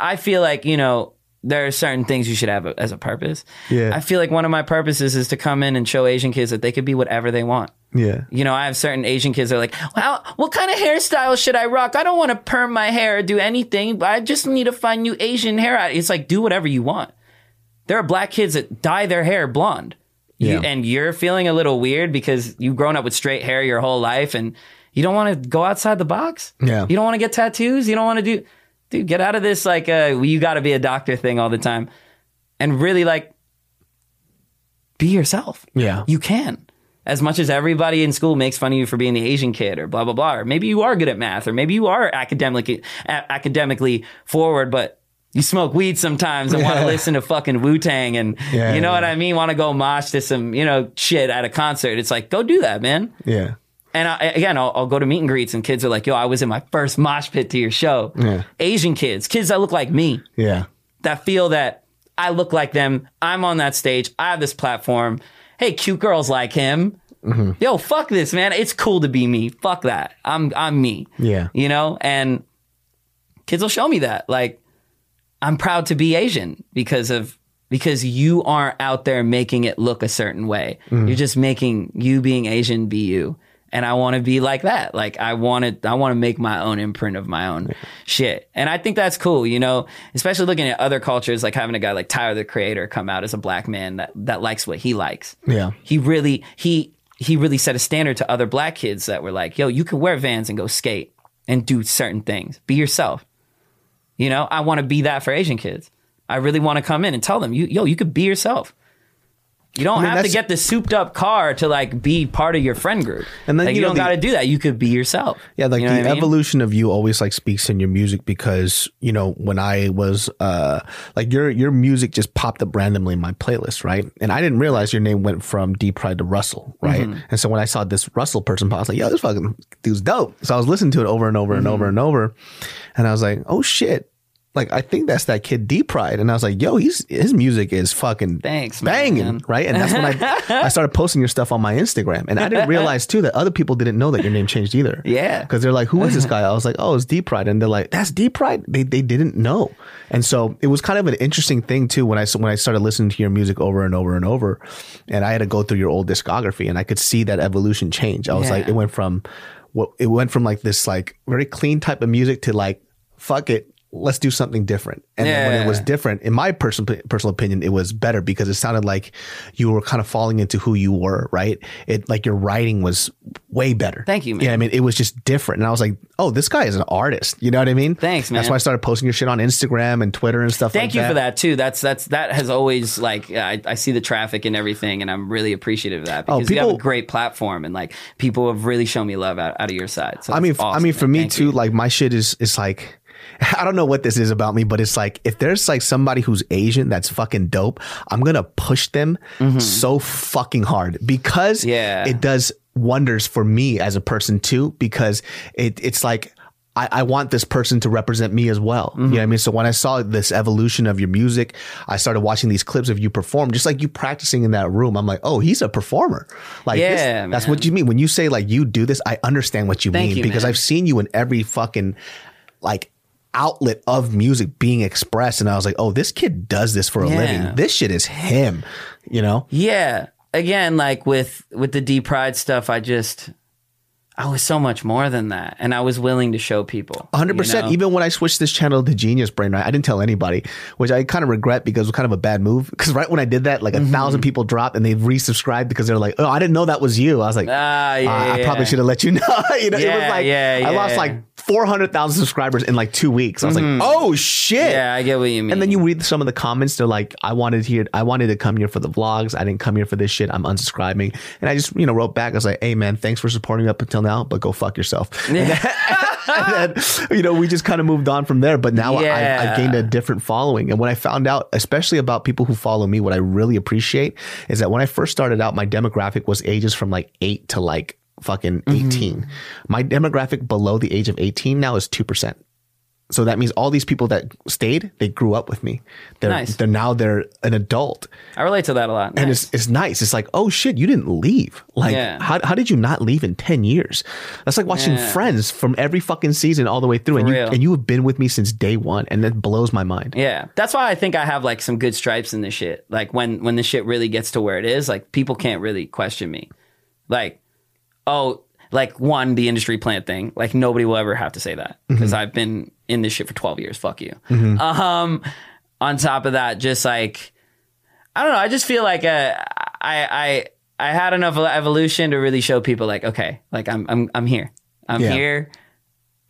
I feel like, you know, there are certain things you should have as a purpose. Yeah. I feel like one of my purposes is to come in and show Asian kids that they could be whatever they want. Yeah. You know, I have certain Asian kids that are like, well, what kind of hairstyle should I rock? I don't want to perm my hair or do anything, but I just need to find new Asian hair. It's like, do whatever you want. There are black kids that dye their hair blonde. You, Yeah. and you're feeling a little weird because you've grown up with straight hair your whole life and you don't want to go outside the box. Yeah. You don't want to get tattoos. You don't want to do, dude, get out of this like, uh, you got to be a doctor thing all the time and really like be yourself. Yeah. You can. As much as everybody in school makes fun of you for being the Asian kid or blah blah blah, or maybe you are good at math, or maybe you are academically a- academically forward, but you smoke weed sometimes and want to listen to fucking Wu Tang and Yeah, you know what. I mean, want to go mosh to some you know shit at a concert. It's like go do that, man. Yeah. And I, again, I'll, I'll go to meet and greets, and kids are like, "Yo, I was in my first mosh pit to your show." Yeah. Asian kids, kids that look like me Yeah. that feel that I look like them. I'm on that stage. I have this platform. Hey, cute girls like him. Mm-hmm. Yo, fuck this, man. It's cool to be me. Fuck that. I'm I'm me. Yeah. You know, and kids will show me that. Like, I'm proud to be Asian because of because you aren't out there making it look a certain way. Mm-hmm. You're just making you being Asian be you. And I want to be like that. Like I want to, I want to make my own imprint of my own shit. And I think that's cool, you know, especially looking at other cultures, like having a guy like Tyler the Creator come out as a black man that, that likes what he likes Yeah. he really he he really set a standard to other black kids that were like, yo, you can wear Vans and go skate and do certain things. Be yourself. You know, I want to be that for Asian kids. I really want to come in and tell them, you yo, you could be yourself. You don't I mean, have to get the souped up car to like be part of your friend group. And then, like, you you, know, don't got to do that. You could be yourself. Yeah, like You know the I mean? evolution of you always like speaks in your music because you know when I was uh like your your music just popped up randomly in my playlist, right? And I didn't realize your name went from D Pryde to Russell, right? Mm-hmm. And so when I saw this Russell person, pop, I was like, "Yo, this fucking dude's dope." So I was listening to it over and over and Mm-hmm. over and over, and I was like, "Oh shit." Like I think that's that kid D Pryde, and I was like, yo, he's his music is fucking Thanks, banging, man. right? And that's when I I started posting your stuff on my Instagram, and I didn't realize too that other people didn't know that your name changed either. Yeah. because they're like, who is this guy? I was like, oh, it's D Pryde, and they're like, that's D Pryde. They they didn't know, and so it was kind of an interesting thing too when I when I started listening to your music over and over and over, and I had to go through your old discography, and I could see that evolution change. I was like, it went from what it went from like this like very clean type of music to like fuck it let's do something different and then when it was different in my personal personal opinion it was better because it sounded like you were kind of falling into who you were right it like your writing was way better Thank you, man. yeah i mean it was just different and i was like oh this guy is an artist you know what i mean Thanks, that's why i started posting your shit on instagram and twitter and stuff Thank like you that for that too. That's that's that has always like I, I see the traffic and everything, and I'm really appreciative of that Oh, because you have a great platform, and like people have really shown me love out, out of your side. So I mean, f- I awesome, mean, man. for me Thank too, you. like my shit is is like. I don't know what this is about me, but it's like if there's like somebody who's Asian that's fucking dope, I'm gonna push them so fucking hard because Mm-hmm. Yeah. it does wonders for me as a person too. Because it it's like I, I want this person to represent me as well. You know what I mean? So when I saw this evolution of your music, I started watching these clips of you perform, just like you practicing in that room. I'm like, oh, he's a performer. Like, this- Yeah, that's what you mean when you say like you do this. I understand what you Thank mean you, because man. I've seen you in every fucking like outlet of music being expressed, and I was like, oh, this kid does this for a Yeah. living. This shit is him. You know? Yeah. Again, like with with the D Pryde stuff, I just I was so much more than that, and I was willing to show people. hundred you percent. know? Even when I switched this channel to Genius Brain, right, I didn't tell anybody, which I kind of regret because it was kind of a bad move. Because right when I did that, like a Mm-hmm. thousand people dropped and they resubscribed because they're like, "Oh, I didn't know that was you." I was like, Ah, yeah, "Ah, I yeah, probably should have let you know." you know, it was Yeah, like yeah, I lost yeah. like four hundred thousand subscribers in like two weeks. I was like, "Oh shit!" Mm-hmm. Yeah, I get what you mean. And then you read some of the comments. They're like, "I wanted here. I wanted to come here for the vlogs. I didn't come here for this shit. I'm unsubscribing." And I just, you know, wrote back. I was like, "Hey, man, thanks for supporting me up until now, but go fuck yourself." And then, you know, we just kind of moved on from there. But now I, I gained a different following. And when I found out, especially about people who follow me, what I really appreciate is that when I first started out, my demographic was ages from like eight to like fucking mm-hmm. 18. My demographic below the age of 18 now is 2%. So that means all these people that stayed, they grew up with me. They're Nice. they're now they're an adult. I relate to that a lot. And it's it's nice. It's like, oh shit, you didn't leave. Like Yeah. how how did you not leave in 10 years? That's like watching Yeah. friends from every fucking season all the way through. and you and you have been with me since day one. And that blows my mind. Yeah, that's why I think I have like some good stripes in this shit. Like when when the shit really gets to where it is, like people can't really question me. Like, oh, like one the industry plant thing. Like nobody will ever have to say that because I've been in this shit for twelve years. Fuck you. Um, on top of that, just like I don't know. I just feel like uh, I I I had enough evolution to really show people like okay, like I'm I'm I'm here. I'm Yeah. here.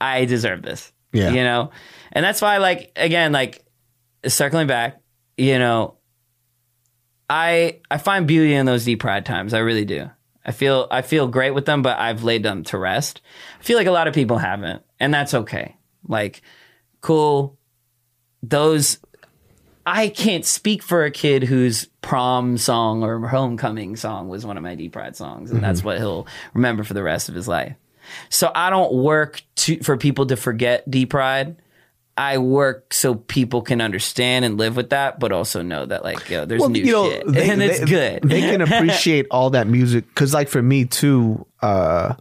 I deserve this. Yeah. You know? And that's why like again, like circling back, you know, I I find beauty in those D Pryde times. I really do. I feel I feel great with them, but I've laid them to rest. I feel like a lot of people haven't, and that's okay. Like, cool. Those I can't speak for a kid whose prom song or homecoming song was one of my D Pryde songs, and that's mm-hmm. what he'll remember for the rest of his life. So I don't work to for people to forget D Pryde. I work so people can understand and live with that, but also know that like yo, there's new shit, and it's good. They can appreciate all that music because, like, for me too, uh,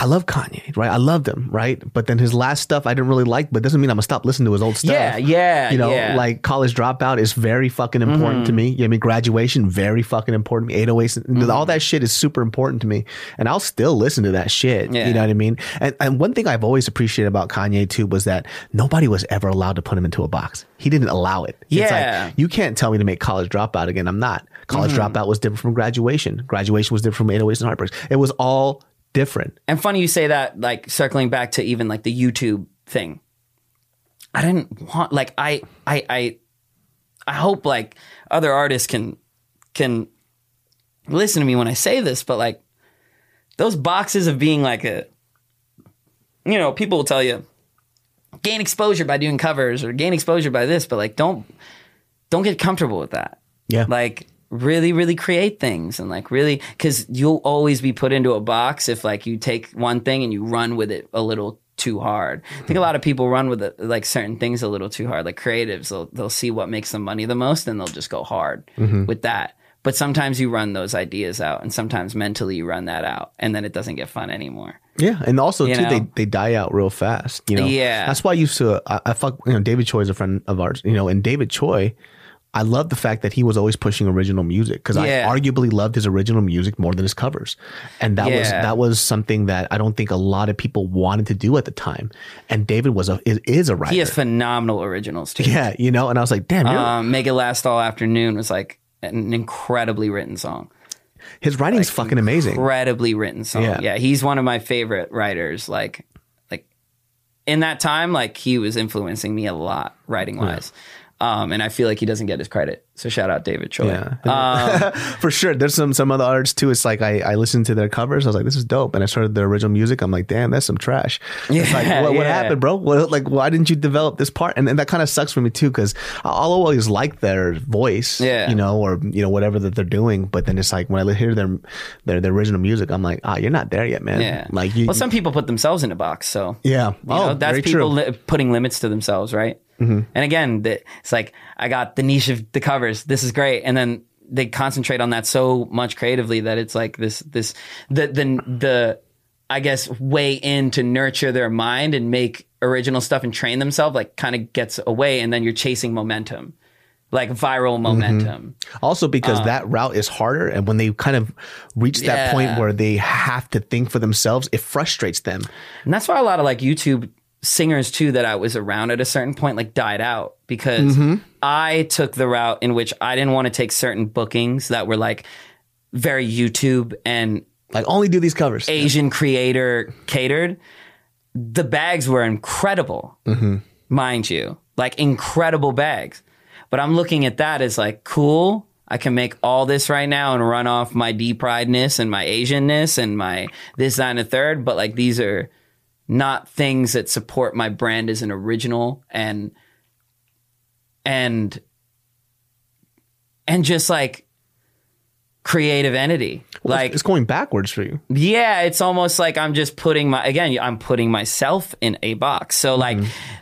I love Kanye, right? I loved him, right? But then his last stuff I didn't really like, but doesn't mean I'm gonna stop listening to his old stuff. Yeah, yeah, You know, yeah. Mm-hmm. like College Dropout is very fucking important to me. You know, what I mean, graduation very fucking important to me. 808s, all that shit is super important to me, and I'll still listen to that shit. Yeah. You know what I mean? And and one thing I've always appreciated about Kanye too was that nobody was ever allowed to put him into a box. He didn't allow it. It's Yeah. like, you can't tell me to make college dropout again. I'm not. College Mm-hmm. dropout was different from graduation. Graduation was different from 808s and heartbreaks. It was all different. And funny you say that, like circling back to even like the YouTube thing. I didn't want like I I I I hope like other artists can can listen to me when I say this, but like those boxes of being like a you know, people will tell you gain exposure by doing covers or gain exposure by this, but like don't don't get comfortable with that Yeah. like really really create things and like really because you'll always be put into a box if like you take one thing and you run with it a little too hard. I think a lot of people run with it, like certain things a little too hard. Like creatives, they'll they'll see what makes them money the most, and they'll just go hard mm-hmm. with that. But sometimes you run those ideas out, and sometimes mentally you run that out, and then it doesn't get fun anymore. Yeah, and also You too, they they die out real fast. You know, Yeah. That's why I used to. I, I fuck. You know, David Choi is a friend of ours. You know, and David Choi, I love the fact that he was always pushing original music because Yeah. I arguably loved his original music more than his covers, and that was that was something that I don't think a lot of people wanted to do at the time. And David was a is, is a writer. He has phenomenal originals too. yeah, you know, and I was like, damn, Um, Make It Last All Afternoon was like an incredibly written song. his writing's fucking amazing. Incredibly written song. Yeah. Yeah. he's one of my favorite writers. Like, like in that time, like he was influencing me a lot writing wise. Um, and I feel like he doesn't get his credit. So shout out David Choi. Yeah. Um, For sure. There's some some other artists too. It's like I, I listened to their covers. I was like, this is dope. And I started their original music. I'm like, damn, that's some trash. it's like, Yeah, what, what happened, bro? What, like, why didn't you develop this part? And, and that kind of sucks for me too, because I'll always like their voice, Yeah. you know, or you know whatever that they're doing. But then it's like when I hear their their, their original music, I'm like, ah, you're not there yet, man. yeah. Like you. well, some people put themselves in a box. So yeah. You oh, know, that's people. Li- putting limits to themselves, right? And again, the, it's like I got the niche of the covers. This is great, and then they concentrate on that so much creatively that it's like this, this, the, the, the, I guess, way in to nurture their mind and make original stuff and train themselves, like, kind of gets away, and then you're chasing momentum, like viral Mm-hmm. momentum. Also, because that route is harder, and when they kind of reach that point Uh. Where they have to think for themselves, it frustrates them. And that's why a lot of like YouTube singers too that I was around at a certain point like died out because Mm-hmm. I took the route in which I didn't want to take certain bookings that were like very YouTube and Like, only do these covers. Asian creator catered. The bags were incredible, mind you, like incredible bags. But I'm looking at that as like cool. I can make all this right now and run off my D prideness and my Asianness and my this, that, and a third. But like these are not things that support my brand as an original and and and just like creative entity. like it's going backwards for you. yeah, it's almost like I'm just putting my again, I'm putting myself in a box. So like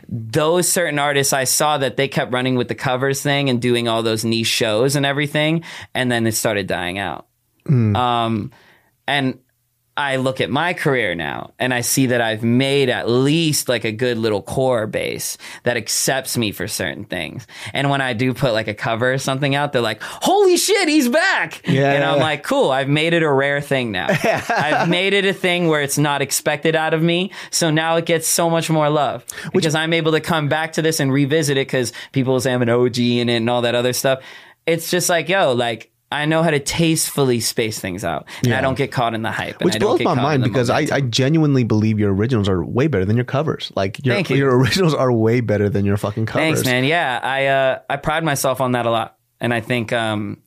those certain artists I saw that they kept running with the covers thing and doing all those niche shows and everything and then it started dying out. Um and I look at my career now and I see that I've made at least like a good little core base that accepts me for certain things. And when I do put like a cover or something out, they're like, holy shit, he's back. Yeah, and I'm like, cool, I've made it a rare thing now. I've made it a thing where it's not expected out of me. So now it gets so much more love because I'm able to come back to this and revisit it because people say I'm an OG in it and all that other stuff. It's just like, yo, like, I know how to tastefully space things out, and I don't get caught in the hype. and Which blows my mind because I. I genuinely believe your originals are way better than your covers. Like your Thank you. your originals are way better than your fucking covers. Thanks, man. Yeah, I uh, I pride myself on that a lot, and I think um,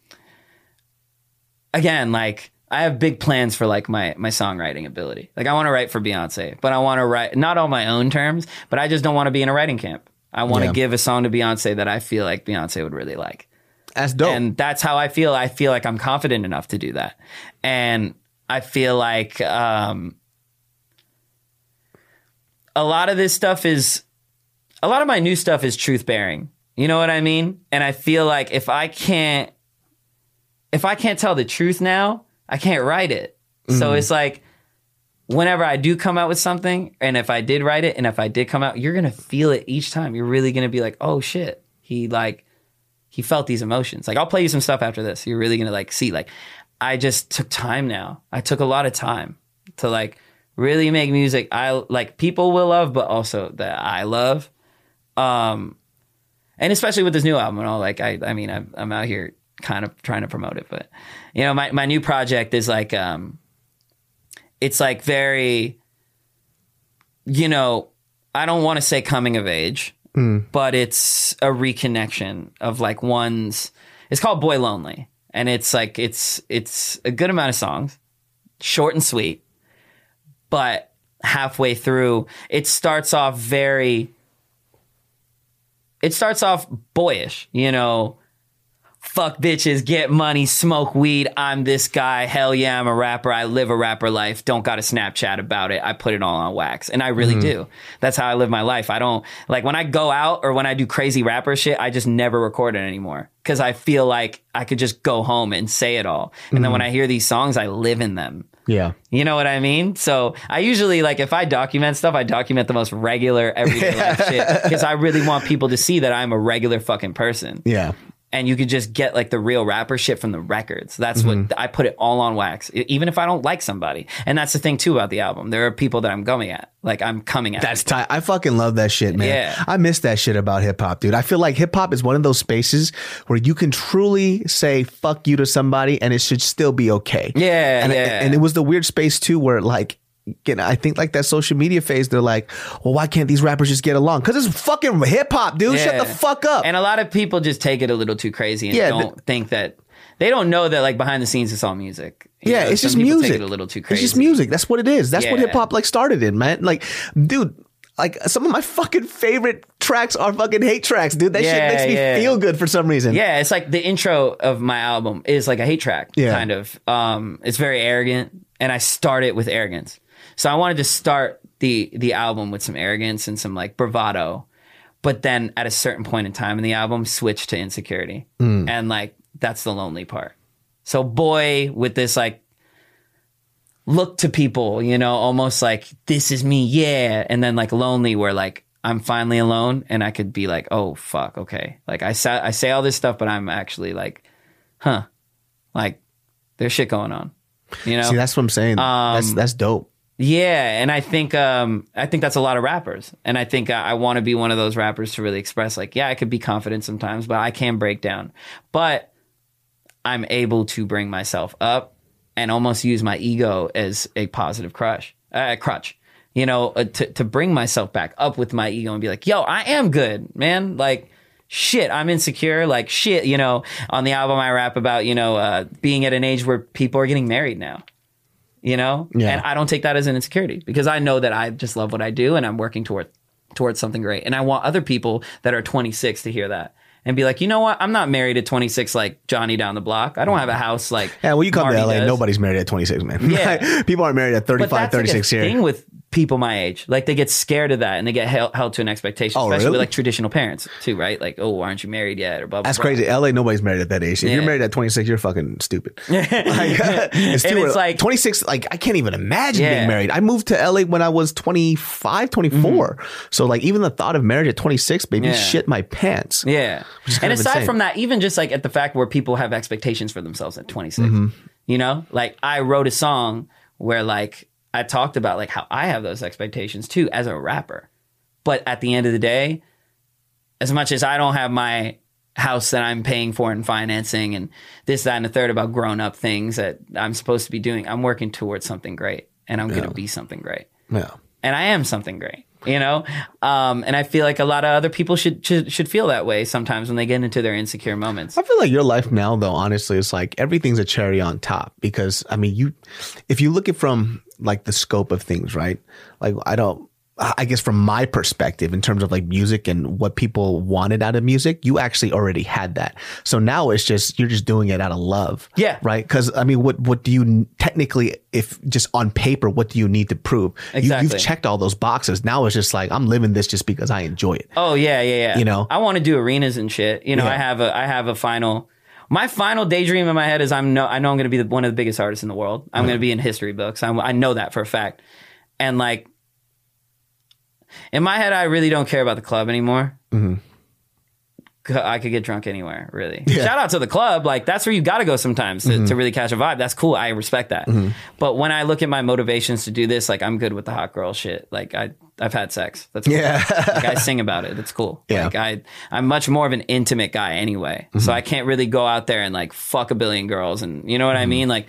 again, like I have big plans for like my my songwriting ability. Like I want to write for Beyonce, but I want to write not on my own terms, but I just don't want to be in a writing camp. I want to Yeah. give a song to Beyonce that I feel like Beyonce would really like. That's dope. And that's how I feel. I feel like I'm confident enough to do that. And I feel like um, a lot of this stuff is, a lot of my new stuff is truth bearing. You know what I mean? And I feel like if I can't, if I can't tell the truth now, I can't write it. So it's like, whenever I do come out with something, and if I did write it, and if I did come out, you're gonna feel it each time. You're really gonna be like, oh shit, he like he felt these emotions. Like I'll play you some stuff after this. You're really gonna like see. Like I just took time now. I took a lot of time to like really make music I like people will love, but also that I love. Um, and especially with this new album and all. Like I, I mean, I'm, I'm out here kind of trying to promote it, but you know, my my new project is like um, it's like very, you know, I don't want to say coming of age Mm. but it's a reconnection of like one's it's called boy lonely and it's like it's it's a good amount of songs short and sweet but halfway through it starts off very it starts off boyish you know fuck bitches, get money, smoke weed. I'm this guy. Hell yeah, I'm a rapper. I live a rapper life. Don't got a Snapchat about it. I put it all on wax. And I really Mm-hmm. do. That's how I live my life. I don't like when I go out or when I do crazy rapper shit, I just never record it anymore. Cause I feel like I could just go home and say it all. And Mm-hmm. then when I hear these songs, I live in them. Yeah. You know what I mean? So I usually like if I document stuff, I document the most regular everyday life shit because I really want people to see that I'm a regular fucking person. Yeah. And you could just get like the real rapper shit from the records. That's Mm-hmm. what I put it all on wax, even if I don't like somebody. And that's the thing too about the album. There are people that I'm going at, like I'm coming at. That's tight. I fucking love that shit, man. Yeah. I miss that shit about hip hop, dude. I feel like hip hop is one of those spaces where you can truly say fuck you to somebody and it should still be okay. Yeah, and, yeah. and it was the weird space too where like you know, I think like that social media phase, they're like, well, why can't these rappers just get along? Because it's fucking hip hop, dude. Shut the fuck up. And a lot of people just take it a little too crazy and Yeah, don't think that they don't know that like behind the scenes it's all music. You yeah, know, it's just music. It a little too crazy. It's just music. That's what it is. That's what hip hop like started in, man. Like, dude. Like some of my fucking favorite tracks are fucking hate tracks, dude. That Yeah, shit makes me yeah. feel good for some reason. Yeah, it's like the intro of my album is like a hate track, Yeah. kind of. Um, it's very arrogant, and I start it with arrogance. So I wanted to start the the album with some arrogance and some like bravado, but then at a certain point in time in the album, switch to insecurity, and like that's the lonely part. So boy, with this like look to people, you know, almost like this is me, yeah, and then like lonely, where like I'm finally alone, and I could be like, oh fuck, okay, like I say I say all this stuff, but I'm actually like, huh, like there's shit going on, you know. See, that's what I'm saying. Um, that's that's dope. Yeah, and I think um, I think that's a lot of rappers, and I think I, I want to be one of those rappers to really express like, yeah, I could be confident sometimes, but I can break down, but I'm able to bring myself up and almost use my ego as a positive crush, uh, crutch, you know, uh, to to bring myself back up with my ego and be like, yo, I am good, man, like. Shit, I'm insecure. Like shit, you know. On the album, I rap about you know uh, being at an age where people are getting married now you know Yeah. and i don't take that as an insecurity because i know that i just love what i do and i'm working toward towards something great and i want other people that are 26 to hear that and be like you know what i'm not married at 26 like johnny down the block i don't have a house like Yeah, well, you come Marty to LA, does. nobody's married at 26, man. Yeah. People aren't married at but 35, that's 36 like a here. thing with people my age like they get scared of that and they get held, held to an expectation Oh, especially really? with like traditional parents too right like oh aren't you married yet or blah blah That's blah. crazy. LA, nobody's married at that age. If you're married at 26, you're fucking stupid. Like, it's And too it's like- 26, like, I can't even imagine Yeah. being married. I moved to LA when I was 25, 24. So, like, even the thought of marriage at 26, baby, Mm-hmm. Yeah. shit my pants. Yeah. And aside insane. from that, even just like at the fact where people have expectations for themselves at 26, Mm-hmm. you know, like I wrote a song where like I talked about like how I have those expectations too as a rapper. But at the end of the day, as much as I don't have my house that I'm paying for and financing and this, that, and the third about grown up things that I'm supposed to be doing, I'm working towards something great and I'm going to be something great Yeah. and I am something great, you know. Um, and I feel like a lot of other people should, should should feel that way sometimes when they get into their insecure moments. I feel like your life now, though, honestly, is like everything's a cherry on top because I mean, you, if you look at from like the scope of things, right? Like, I don't, I guess from my perspective, in terms of like music and what people wanted out of music, you actually already had that. So now it's just, you're just doing it out of love. Yeah. Right. Cause I mean, what, what do you technically, if just on paper, what do you need to prove? You, Exactly. you've checked all those boxes. Now it's just like, I'm living this just because I enjoy it. Oh yeah, yeah, yeah. You know? I want to do arenas and shit. You know, Yeah. I have a I have a final. My final daydream in my head is I'm no I know I'm going to be the, one of the biggest artists in the world. I'm going to be in history books. I'm, I know that for a fact. And like in my head, I really don't care about the club anymore. Mm-hmm. I could get drunk anywhere, really. Shout out to the club. Like, that's where you got to go sometimes to, to mm-hmm. really catch a vibe. That's cool. I respect that. Mm-hmm. But when I look at my motivations to do this, like, I'm good with the hot girl shit. Like, I, I've had sex. That's cool. Yeah. like, I sing about it. It's cool. Yeah. Like, I, I'm much more of an intimate guy anyway. So I can't really go out there and like fuck a billion girls. And you know what I mean? Like,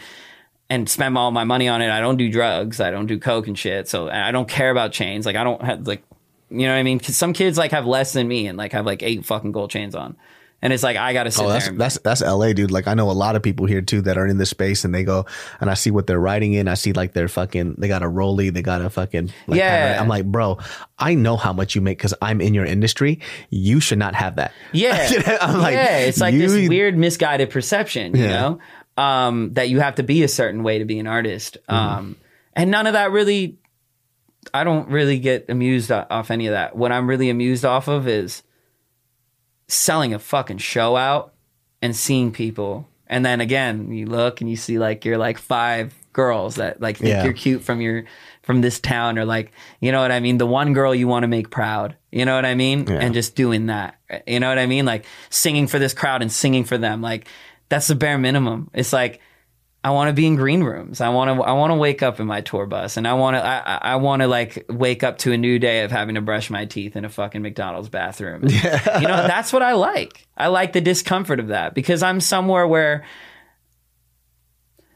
and spend all my money on it. I don't do drugs. I don't do coke and shit. So I don't care about chains. Like I don't have like, you know what I mean? 'Cause some kids like have less than me and like have like eight fucking gold chains on, And it's like I got to sit Oh, there. that's and- that's that's LA, dude. Like I know a lot of people here too that are in this space, and they go and I see what they're writing in. I see like they're fucking. They got a rolly. They got a fucking. Like, Yeah. I'm like, bro, I know how much you make because I'm in your industry. You should not have that. Yeah. I'm like, yeah, it's like this weird misguided perception, you Yeah. know, um, that you have to be a certain way to be an artist. Mm-hmm. Um, and none of that really, I don't really get amused off any of that. What I'm really amused off of is selling a fucking show out and seeing people. And then again, you look and you see like you're like five girls that like think Yeah. you're cute from your from this town or like you know what I mean the one girl you want to make proud you know what I mean Yeah. and just doing that you know what I mean like singing for this crowd and singing for them like that's the bare minimum it's like I want to be in green rooms I want to I want to wake up in my tour bus and I want to I I- want to like wake up to a new day of having to brush my teeth in a fucking McDonald's bathroom you know that's what I like I like the discomfort of that because I'm somewhere where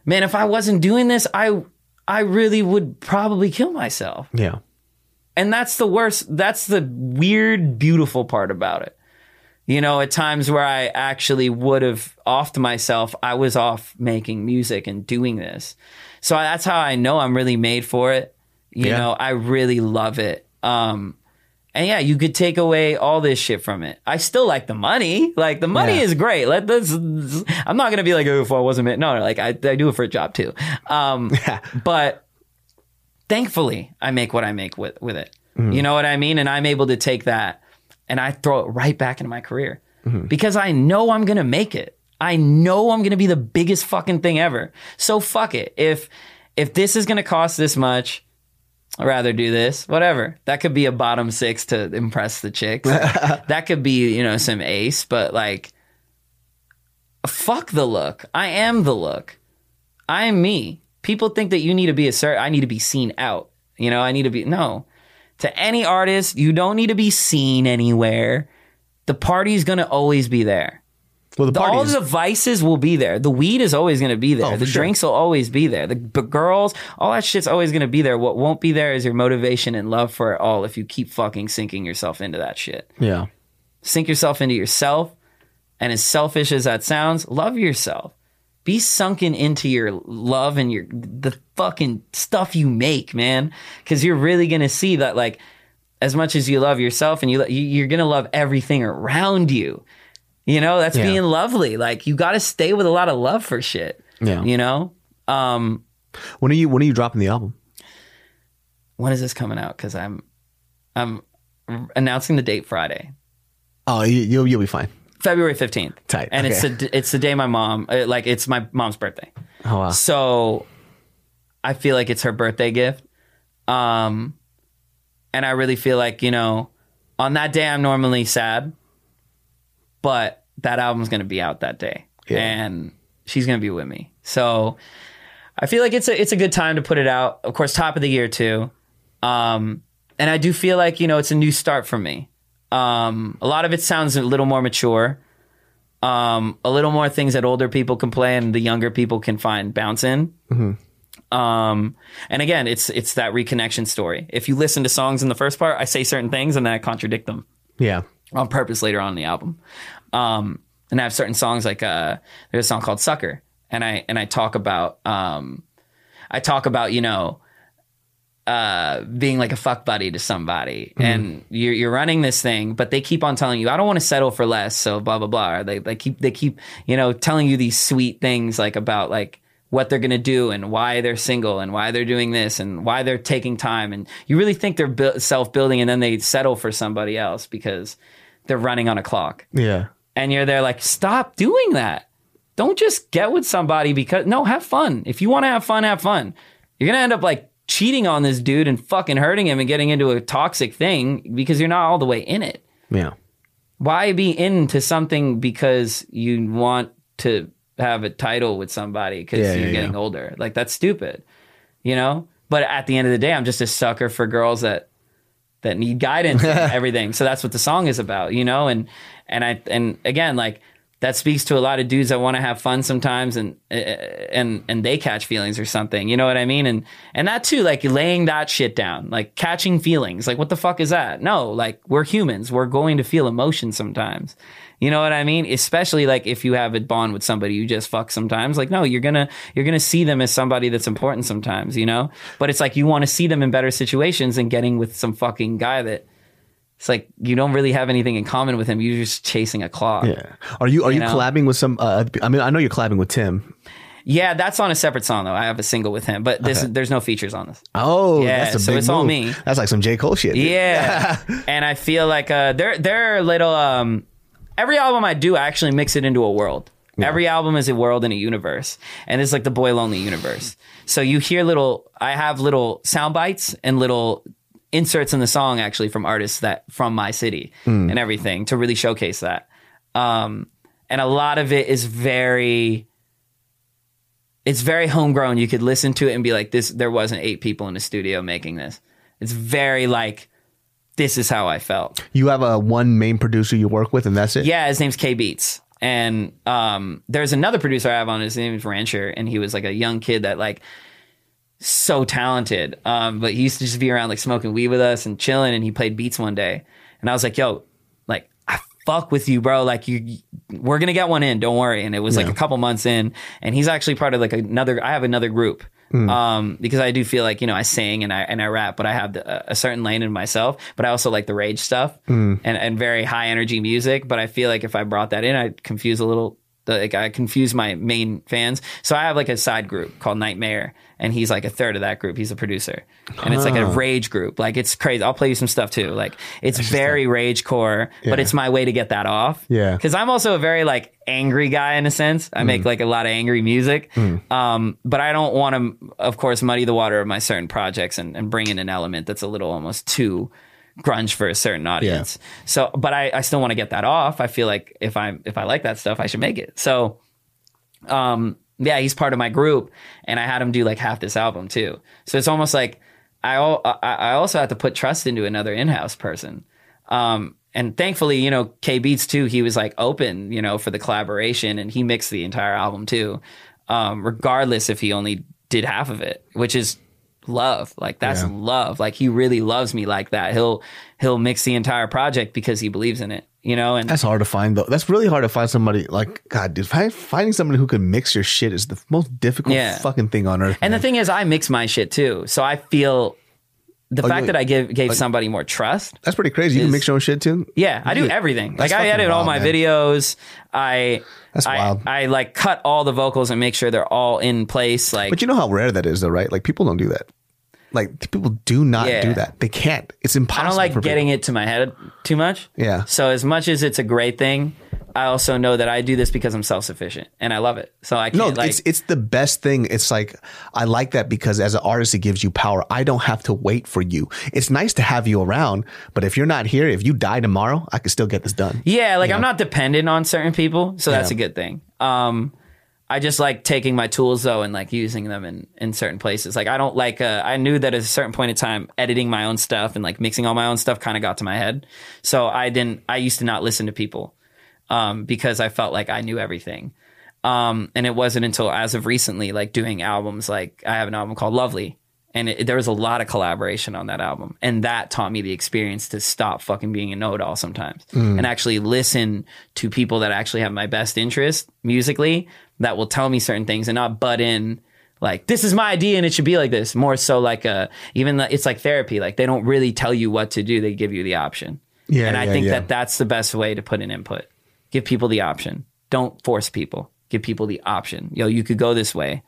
man, if I wasn't doing this, I I really would probably kill myself. Yeah. And that's the worst. That's the weird, beautiful part about it. You know, at times where I actually would have offed myself, I was off making music and doing this. So that's how I know I'm really made for it. You Yeah. know, I really love it. Um, and yeah, you could take away all this shit from it. I still like the money. Like the money Yeah. is great. Let this. I'm not gonna be like, oh, if I wasn't, ma-" no, like I, I do it for a job too. Um, but thankfully, I make what I make with with it. You know what I mean? And I'm able to take that and I throw it right back into my career mm-hmm. because I know I'm gonna make it. I know I'm gonna be the biggest fucking thing ever. So fuck it. If if this is gonna cost this much, I'd rather do this. Whatever. That could be a bottom six to impress the chicks. that could be, you know, some ace, but like fuck the look. I am the look. I am me. People think that you need to be a certain I need to be seen out. You know, I need to be no. To any artist, you don't need to be seen anywhere. The party's gonna always be there. Well, the The- all the vices will be there. The weed is always going to be there. Oh, the sure. drinks will always be there. The, the girls, all that shit's always going to be there. What won't be there is your motivation and love for it all if you keep fucking sinking yourself into that shit. yeah. Sink yourself into yourself. And as selfish as that sounds, love yourself. Be sunken into your love and your the fucking stuff you make, man. Because you're really gonna see that, like, as much as you love yourself, and you you- you're gonna love everything around you. You know, that's Yeah. being lovely. Like, you got to stay with a lot of love for shit. Yeah. You know, um, When are you when are you dropping the album? when is this coming out? Because I'm I'm announcing the date Friday. Oh, you, you'll you'll be fine. February 15th. Tight, And it's okay. the it's the day my mom uh, like it's my mom's birthday. Oh wow. So I feel like it's her birthday gift. Um and I really feel like, you know, on that day I'm normally sad, but that album's going to be out that day. Yeah. And she's going to be with me. So I feel like it's a it's a good time to put it out. Of course, top of the year too. Um and I do feel like, you know, it's a new start for me. Um a lot of it sounds a little more mature um, a little more things that older people can play and the younger people can find bounce in. Um, and again, it's it's that reconnection story. If you listen to songs in the first part, I say certain things and then I contradict them Yeah. on purpose later on in the album. Um, and I have certain songs like uh, there's a song called "Sucker," and I and I talk about um, I talk about you know uh, being like a fuck buddy to somebody, and you're you're running this thing, but they keep on telling you, I don't want to settle for less, so blah blah blah. Or they they keep they keep you know telling you these sweet things like about like what they're gonna do and why they're single and why they're doing this and why they're taking time, and you really think they're bu- self building, and then they settle for somebody else because they're running on a clock. Yeah. and you're there like stop doing that. Don't just get with somebody because no have fun. If you want to have fun have fun. You're gonna end up like cheating on this dude and fucking hurting him and getting into a toxic thing because you're not all the way in it. Yeah. why be into something because you want to have a title with somebody because Yeah, you're yeah, getting yeah. older? Like that's stupid you know? But at the end of the day i'm just a sucker for girls that that need guidance and everything. So that's what the song is about you know? And and i and again like that speaks to a lot of dudes that want to have fun sometimes and uh, and and they catch feelings or something you know what i mean? And and that too like laying that shit down like catching feelings like what the fuck is that? No like we're humans we're going to feel emotion sometimes you know what i mean? Especially like if you have a bond with somebody you just fuck sometimes like no you're gonna you're gonna see them as somebody that's important sometimes you know? But it's like you want to see them in better situations than getting with some fucking guy that it's like you don't really have anything in common with him. You're just chasing a claw. Yeah. Are you are you, You know? collabing with some? Uh, I mean, I know you're collabing with Tim. Yeah, that's on a separate song though. I have a single with him, but this, there's no features on this. Oh, Yeah, so it's all me. That's like some J Cole shit. dude. Yeah, and I feel like uh, they're they're little. Um, every album I do, I actually mix it into a world. Every album is a world and a universe, and it's like the Boy Lonely universe. So you hear little. I have little sound bites and little inserts in the song actually from artists that from my city and everything to really showcase that. Um, and a lot of it is very it's very homegrown. You could listen to it and be like, this there wasn't eight people in the studio making this. It's very like this is how I felt. You have a one main producer you work with, and that's it. Yeah, his name's K Beats. And um, there's another producer I have on. His name is Rancher, and he was like a young kid that like so talented. Um, but he used to just be around like smoking weed with us and chilling. And he played beats one day, and I was like, "Yo, like I fuck with you, bro. Like you, we're gonna get one in. Don't worry." And it was like a couple months in, and he's actually part of like another. I have another group. Um, because I do feel like you know I sing and I and I rap, but I have the, a certain lane in myself. But I also like the rage stuff and and very high energy music. But I feel like if I brought that in, I'd confuse a little like I confuse my main fans. So I have like a side group called Nightmare, and he's like a third of that group. He's a producer, and it's like a rage group. Like it's crazy. I'll play you some stuff too. Like it's very rage core, but it's my way to get that off. Yeah. because I'm also a very like angry guy in a sense. I make like a lot of angry music, um, but I don't want to, of course, muddy the water of my certain projects and, and bring in an element that's a little almost too grunge for a certain audience. So, but I, I still want to get that off. I feel like if I if I like that stuff, I should make it. So, um, yeah, he's part of my group, and I had him do like half this album too. So it's almost like I al- I I also had to put trust into another in house person. Um, and thankfully, you know, K Beats too, he was like open, you know, for the collaboration, and he mixed the entire album too. Um, regardless if he only did half of it, which is love. Like that's Yeah. love. Like he really loves me like that. He'll he'll mix the entire project because he believes in it. You know, and That's hard to find though. That's really hard to find somebody like God, dude. Find, finding somebody who can mix your shit is the most difficult Yeah. fucking thing on earth. And the thing is, I mix my shit too. So I feel the Oh, fact that I give gave somebody more trust. that's pretty crazy. You can mix your own shit too. Yeah, I do everything. that's Like I edit all my man. videos. I That's I, wild. I like cut all the vocals and make sure they're all in place. Like But you know how rare that is, though, right? Like people don't do that. Like people do not Yeah. do that. They can't. It's impossible. I don't like getting people. it to my head too much. Yeah. So as much as it's a great thing, I also know that I do this because I'm self sufficient and I love it. So I can't No, like it's it's the best thing. It's like I like that because as an artist, it gives you power. I don't have to wait for you. It's nice to have you around, but if you're not here, if you die tomorrow, I can still get this done. Yeah, like I'm not dependent on certain people, so that's Yeah. a good thing. Um, I just like taking my tools though and like using them in in certain places. Like I don't like. Uh, I knew that at a certain point in time, editing my own stuff and like mixing all my own stuff kind of got to my head. So I didn't. I used to not listen to people um, because I felt like I knew everything. Um, and it wasn't until as of recently, like doing albums, like I have an album called Lovely, and it, there was a lot of collaboration on that album, and that taught me the experience to stop fucking being a know-it-all sometimes and actually listen to people that actually have my best interest musically that will tell me certain things and not butt in like this is my idea and it should be like this. More so like a even the, it's like therapy. Like they don't really tell you what to do; they give you the option. Yeah, and I yeah, think yeah. that that's the best way to put an input. Give people the option. Don't force people. Give people the option. Yo, you could go this way.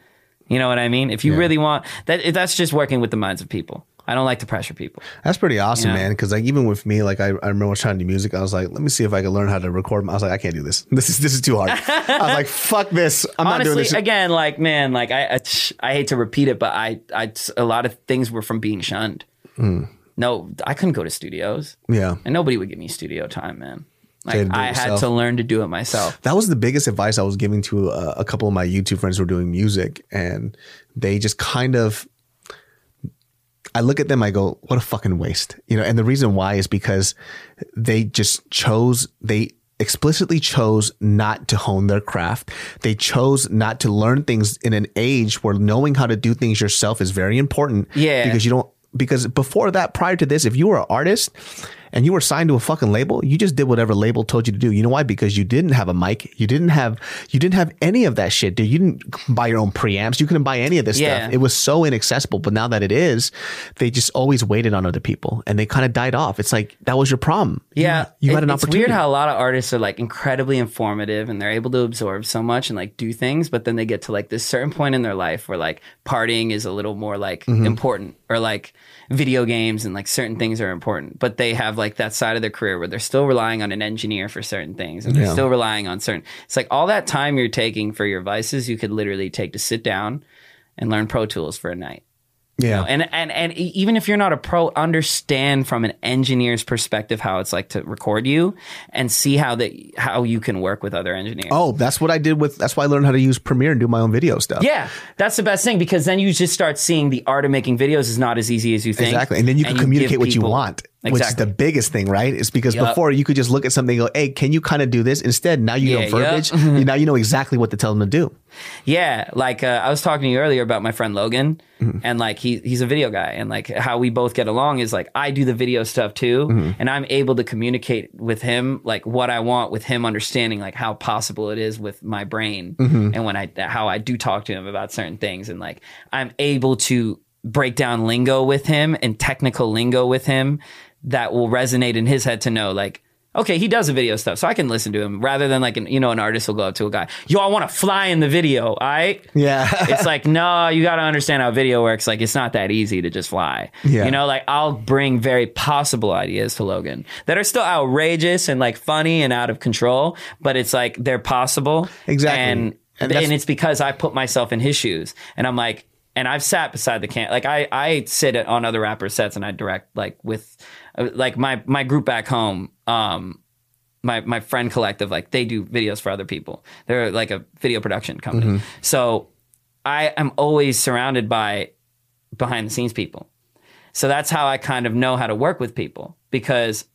You know what I mean? If you really want that, that's just working with the minds of people. I don't like to pressure people. That's pretty awesome, Yeah. man. Because like even with me, like I, I remember I was trying to do music, I was like, let me see if I can learn how to record. I was like, I can't do this. This is this is too hard. I was like, fuck this. I'm not doing this. again, like man, like I, I, I hate to repeat it, but I, I, a lot of things were from being shunned. Hmm. No, I couldn't go to studios, yeah. and nobody would give me studio time, man. Like I had to learn to do it myself. That was the biggest advice I was giving to a, a couple of my YouTube friends who are doing music, and they just kind of. I look at them, I go, "What a fucking waste," you know. And the reason why is because they just chose they explicitly chose not to hone their craft. They chose not to learn things in an age where knowing how to do things yourself is very important. Yeah. Because you don't because before that, prior to this, if you were an artist and you were signed to a fucking label, you just did whatever label told you to do. You know why? Because you didn't have a mic. You didn't have you didn't have any of that shit, dude. You didn't buy your own preamps. You couldn't buy any of this Yeah. stuff. It was so inaccessible. But now that it is, they just always waited on other people and they kind of died off. It's like that was your problem. Yeah, You, had it- an it's opportunity. It's weird how a lot of artists are like incredibly informative and they're able to absorb so much and like do things, but then they get to like this certain point in their life where like partying is a little more like Mm-hmm. important or like video games and like certain things are important, but they have like that side of their career where they're still relying on an engineer for certain things and they're Yeah. still relying on certain. It's like all that time you're taking for your vices, you could literally take to sit down and learn Pro Tools for a night. Yeah. And and and e- even if you're not a pro, understand from an engineer's perspective how it's like to record you and see how that how you can work with other engineers. Oh, that's what I did with. That's why I learned how to use Premiere and do my own video stuff. Yeah, that's the best thing because then you just start seeing the art of making videos is not as easy as you think. Exactly. And then you can communicate what you people- want, which is the biggest thing, right? It's because Yup. before you could just look at something and go, hey, can you kind of do this? Instead, now you Yeah, know verbiage. You- now you know exactly what to tell them to do. Yeah, like uh, I was talking to you earlier about my friend Logan, Mm-hmm. and like he he's a video guy, and like how we both get along is like I do the video stuff too, Mm-hmm. and I'm able to communicate with him like what I want with him understanding like how possible it is with my brain, Mm-hmm. and when I how I do talk to him about certain things, and like I'm able to break down lingo with him and technical lingo with him that will resonate in his head to know like. Okay, he does the video stuff, so I can listen to him rather than like an, you know an artist will go up to a guy, yo, I want to fly in the video, all right? Yeah. it's like no you got to understand how video works like it's not that easy to just fly Yeah. you know like i'll bring very possible ideas to logan that are still outrageous and like funny and out of control but it's like they're possible Exactly. and And and, it's because i put myself in his shoes and i'm like and I've sat beside the can like I I sit on other rapper sets and I direct like with like my my group back home um my my friend collective like they do videos for other people. They're like a video production company. So i am always surrounded by behind the scenes people. So that's how i kind of know how to work with people because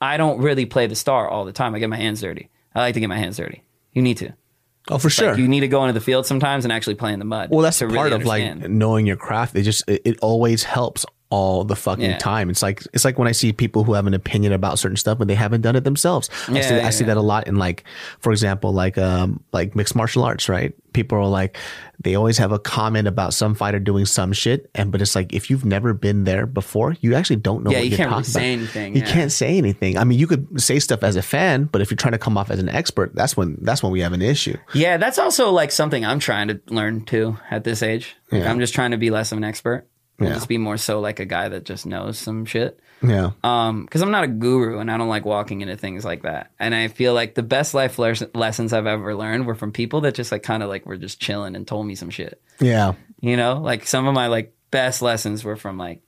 i don't really play the star all the time. I get my hands dirty. I like to get my hands dirty. You need to. Oh, for sure. like you need to go into the field sometimes and actually play in the mud well, that's to part really of like knowing your craft. It just, it, it always helps all the fucking Yeah. time. It's like, it's like when I see people who have an opinion about certain stuff, but they haven't done it themselves. I see, Yeah, I see yeah. that a lot in like, for example, like, um, like mixed martial arts, right? People are like, they always have a comment about some fighter doing some shit. And, but it's like, if you've never been there before, you actually don't know Yeah, what you you're can't really say anything, You yeah. can't say anything. I mean, you could say stuff as a fan, but if you're trying to come off as an expert, that's when, that's when we have an issue. yeah that's also like something i'm trying to learn too at this age like, Yeah. i'm just trying to be less of an expert and Yeah. just be more so like a guy that just knows some shit Yeah. um because i'm not a guru and i don't like walking into things like that and i feel like the best life les- lessons i've ever learned were from people that just like kind of like were just chilling and told me some shit Yeah. you know like some of my like best lessons were from like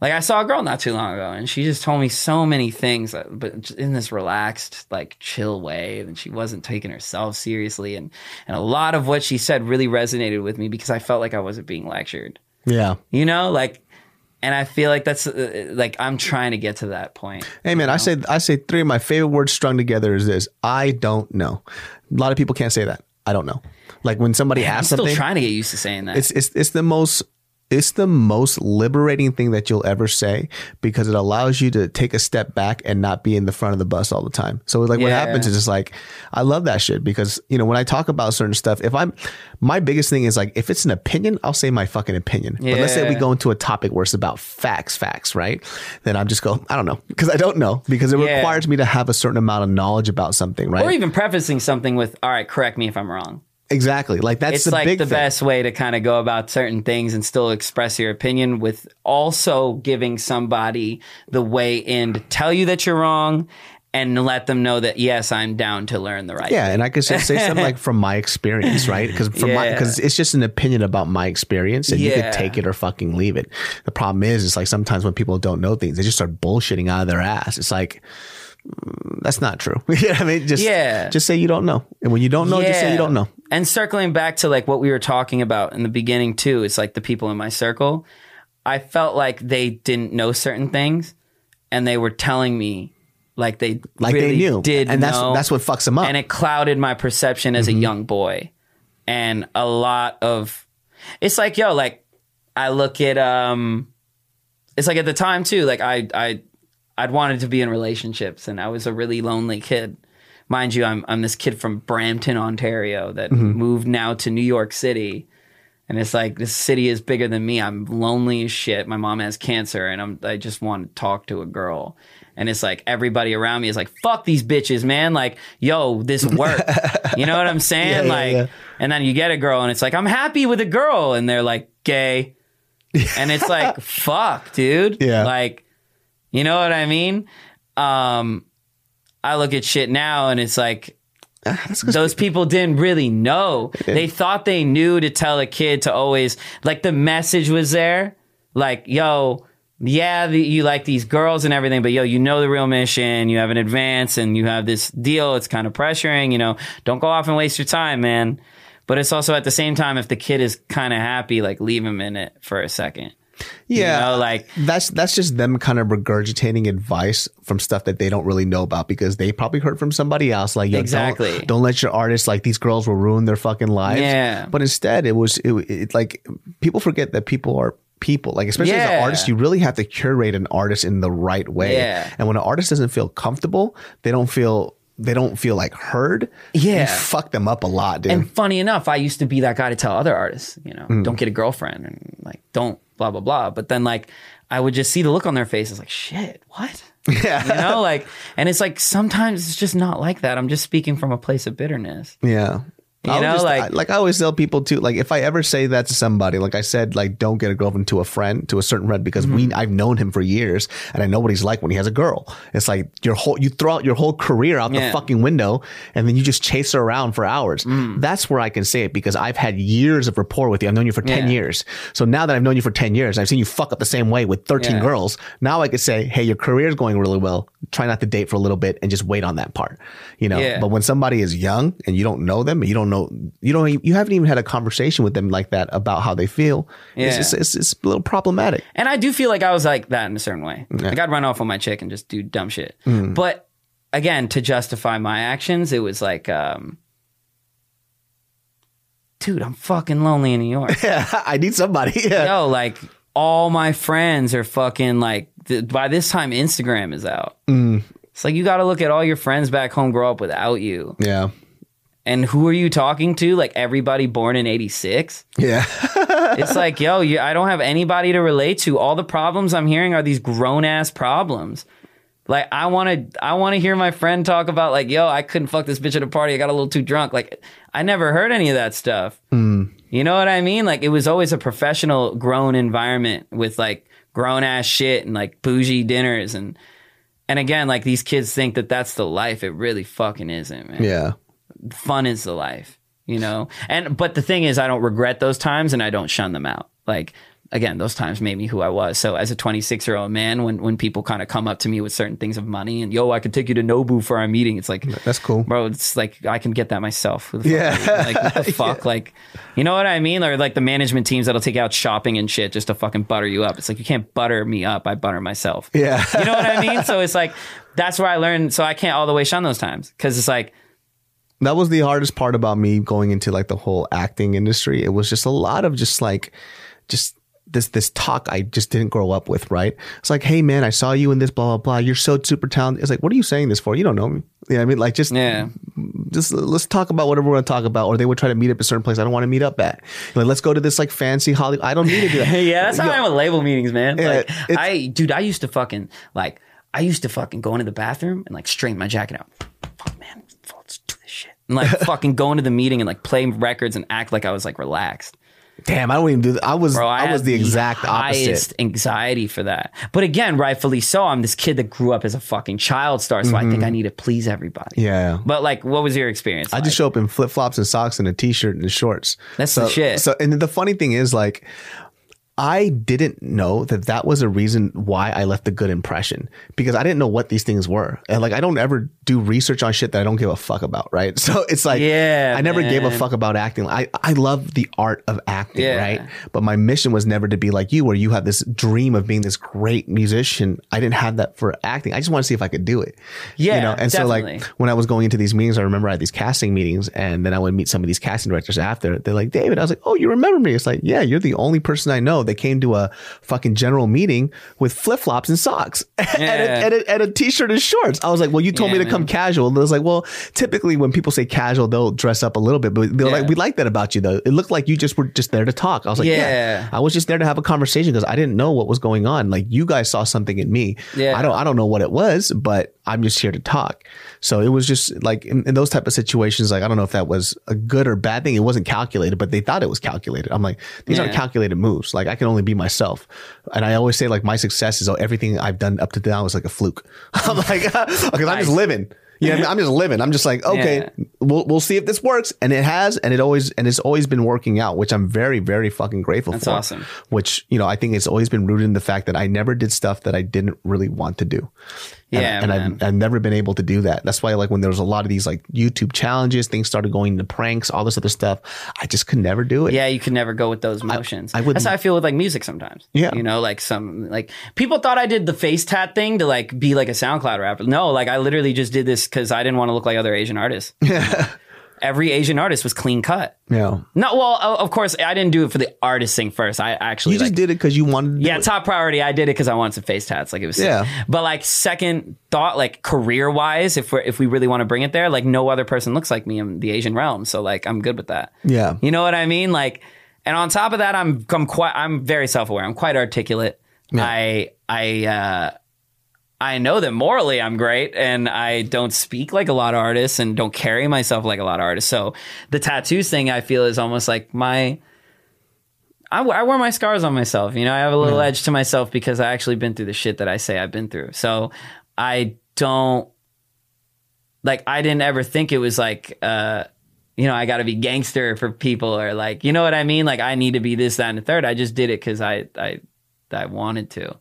like i saw a girl not too long ago and she just told me so many things uh, but in this relaxed like chill way and she wasn't taking herself seriously and and a lot of what she said really resonated with me because i felt like i wasn't being lectured Yeah. you know like and i feel like that's uh, like i'm trying to get to that point Hey man, I say I say three of my favorite words strung together is this. I don't know. A lot of people can't say that. I don't know. Like when somebody i'm still something, trying to get used to saying that it's it's it's the most it's the most liberating thing that you'll ever say because it allows you to take a step back and not be in the front of the bus all the time. So like what happens is just like I love that shit because you know when I talk about certain stuff, if I'm my biggest thing is like if it's an opinion, I'll say my fucking opinion. But let's say we go into a topic where it's about facts, facts, right? Then I'm just go, I don't know because I don't know because it Yeah. requires me to have a certain amount of knowledge about something, right? or even prefacing something with all right correct me if i'm wrong exactly. Like that's it's the like the thing. best way to kind of go about certain things and still express your opinion with also giving somebody the way in to tell you that you're wrong and let them know that yes i'm down to learn the right Yeah, and I could say, something like from my experience, right? Because from my because it's just an opinion about my experience, and you Yeah. could take it or fucking leave it. The problem is, it's like sometimes when people don't know things, they just start bullshitting out of their ass. It's like mm, that's not true. you know I mean? Just Yeah. just say you don't know, and when you don't know, just say you don't know. And circling back to like what we were talking about in the beginning too, it's like the people in my circle. I felt like they didn't know certain things and they were telling me like they Like really they knew, did and that's know. that's what fucks them up. and it clouded my perception as Mm-hmm. a young boy and a lot of it's like yo like i look at um it's like at the time too like i i i'd wanted to be in relationships and i was a really lonely kid mind you i'm i'm this kid from brampton ontario that Mm-hmm. moved now to new york city and it's like this city is bigger than me. I'm lonely as shit. My mom has cancer, and I'm I just want to talk to a girl. And it's like everybody around me is like, "Fuck these bitches, man!" Like, yo, this work. you know what I'm saying? Yeah, yeah, like, yeah. and then you get a girl, and it's like, "I'm happy with a girl," and they're like, "Gay," and it's like, "Fuck, dude." Yeah. Like, you know what I mean? Um, I look at shit now, and it's like those people didn't really know. They thought they knew to tell a kid to always like the message was there. Like, yo, yeah, the, you like these girls and everything, but yo, you know the real mission. You have an advance and you have this deal. It's kind of pressuring, you know, don't go off and waste your time, man. But it's also at the same time, if the kid is kind of happy, like leave him in it for a second. Yeah, You know, like that's that's just them kind of regurgitating advice from stuff that they don't really know about because they probably heard from somebody else. Like, Exactly. don't, don't let your artists like these girls will ruin their fucking lives. Yeah. but instead, it was it, it like people forget that people are people. Like, especially as an artist, you really have to curate an artist in the right way. Yeah. and when an artist doesn't feel comfortable, they don't feel they don't feel like heard. Yeah. you fuck them up a lot, dude. And funny enough, I used to be that guy to tell other artists, you know, Mm. don't get a girlfriend and like don't blah blah blah. But then like I would just see the look on their faces, like shit, what? yeah, You know, like, and it's like sometimes it's just not like that. I'm just speaking from a place of bitterness. Yeah. You I would know, just- like- I, like I always tell people too, like if I ever say that to somebody, like I said, like don't get a girlfriend to a friend, to a certain friend, because we mm-hmm. I've known him for years and I know what he's like when he has a girl. It's like your whole you throw out your whole career out the fucking window and then you just chase her around for hours. Mm. That's where I can say it because I've had years of rapport with you. I've known you for 10 Yeah. years. So now that I've known you for 10 years, I've seen you fuck up the same way with 13 Yeah. girls. Now I could say, hey, your career is going really well. Try not to date for a little bit and just wait on that part. You know, Yeah. but when somebody is young and you don't know them, you don't know, you don't, you haven't even had a conversation with them like that about how they feel. It's, Yeah. it's, it's, it's a little problematic. And I do feel like I was like that in a certain way. Like I'd run off on my chick and just do dumb shit. Mm. But again, to justify my actions, it was like, um, dude, I'm fucking lonely in New York. yeah I need somebody. Yeah. Yo, like all my friends are fucking like. Th- by this time, Instagram is out. Mm. It's like you got to look at all your friends back home grow up without you, Yeah. and who are you talking to? Like everybody born in '86. Yeah. It's like, yo, you, I don't have anybody to relate to. All the problems I'm hearing are these grown ass problems. Like I want to, I want to hear my friend talk about like, yo, I couldn't fuck this bitch at a party. I got a little too drunk. Like I never heard any of that stuff. Hmm. You know what I mean? Like it was always a professional, grown environment with like grown ass shit and like bougie dinners and and again, like these kids think that that's the life. It really fucking isn't, man yeah. fun is the life, you know? And, but the thing is, I don't regret those times and I don't shun them out. Like, again, those times made me who I was. So as a 26 year old man, when, when people kind of come up to me with certain things of money and, yo, I could take you to Nobu for our meeting, it's like, That's cool. bro, it's like, I can get that myself. Who the fuck Yeah. Like, what the fuck? Like, you know what I mean? Or like the management teams that'll take out shopping and shit just to fucking butter you up. It's like, you can't butter me up. I butter myself. Yeah. You know what I mean? So it's like, that's where I learned. So I can't all the way shun those times because it's like, that was the hardest part about me going into like the whole acting industry. It was just a lot of just like just this this talk I just didn't grow up with, right? It's like, hey man, I saw you in this, blah blah blah. You're so super talented. It's like, what are you saying this for? You don't know me. You know what I mean? Like just yeah. just let's talk about whatever we're gonna talk about. Or they would try to meet up at a certain place I don't want to meet up at. Like, let's go to this like fancy Hollywood. I don't need to do that. yeah, that's how I am with label meetings, man. Yeah, like, I, dude, I used to fucking like, I used to fucking go into the bathroom and like straighten my jacket out. Fuck, man, let's do this shit. And like fucking go into the meeting and like play records and act like I was like relaxed. Damn, I don't even do that. I was Bro, I, I, was the exact highest opposite. anxiety for that. But again, rightfully so. I'm this kid that grew up as a fucking child star, so I think I need to please everybody. Mm-hmm. Yeah. But like, what was your experience? I just show up in flip flops and socks and a t shirt and shorts. That's so, the shit. So, and the funny thing is, like, I didn't know that that was a reason why I left a good impression because I didn't know what these things were. And like, I don't ever do research on shit that I don't give a fuck about. Right. So it's like, Yeah, I never gave a fuck about acting. I, I love the art of acting. Yeah. Right. But my mission was never to be like you, where you have this dream of being this great musician. I didn't have that for acting. I just want to see if I could do it. Yeah, You know, and so like when I was going into these meetings, I remember I had these casting meetings and then I would meet some of these casting directors after. They're like, David, I was like, oh, you remember me? It's like, yeah, you're the only person I know that came to a fucking general meeting with flip flops and socks and, a, and, a, and a t-shirt and shorts. I was like, well, you told Yeah, me to come casual. And I was like, well, typically when people say casual, they'll dress up a little bit, but they're Yeah. like, we like that about you though. It looked like you just were just there to talk. I was like, yeah, Yeah. I was just there to have a conversation because I didn't know what was going on. Like you guys saw something in me. Yeah. I don't, I don't know what it was, but I'm just here to talk. So it was just like in, in those type of situations, like I don't know if that was a good or bad thing. It wasn't calculated, but they thought it was calculated. I'm like, these aren't calculated moves. Like I can only be myself. And I always say like my success is oh, everything I've done up to now is like a fluke. I'm like, because I'm just living. Yeah, I mean, I'm just living. I'm just like, okay, Yeah. we'll we'll see if this works, and it has, and it always and it's always been working out, which I'm very very fucking grateful That's for. awesome. Which you know, I think it's always been rooted in the fact that I never did stuff that I didn't really want to do. And- Yeah, and, man. I've, I've never been able to do that. That's why, like, when there was a lot of these like YouTube challenges, things started going into pranks, all this other stuff. I just could never do it. Yeah, you could never go with those motions. I wouldn't- That's how I feel with like music sometimes. Yeah. You know, like some like people thought I did the face tat thing to like be like a SoundCloud rapper. No, like I literally just did this because I didn't want to look like other Asian artists. Every Asian artist was clean cut. Yeah. No, well, of course, I didn't do it for the artist thing first. I actually You just like, did it because you wanted to do yeah, it. top priority. I did it because I wanted some face tats. Like it was, sick. Yeah. But like second thought, like career wise, if we if we really want to bring it there, like no other person looks like me in the Asian realm. So like I'm good with that. Yeah. You know what I mean? Like, and on top of that, I'm I'm quite I'm very self aware. I'm quite articulate. I I uh, I know that morally I'm great, and I don't speak like a lot of artists, and don't carry myself like a lot of artists. So the tattoos thing, I feel, is almost like my. I, I wear my scars on myself. You know, I have a little edge to myself because I actually been through the shit that I say I've been through. So I don't like I didn't ever think it was like uh you know, I got to be gangster for people or like, you know what I mean? Like I need to be this, that, and the third. I just did it because I, I, I wanted to.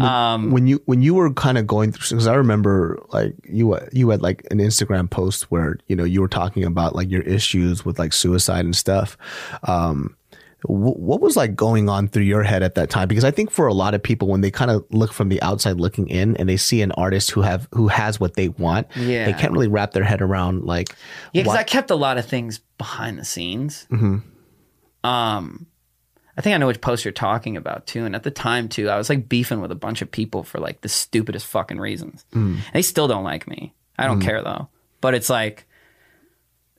Um, when you when you were kind of going through because I remember like you you had like an Instagram post where you know you were talking about like your issues with like suicide and stuff. Um, wh- what was like going on through your head at that time? Because I think for a lot of people, when they kind of look from the outside looking in and they see an artist who have who has what they want, Yeah. they can't really wrap their head around like Yeah, because I kept a lot of things behind the scenes. Um, I think I know which post you're talking about too. And at the time too, I was like beefing with a bunch of people for like the stupidest fucking reasons. Hmm. They still don't like me. I don't hmm. care though. But it's like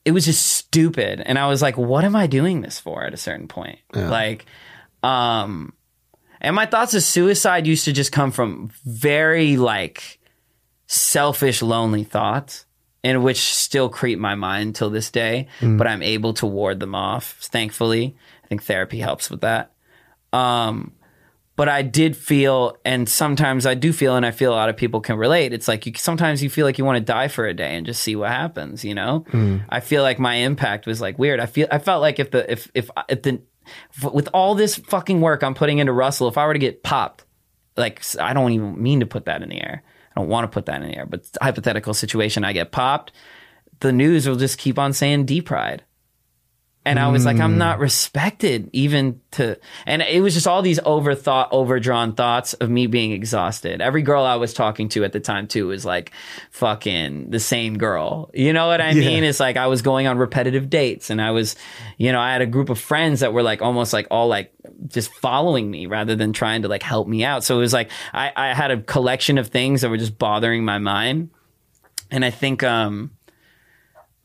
it was just stupid, and I was like, "What am I doing this for?" At a certain point, like, um, and my thoughts of suicide used to just come from very like selfish, lonely thoughts, and which still creep my mind till this day. Hmm. But I'm able to ward them off, thankfully. I think therapy helps with that. Um, but I did feel, and sometimes I do feel, and I feel a lot of people can relate. It's like you sometimes you feel like you want to die for a day and just see what happens. You know, I feel like my impact was like weird. I feel I felt like if the if if if the with all this fucking work I'm putting into Russell, if I were to get popped, like I don't even mean to put that in the air. I don't want to put that in the air, but hypothetical situation, I get popped. The news will just keep on saying D Pryde. And I was like, I'm not respected even to, and it was just all these overthought, overdrawn thoughts of me being exhausted. Every girl I was talking to at the time too was like fucking the same girl. You know what I mean? It's like I was going on repetitive dates and I was, you know, I had a group of friends that were like almost like all like just following me rather than trying to like help me out. So it was like I, I had a collection of things that were just bothering my mind. And I think, um,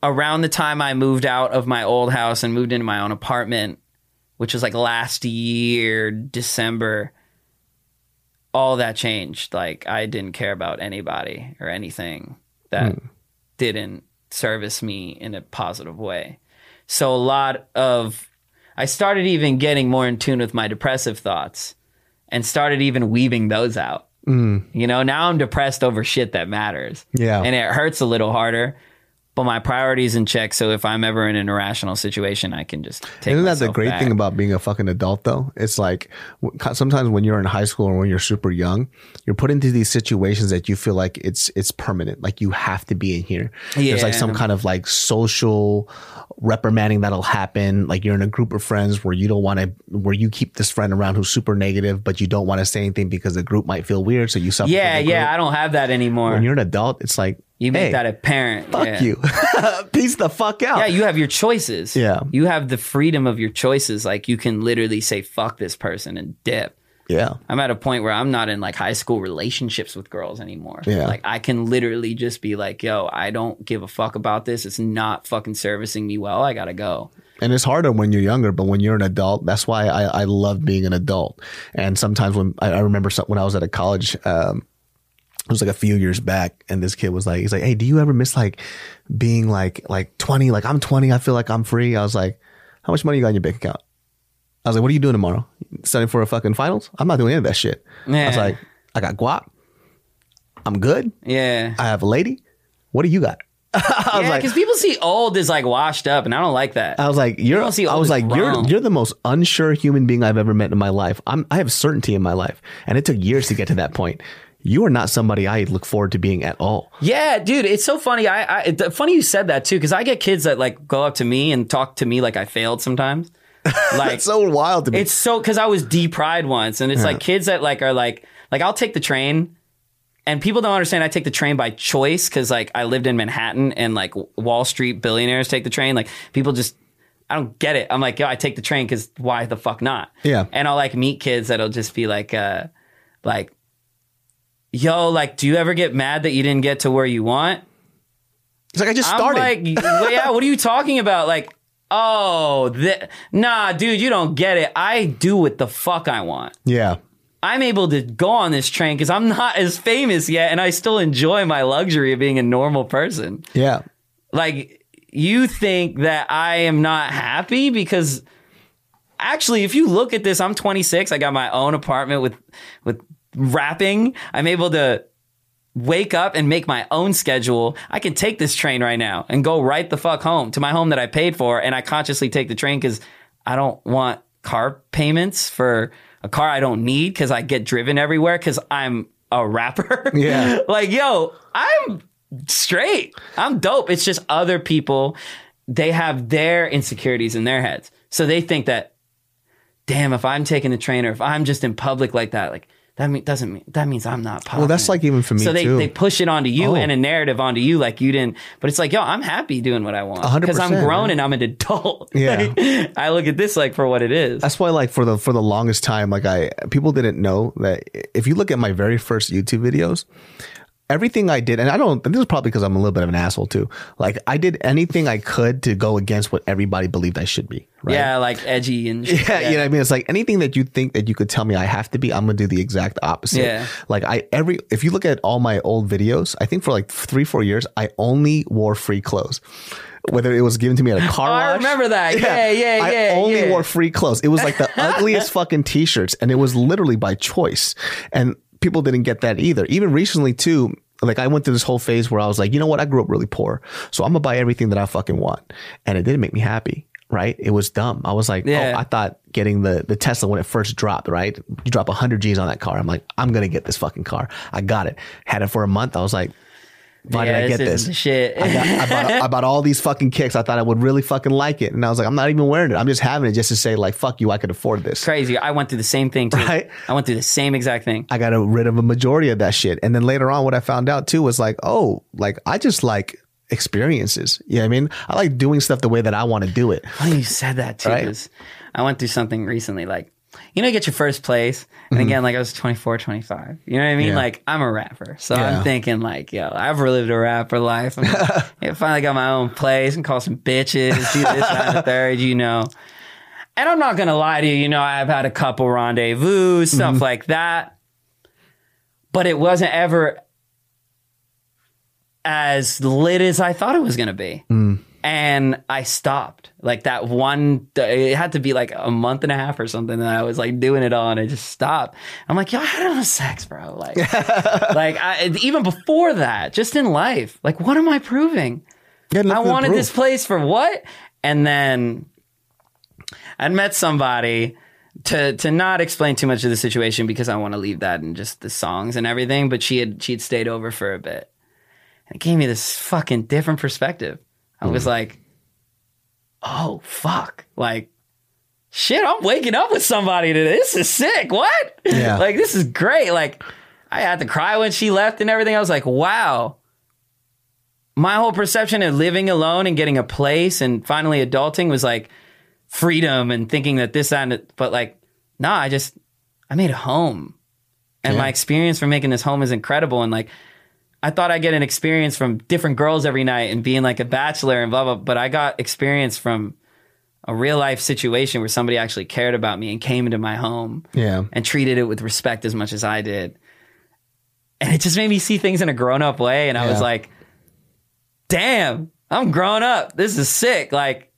around the time I moved out of my old house and moved into my own apartment, which was like last year, December, all that changed. Like I didn't care about anybody or anything that hmm. didn't service me in a positive way. So a lot of I started even getting more in tune with my depressive thoughts and started even weaving those out. Hmm. You know, now I'm depressed over shit that matters. Yeah. And it hurts a little harder, but my priorities in check. So if I'm ever in an irrational situation, I can just take. Isn't that the great back. thing about being a fucking adult though? It's like sometimes when you're in high school or when you're super young, you're put into these situations that you feel like it's it's permanent. Like you have to be in here. There's like some kind of like social reprimanding that'll happen. Like you're in a group of friends where you don't want to where you keep this friend around who's super negative, but you don't want to say anything because the group might feel weird. So you suffer. Yeah, yeah. I don't have that anymore. When you're an adult, it's like you make hey, that apparent. fuck yeah. you. Peace the fuck out. Yeah, you have your choices. Yeah. You have the freedom of your choices. Like you can literally say fuck this person and dip. yeah. I'm at a point where I'm not in like high school relationships with girls anymore. Yeah. Like I can literally just be like, yo, I don't give a fuck about this. It's not fucking servicing me well. I gotta go. And it's harder when you're younger, but when you're an adult, that's why I, I love being an adult. And sometimes when I, I remember some, when I was at a college, um, it was like a few years back, and this kid was like, he's like, "Hey, do you ever miss like being like like 20? Like I'm 20, I feel like I'm free." I was like, "How much money you got in your bank account?" I was like, "What are you doing tomorrow? Studying for a fucking finals? I'm not doing any of that shit." I was like, "I got guap. I'm good. Yeah. I have a lady. What do you got?" I was yeah, like, because people see old as like washed up, and I don't like that. I was like, you're. see I was as like, you're. You're the most unsure human being I've ever met in my life. I'm. I have certainty in my life, and it took years to get to that point. You are not somebody I look forward to being at all. Yeah, dude, it's so funny. I, I funny you said that too, because I get kids that like go up to me and talk to me like I failed sometimes. Like It's so wild to me. It's so because I was D Pryde once, and it's like kids that like are like like I'll take the train, and people don't understand I take the train by choice because like I lived in Manhattan and like Wall Street billionaires take the train. Like people just I don't get it. I'm like yo, I take the train because why the fuck not? Yeah. and I'll like meet kids that'll just be like uh like yo like do you ever get mad that you didn't get to where you want? it's like I just started. I'm like, yeah, what are you talking about? Like, oh, th- nah, dude, you don't get it. I do what the fuck I want. yeah, I'm able to go on this train because I'm not as famous yet, and I still enjoy my luxury of being a normal person. yeah, Like, you think that I am not happy because actually, if you look at this, I'm 26. I got my own apartment with with rapping. I'm able to wake up and make my own schedule. I can take this train right now and go right the fuck home to my home that I paid for, and I consciously take the train because I don't want car payments for a car I don't need because I get driven everywhere because I'm a rapper. Yeah. like, yo, I'm straight. I'm dope. It's just other people, they have their insecurities in their heads. So they think that, damn, if I'm taking the train or if I'm just in public like that, like that mean, doesn't mean that means I'm not popular. Well, that's like even for me So they, too. they push it onto you Oh. and a oh. narrative onto you like you didn't. But it's like, yo, I'm happy doing what I want because I'm grown man. and I'm an adult. Yeah. Like, I look at this like for what it is. That's why, like for the for the longest time, like I people didn't know that if you look at my very first YouTube videos, everything I did, and I don't. This is probably because I'm a little bit of an asshole too. Like I did anything I could to go against what everybody believed I should be. Right? Yeah, like edgy and shit. Yeah, you know what I mean? It's like anything that you think that you could tell me I have to be, I'm gonna do the exact opposite. Yeah. Like I every if you look at all my old videos, I think for like three, four years, I only wore free clothes. Whether it was given to me at a car Oh, I remember that. Yeah, yeah, yeah, I yeah, only yeah. wore free clothes. It was like the ugliest fucking t-shirts, and it was literally by choice. And people didn't get that either. Even recently too. Like I went through this whole phase where I was like, you know what? I grew up really poor, so I'm gonna buy everything that I fucking want, and it didn't make me happy. Right? It was dumb. I was like, oh, Yeah. oh, I thought getting the the Tesla when it first dropped. Right? You drop hundred G's on that car. I'm like, I'm gonna get this fucking car. I got it. Had it for a month. I was like, why yeah, did I get this? this? shit. I, got, I, bought, I bought all these fucking kicks. I thought I would really fucking like it. And I was like, I'm not even wearing it. I'm just having it just to say, like, fuck you, I could afford this. Crazy. I went through the same thing too. Right? I went through the same exact thing. I got rid of a majority of that shit. And then later on, what I found out too was like, oh, like, I just like experiences. You know what I mean? I like doing stuff the way that I want to do it. You said that too. Right. I went through something recently. Like, you know, you get your first place. And again, like I was 24, 25. You know what I mean? Mm-hmm. Yeah. Like, I'm a rapper. So Yeah. I'm thinking, like, yo, I've lived a rapper life. I finally got my own place and call some bitches, do this, that, and the third, you know. And I'm not going to lie to you. You know, I've had a couple rendezvous, stuff Mm-hmm. like that. But it wasn't ever as lit as I thought it was going to be. Mm. And I stopped. Like that one, it had to be like a month and a half or something. that I was like doing it all and I just stopped. I'm like, yo, I had enough sex, bro. Like, like I, even before that, just in life, like, what am I proving? I wanted this place for what? And then I'd met somebody to to not explain too much of the situation because I want to leave that in just the songs and everything. But she had she had stayed over for a bit, and it gave me this fucking different perspective. I Hmm. was like, oh fuck, like shit, I'm waking up with somebody today. This is sick. What? Yeah. like this is great. Like I had to cry when she left and everything. I was like, wow. My whole perception of living alone and getting a place and finally adulting was like freedom and thinking that this and it- but like, nah, I just I made a home. And Yeah. my experience for making this home is incredible. And like I thought I'd get an experience from different girls every night and being like a bachelor and blah blah. But I got experience from a real life situation where somebody actually cared about me and came into my home Yeah. and treated it with respect as much as I did. And it just made me see things in a grown up way. And I was like, damn, I'm grown up. This is sick. Like,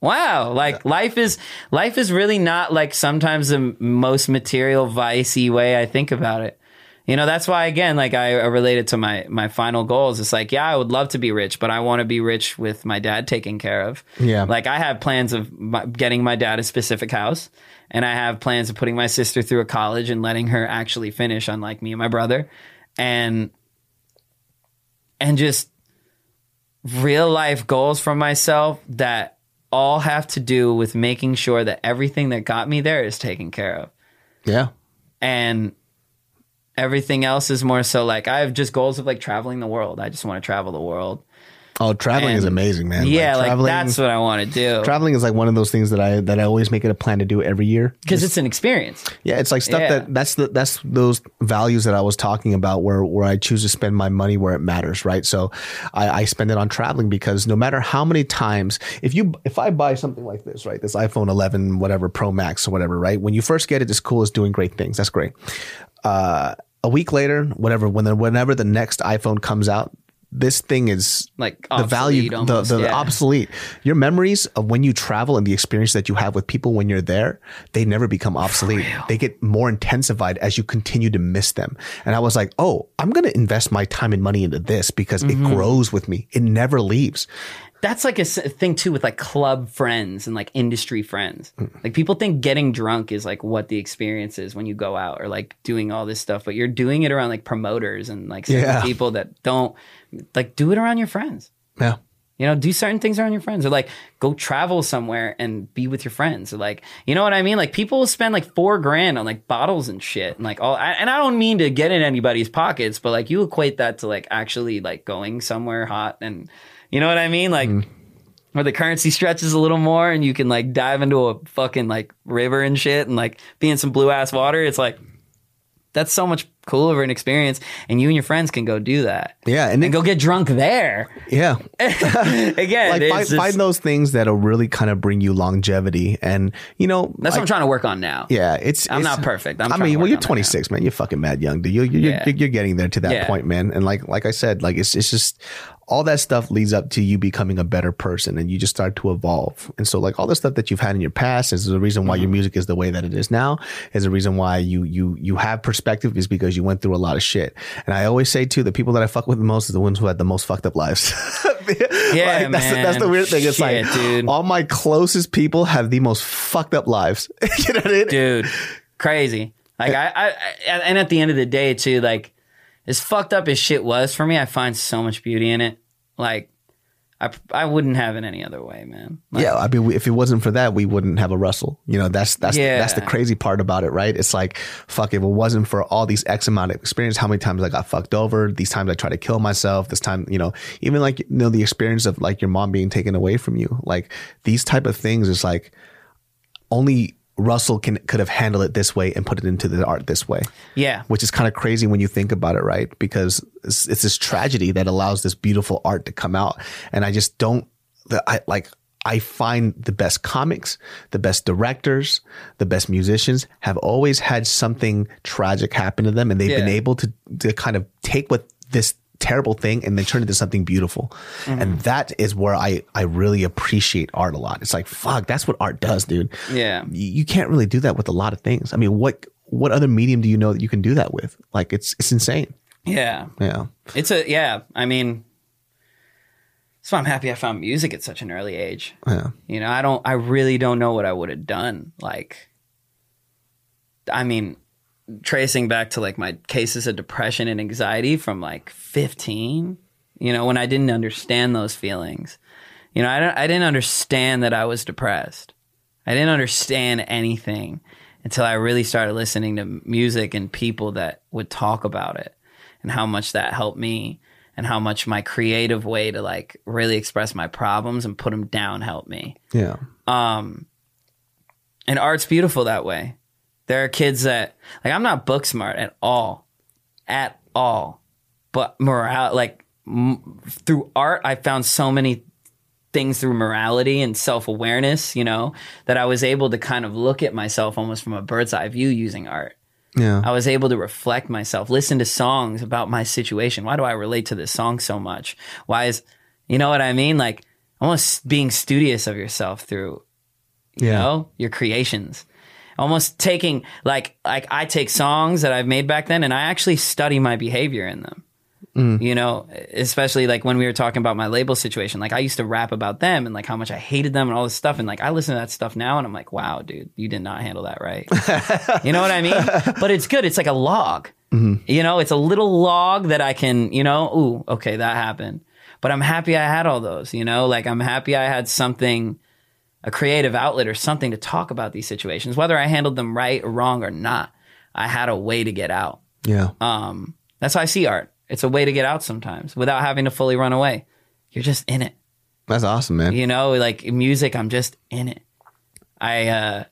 wow. Like life is, life is really not like sometimes the most material vicey way I think about it. You know, that's why again, like I I related to my my final goals. It's like, yeah, I would love to be rich, but I want to be rich with my dad taken care of. Yeah. Like I have plans of my, getting my dad a specific house, and I have plans of putting my sister through a college and letting her actually finish, unlike me and my brother, and and just real life goals for myself that all have to do with making sure that everything that got me there is taken care of Yeah. and everything else is more so like I have just goals of like traveling the world. I just want to travel the world. Oh, traveling is amazing, man. yeah, like, traveling, that's what I want to do traveling is like one of those things that I that I always make it a plan to do every year. because it's an experience. Yeah, it's like stuff Yeah. that that's the that's those values that I was talking about where where I choose to spend my money where it matters, right? So I, I spend it on traveling because no matter how many times if you if I buy something like this, right, this iPhone 11 whatever Pro Max or whatever, right, when you first get it, it's cool, it's doing great things, that's great. Uh, a week later, whatever, when the, whenever the next iPhone comes out. This thing is Like the value, obsolete the, the yeah. obsolete. Your memories of when you travel and the experience that you have with people when you're there, they never become obsolete. They get more intensified as you continue to miss them. And I was like, oh, I'm going to invest my time and money into this because Mm-hmm. it grows with me. It never leaves. That's like a thing too with like club friends and like industry friends. Mm. Like people think getting drunk is like what the experience is when you go out or like doing all this stuff, but you're doing it around like promoters and like Yeah. people that don't like do it around your friends. Yeah. You know, do certain things around your friends or like go travel somewhere and be with your friends or like, you know what I mean? Like people will spend like four grand on like bottles and shit and like all, I- and I don't mean to get in anybody's pockets, but like you equate that to like actually like going somewhere hot and you know what I mean? Like mm-hmm. where the currency stretches a little more and you can like dive into a fucking like river and shit and like be in some blue ass water. It's like, that's so much cooler of an experience. And you and your friends can go do that. Yeah. And, And then, go get drunk there. yeah. Again, Like find, just- find those things that'll really kind of bring you longevity. And, you know, That's like- what I'm trying to work on now. Yeah, it's. I'm it's- not perfect. I'm I mean, well, you're 26, man. You're fucking mad young, dude. You're, you're, Yeah. you're, you're getting there to that Yeah. point, man. And like, like I said, like it's, it's just all that stuff leads up to you becoming a better person, and you just start to evolve. And so, like all the stuff that you've had in your past is the reason why your Mm-hmm. music is the way that it is now. Is the reason why you you you have perspective is because you went through a lot of shit. And I always say too, the people that I fuck with the most is the ones who had the most fucked up lives. Yeah, that's, The, that's the weird thing. It's Shit, like dude. all my closest people have the most fucked up lives. you know what I mean? dude crazy like I, I, I and at the end of the day too like as fucked up as shit was for me i find so much beauty in it like i i wouldn't have it any other way man Like, yeah, I mean, if it wasn't for that, we wouldn't have a Russell. You know, that's that's Yeah. that's the crazy part about it, right? It's like, fuck, if it wasn't for all these X amount of experience, how many times I got fucked over, these times I tried to kill myself, this time, you know, even like you know the experience of like your mom being taken away from you, like these type of things is like only Russell can could have handled it this way and put it into the art this way yeah which is kind of crazy when you think about it, right? Because it's, it's this tragedy that allows this beautiful art to come out. And I just don't, the, I like, I find the best comics, the best directors, the best musicians have always had something tragic happen to them and they've been able to, to kind of take what this terrible thing and then turn it into something beautiful. Mm-hmm. And that is where I, I really appreciate art a lot. It's like, fuck, that's what art does, dude yeah you you can't really do that with a lot of things. I mean, what what other medium do you know that you can do that with? Like it's it's insane. yeah Yeah. it's a yeah i mean That's why I'm happy I found music at such an early age. Yeah. You know, I don't, I really don't know what I would have done. Like, I mean, tracing back to like my cases of depression and anxiety from like 15, you know, when I didn't understand those feelings. You know, I, don't, I didn't understand that I was depressed. I didn't understand anything until I really started listening to music and people that would talk about it and how much that helped me and how much my creative way to like really express my problems and put them down helped me. Yeah. Um, and art's beautiful that way. There are kids that like I'm not book smart at all, at all, but morale like m- through art I found so many things through morality and self awareness. You know that I was able to kind of look at myself almost from a bird's eye view using art. Yeah. I was able to reflect myself, listen to songs about my situation. Why do I relate to this song so much? Why is, you know what I mean? Like almost being studious of yourself through, you Yeah. know, your creations. Almost taking like like I take songs that I've made back then and I actually study my behavior in them. Mm. You know, especially like when we were talking about my label situation. Like I used to rap about them and like how much I hated them and all this stuff. And like I listen to that stuff now and I'm like, wow, dude, you did not handle that right. you know what I mean? But it's good. It's like a log. Mm-hmm. You know, it's a little log that I can, you know, ooh, okay, that happened. But I'm happy I had all those, you know, like I'm happy I had something, a creative outlet or something to talk about these situations, whether I handled them right or wrong or not. I had a way to get out. Yeah. Um, that's how I see art. It's a way to get out sometimes without having to fully run away. You're just in it. That's awesome, man. You know, like music, I'm just in it. I uh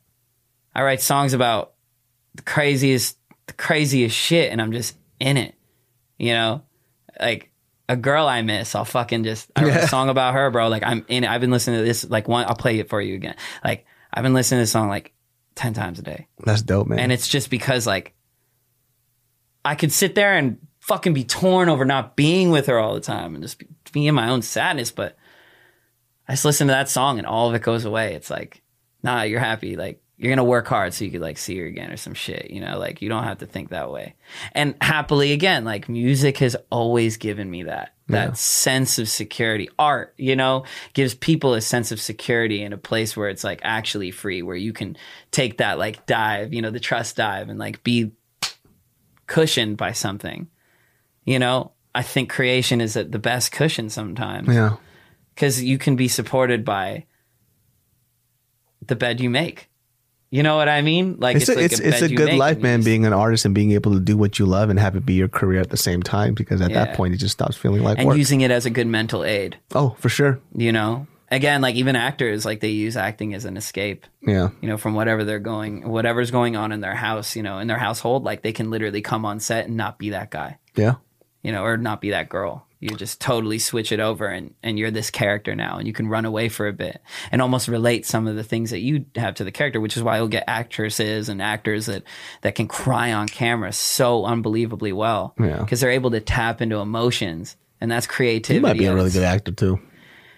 I write songs about the craziest the craziest shit and I'm just in it. You know? Like a girl I miss, I'll fucking just I wrote a song about her, bro. Like I'm in it. I've been listening to this like one I'll play it for you again. Like I've been listening to this song like 10 times a day. That's dope, man. And it's just because like I could sit there and fucking be torn over not being with her all the time and just be, be in my own sadness, but I just listen to that song and all of it goes away. It's like, nah, you're happy. Like you're gonna work hard so you could like see her again or some shit. You know, like you don't have to think that way. And happily again, like music has always given me that that sense of security. Art, you know, gives people a sense of security in a place where it's like actually free, where you can take that like dive, you know, the trust dive and like be cushioned by something. You know, I think creation is at the best cushion sometimes yeah. because you can be supported by the bed you make. You know what I mean? Like It's, it's, a, like it's, a it's a good life, man, just- being an artist and being able to do what you love and have it be your career at the same time. Because at Yeah. that point, it just stops feeling like and work. using it as a good mental aid. oh, for sure. You know, again, like even actors, like they use acting as an escape. Yeah. You know, from whatever they're going, whatever's going on in their house. You know, in their household, like they can literally come on set and not be that guy. Yeah. You know, or not be that girl. You just totally switch it over and, and you're this character now and you can run away for a bit and almost relate some of the things that you have to the character, which is why you'll get actresses and actors that, that can cry on camera so unbelievably well. Yeah. Because they're able to tap into emotions and that's creativity. You might be a really good actor too.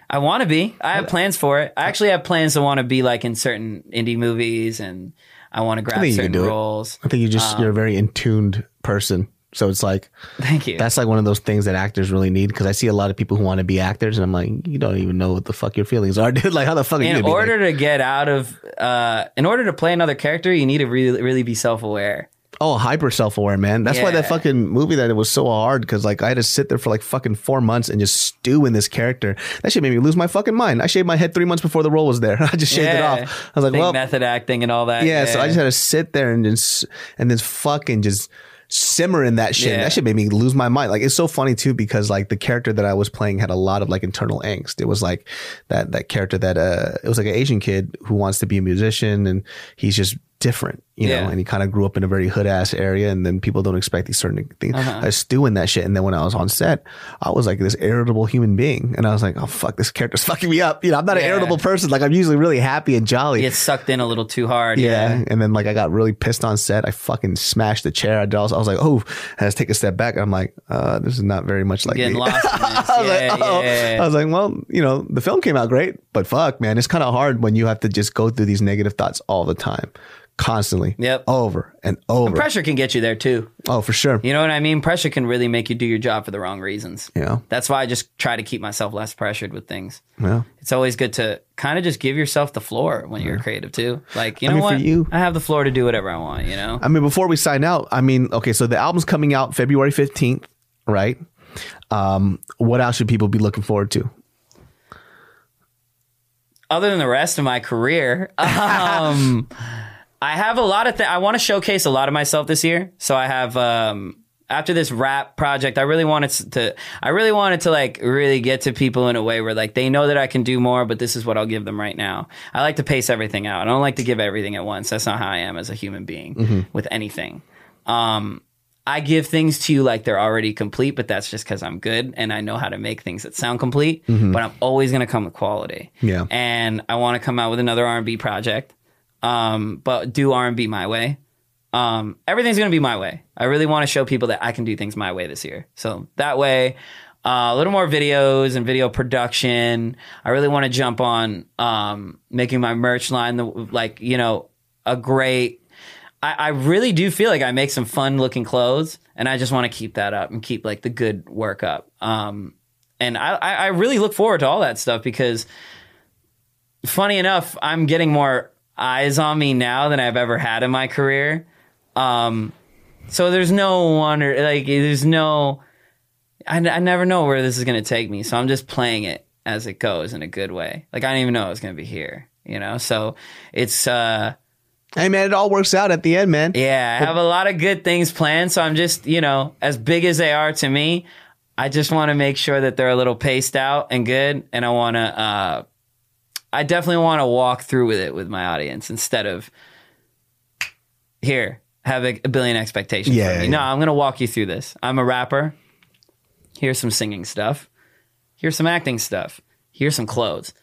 I want to be. I have plans for it. I actually have plans to want to be like in certain indie movies and I want to grab think you can certain do it. roles. I think you just you're a um, very in tuned person. So it's like Thank you. that's like one of those things that actors really need because I see a lot of people who want to be actors and I'm like, you don't even know what the fuck your feelings are, dude. Like how the fuck are you in order like, to get out of uh in order to play another character you need to really really be self-aware oh hyper self aware man? That's why that fucking movie that it was so hard because like I had to sit there for like fucking four months and just stew in this character. That shit made me lose my fucking mind. I shaved my head three months before the role was there. I just shaved it off. I was like, Big well, method acting and all that yeah, So I just had to sit there and just and then fucking just simmer in that shit. Yeah. That shit made me lose my mind. Like it's so funny too because like the character that I was playing had a lot of like internal angst. It was like that that character that uh it was like an Asian kid who wants to be a musician and he's just different, you know, Yeah. and he kind of grew up in a very hood ass area and then people don't expect these certain things. Uh-huh. I was stewing that shit. And then when I was on set, I was like this irritable human being. And I was like, oh fuck, this character's fucking me up. You know, I'm not an irritable person. Like I'm usually really happy and jolly. get sucked in a little too hard Yeah. And then like I got really pissed on set. I fucking smashed the chair. I, was, I was like, oh, I to take a step back. I'm like, uh, this is not very much like getting me. lost. I was like, oh. yeah. I was like, well, you know, the film came out great, but fuck, man, it's kind of hard when you have to just go through these negative thoughts all the time. Constantly. Yep. Over and over. Pressure can get you there too. oh, for sure. You know what I mean? Pressure can really make you do your job for the wrong reasons. Yeah. That's why I just try to keep myself less pressured with things. Yeah. It's always good to kind of just give yourself the floor when you're creative too. Like, you know I mean, for what? you- I have the floor to do whatever I want, you know? I mean, before we sign out, I mean, okay, so the album's coming out February 15th, right? Um, what else should people be looking forward to? other than the rest of my career, um, I have a lot of things. I want to showcase a lot of myself this year. So I have, um, after this rap project, I really wanted to, I really wanted to like really get to people in a way where like they know that I can do more, but this is what I'll give them right now. I like to pace everything out. I don't like to give everything at once. That's not how I am as a human being with anything. Um, I give things to you like they're already complete, but that's just because I'm good and I know how to make things that sound complete. But I'm always going to come with quality. Yeah. And I want to come out with another R&B project, um, but do R&B my way. Um, everything's to be my way. I really want to show people that I can do things my way this year. So that way, uh, a little more videos and video production. I really want to jump on um, making my merch line, the, like you know, a great I, I really do feel like I make some fun looking clothes, and I just want to keep that up and keep like the good work up. Um, and I I really look forward to all that stuff because, funny enough, I'm getting more eyes on me now than I've ever had in my career. Um, so there's no wonder, like there's no, I, I never know where this is gonna take me. So I'm just playing it as it goes in a good way. Like I didn't even know it was gonna be here, you know. So it's. uh Hey, man, it all works out at the end, man. yeah, I have a lot of good things planned. So I'm just, you know, as big as they are to me, I just want to make sure that they're a little paced out and good. And I want to, uh, I definitely want to walk through with it with my audience instead of here, have a, a billion expectations. Yeah, yeah, No. I'm going to walk you through this. I'm a rapper. Here's some singing stuff. Here's some acting stuff. Here's some clothes.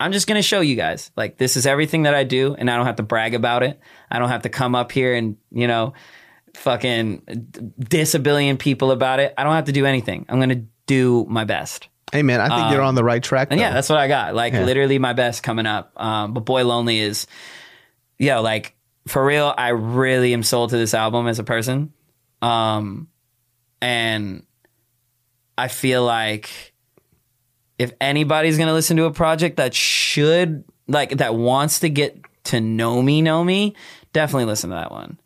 I'm just going to show you guys. Like, this is everything that I do, and I don't have to brag about it. I don't have to come up here and, you know, fucking diss a billion people about it. I don't have to do anything. I'm going to do my best. Hey, man, I think you're on the right track. And yeah, that's what I got. Like, Yeah. literally my best coming up. Um, but Boy Lonely is, yo, like, for real, I really am sold to this album as a person. Um, and I feel like if anybody's gonna listen to a project that should like that wants to get to know me, know me, definitely listen to that one.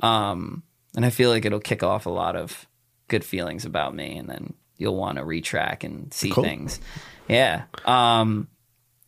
Um, and I feel like it'll kick off a lot of good feelings about me, and then you'll want to retrack and see Cool. things. Yeah. Um,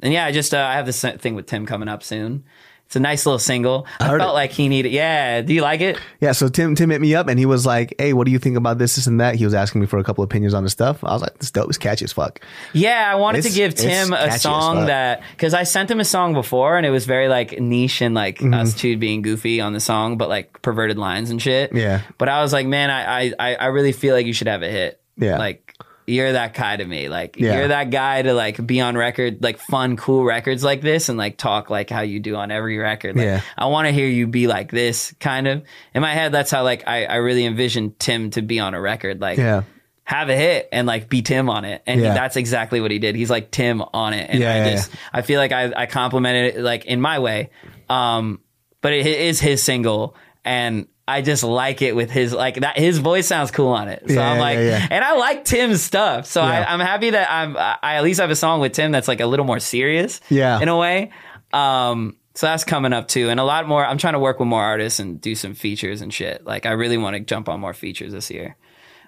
and yeah, I just uh, I have this thing with Tim coming up soon. It's a nice little single. I, heard felt it. like he needed. Yeah. Do you like it? Yeah, so Tim Tim hit me up and he was like, "Hey, what do you think about this, this, and that?" He was asking me for a couple opinions on the stuff. I was like, "This dope is catchy as fuck." Yeah, I wanted to give Tim a song that because I sent him a song before and it was very like niche and like Mm-hmm. us two being goofy on the song, but like perverted lines and shit. Yeah. But I was like, man, I I I really feel like you should have a hit. Yeah. Like you're that guy to me. Like Yeah. you're that guy to like be on record, like fun, cool records like this, and like talk like how you do on every record. Like, Yeah. I want to hear you be like this, kind of. In my head, that's how like I I really envisioned Tim to be on a record. Like Yeah. have a hit and like be Tim on it. And he- that's exactly what he did. He's like Tim on it. And Yeah, I yeah, just, I feel like I, I complimented it like in my way. Um, but it is his single and I just like it with his, like that, his voice sounds cool on it. So Yeah, I'm like, yeah, yeah. and I like Tim's stuff. So. I, I'm happy that I'm, I I at least have a song with Tim that's like a little more serious. Yeah. In a way. Um, so that's coming up too. And a lot more, I'm trying to work with more artists and do some features and shit. Like I really want to jump on more features this year.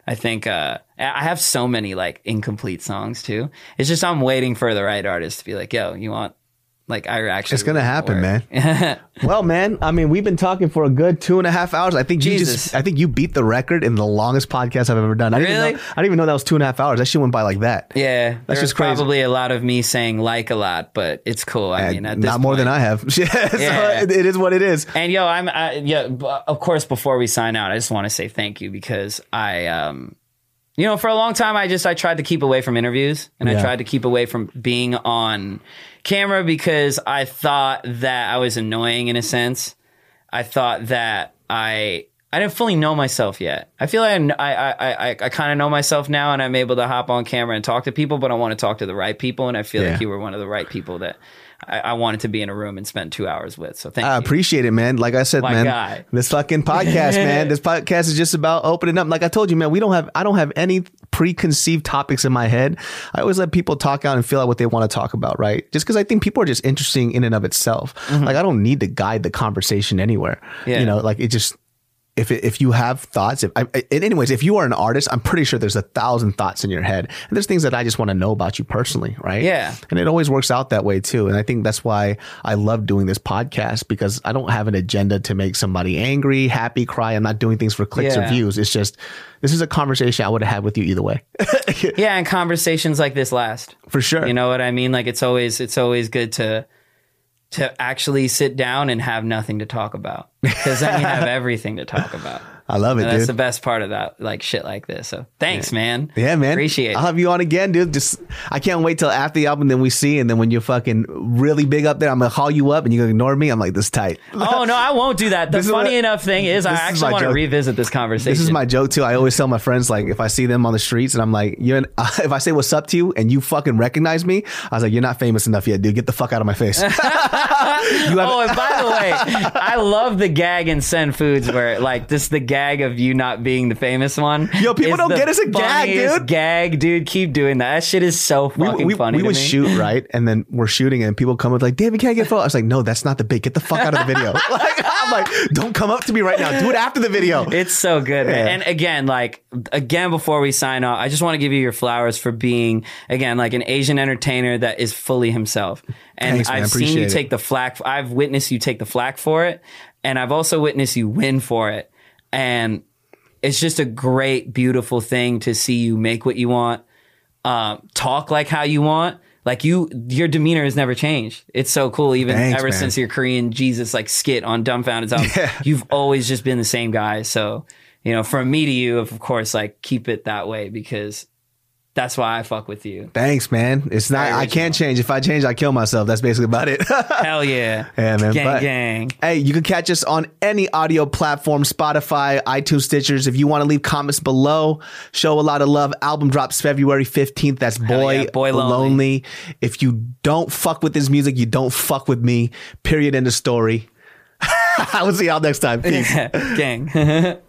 I think uh, I have so many like incomplete songs too. It's just I'm waiting for the right artist to be like, "Yo, you want like I actually." It's gonna happen, man. Well, man, I mean, we've been talking for a good two and a half hours. I think you Jesus. just, I think you beat the record in the longest podcast I've ever done. I didn't Really? know, I didn't even know that was two and a half hours. That shit went by like that. yeah, That's just crazy. probably a lot of me saying like a lot, but it's cool. I mean, at this Not more than I have. so Yeah. it, it is what it is. And yo, I'm I, yeah. Of course, before we sign out, I just want to say thank you because I, um, you know, for a long time, I just I tried to keep away from interviews and I tried to keep away from being on camera because I thought that I was annoying in a sense. I thought that I I didn't fully know myself yet. I feel like I, I, I, I, I kind of know myself now and I'm able to hop on camera and talk to people, but I want to talk to the right people. And I feel Yeah. like you were one of the right people that I, I wanted to be in a room and spend two hours with. So thank I you. appreciate it, man. Like I said, My man, guy. this fucking podcast, man, this podcast is just about opening up. Like I told you, man, we don't have, I don't have any preconceived topics in my head. I always let people talk out and feel out what they want to talk about, right? Just because I think people are just interesting in and of itself. Like I don't need to guide the conversation anywhere. Mm-hmm. Yeah. You know, like it just. If, it, if you have thoughts, if I, and anyways, if you are an artist, I'm pretty sure there's a thousand thoughts in your head, and there's things that I just want to know about you personally, right? Yeah. And it always works out that way too. And I think that's why I love doing this podcast because I don't have an agenda to make somebody angry, happy, cry. I'm not doing things for clicks or views. It's just, this is a conversation I would have had with you either way. yeah. And conversations like this last. for sure. You know what I mean? Like it's always it's always good to to actually sit down and have nothing to talk about because then you have everything to talk about. I love it, And that's dude. the best part of that, like shit like this. So thanks, man. yeah, man. Appreciate it. I'll have you on again, dude. Just, I can't wait till after the album, then we see. And then when you're fucking really big up there, I'm to call you up and you're to ignore me. I'm like, this tight. oh no, I won't do that. The This funny what- enough thing is, I this is actually want to revisit this conversation. This is my joke too. I always tell my friends like if I see them on the streets and I'm like, you're in, if I say what's up to you and you fucking recognize me, I was like, you're not famous enough yet, dude. Get the fuck out of my face. Oh, and by the way, I love the gag in Send Foods where like just the gag of you not being the famous one. Yo, people don't get us a gag, dude. Gag, dude. Keep doing that. That shit is so fucking we, funny. we would me. shoot right, and then we're shooting, and people come up like, David, can I get a photo? I was like, no, that's not the bit. Get the fuck out of the video. like, I'm like, don't come up to me right now. Do it after the video. It's so good, man. Yeah. And again, like again, before we sign off, I just want to give you your flowers for being again like an Asian entertainer that is fully himself. And Thanks. I've seen you it. take the flack. I've witnessed you take the flack for it, and I've also witnessed you win for it. And it's just a great, beautiful thing to see you make what you want, um, talk like how you want. Like you, your demeanor has never changed. It's so cool. Even Thanks, ever man. since your Korean Jesus like skit on Dumbfoundead Yeah. you've always just been the same guy. So, you know, from me to you, of course, like keep it that way because that's why I fuck with you. Thanks, man. It's not. I can't change. If I change, I kill myself. That's basically about it. Hell yeah. Yeah, man. Gang, But- gang. Hey, you can catch us on any audio platform, Spotify, iTunes, Stitchers. If you want to leave comments below, show a lot of love. Album drops February 15th. That's Boy, yeah, Boy Lonely. Lonely. If you don't fuck with his music, you don't fuck with me. Period. End of story. I will see y'all next time. Peace. gang.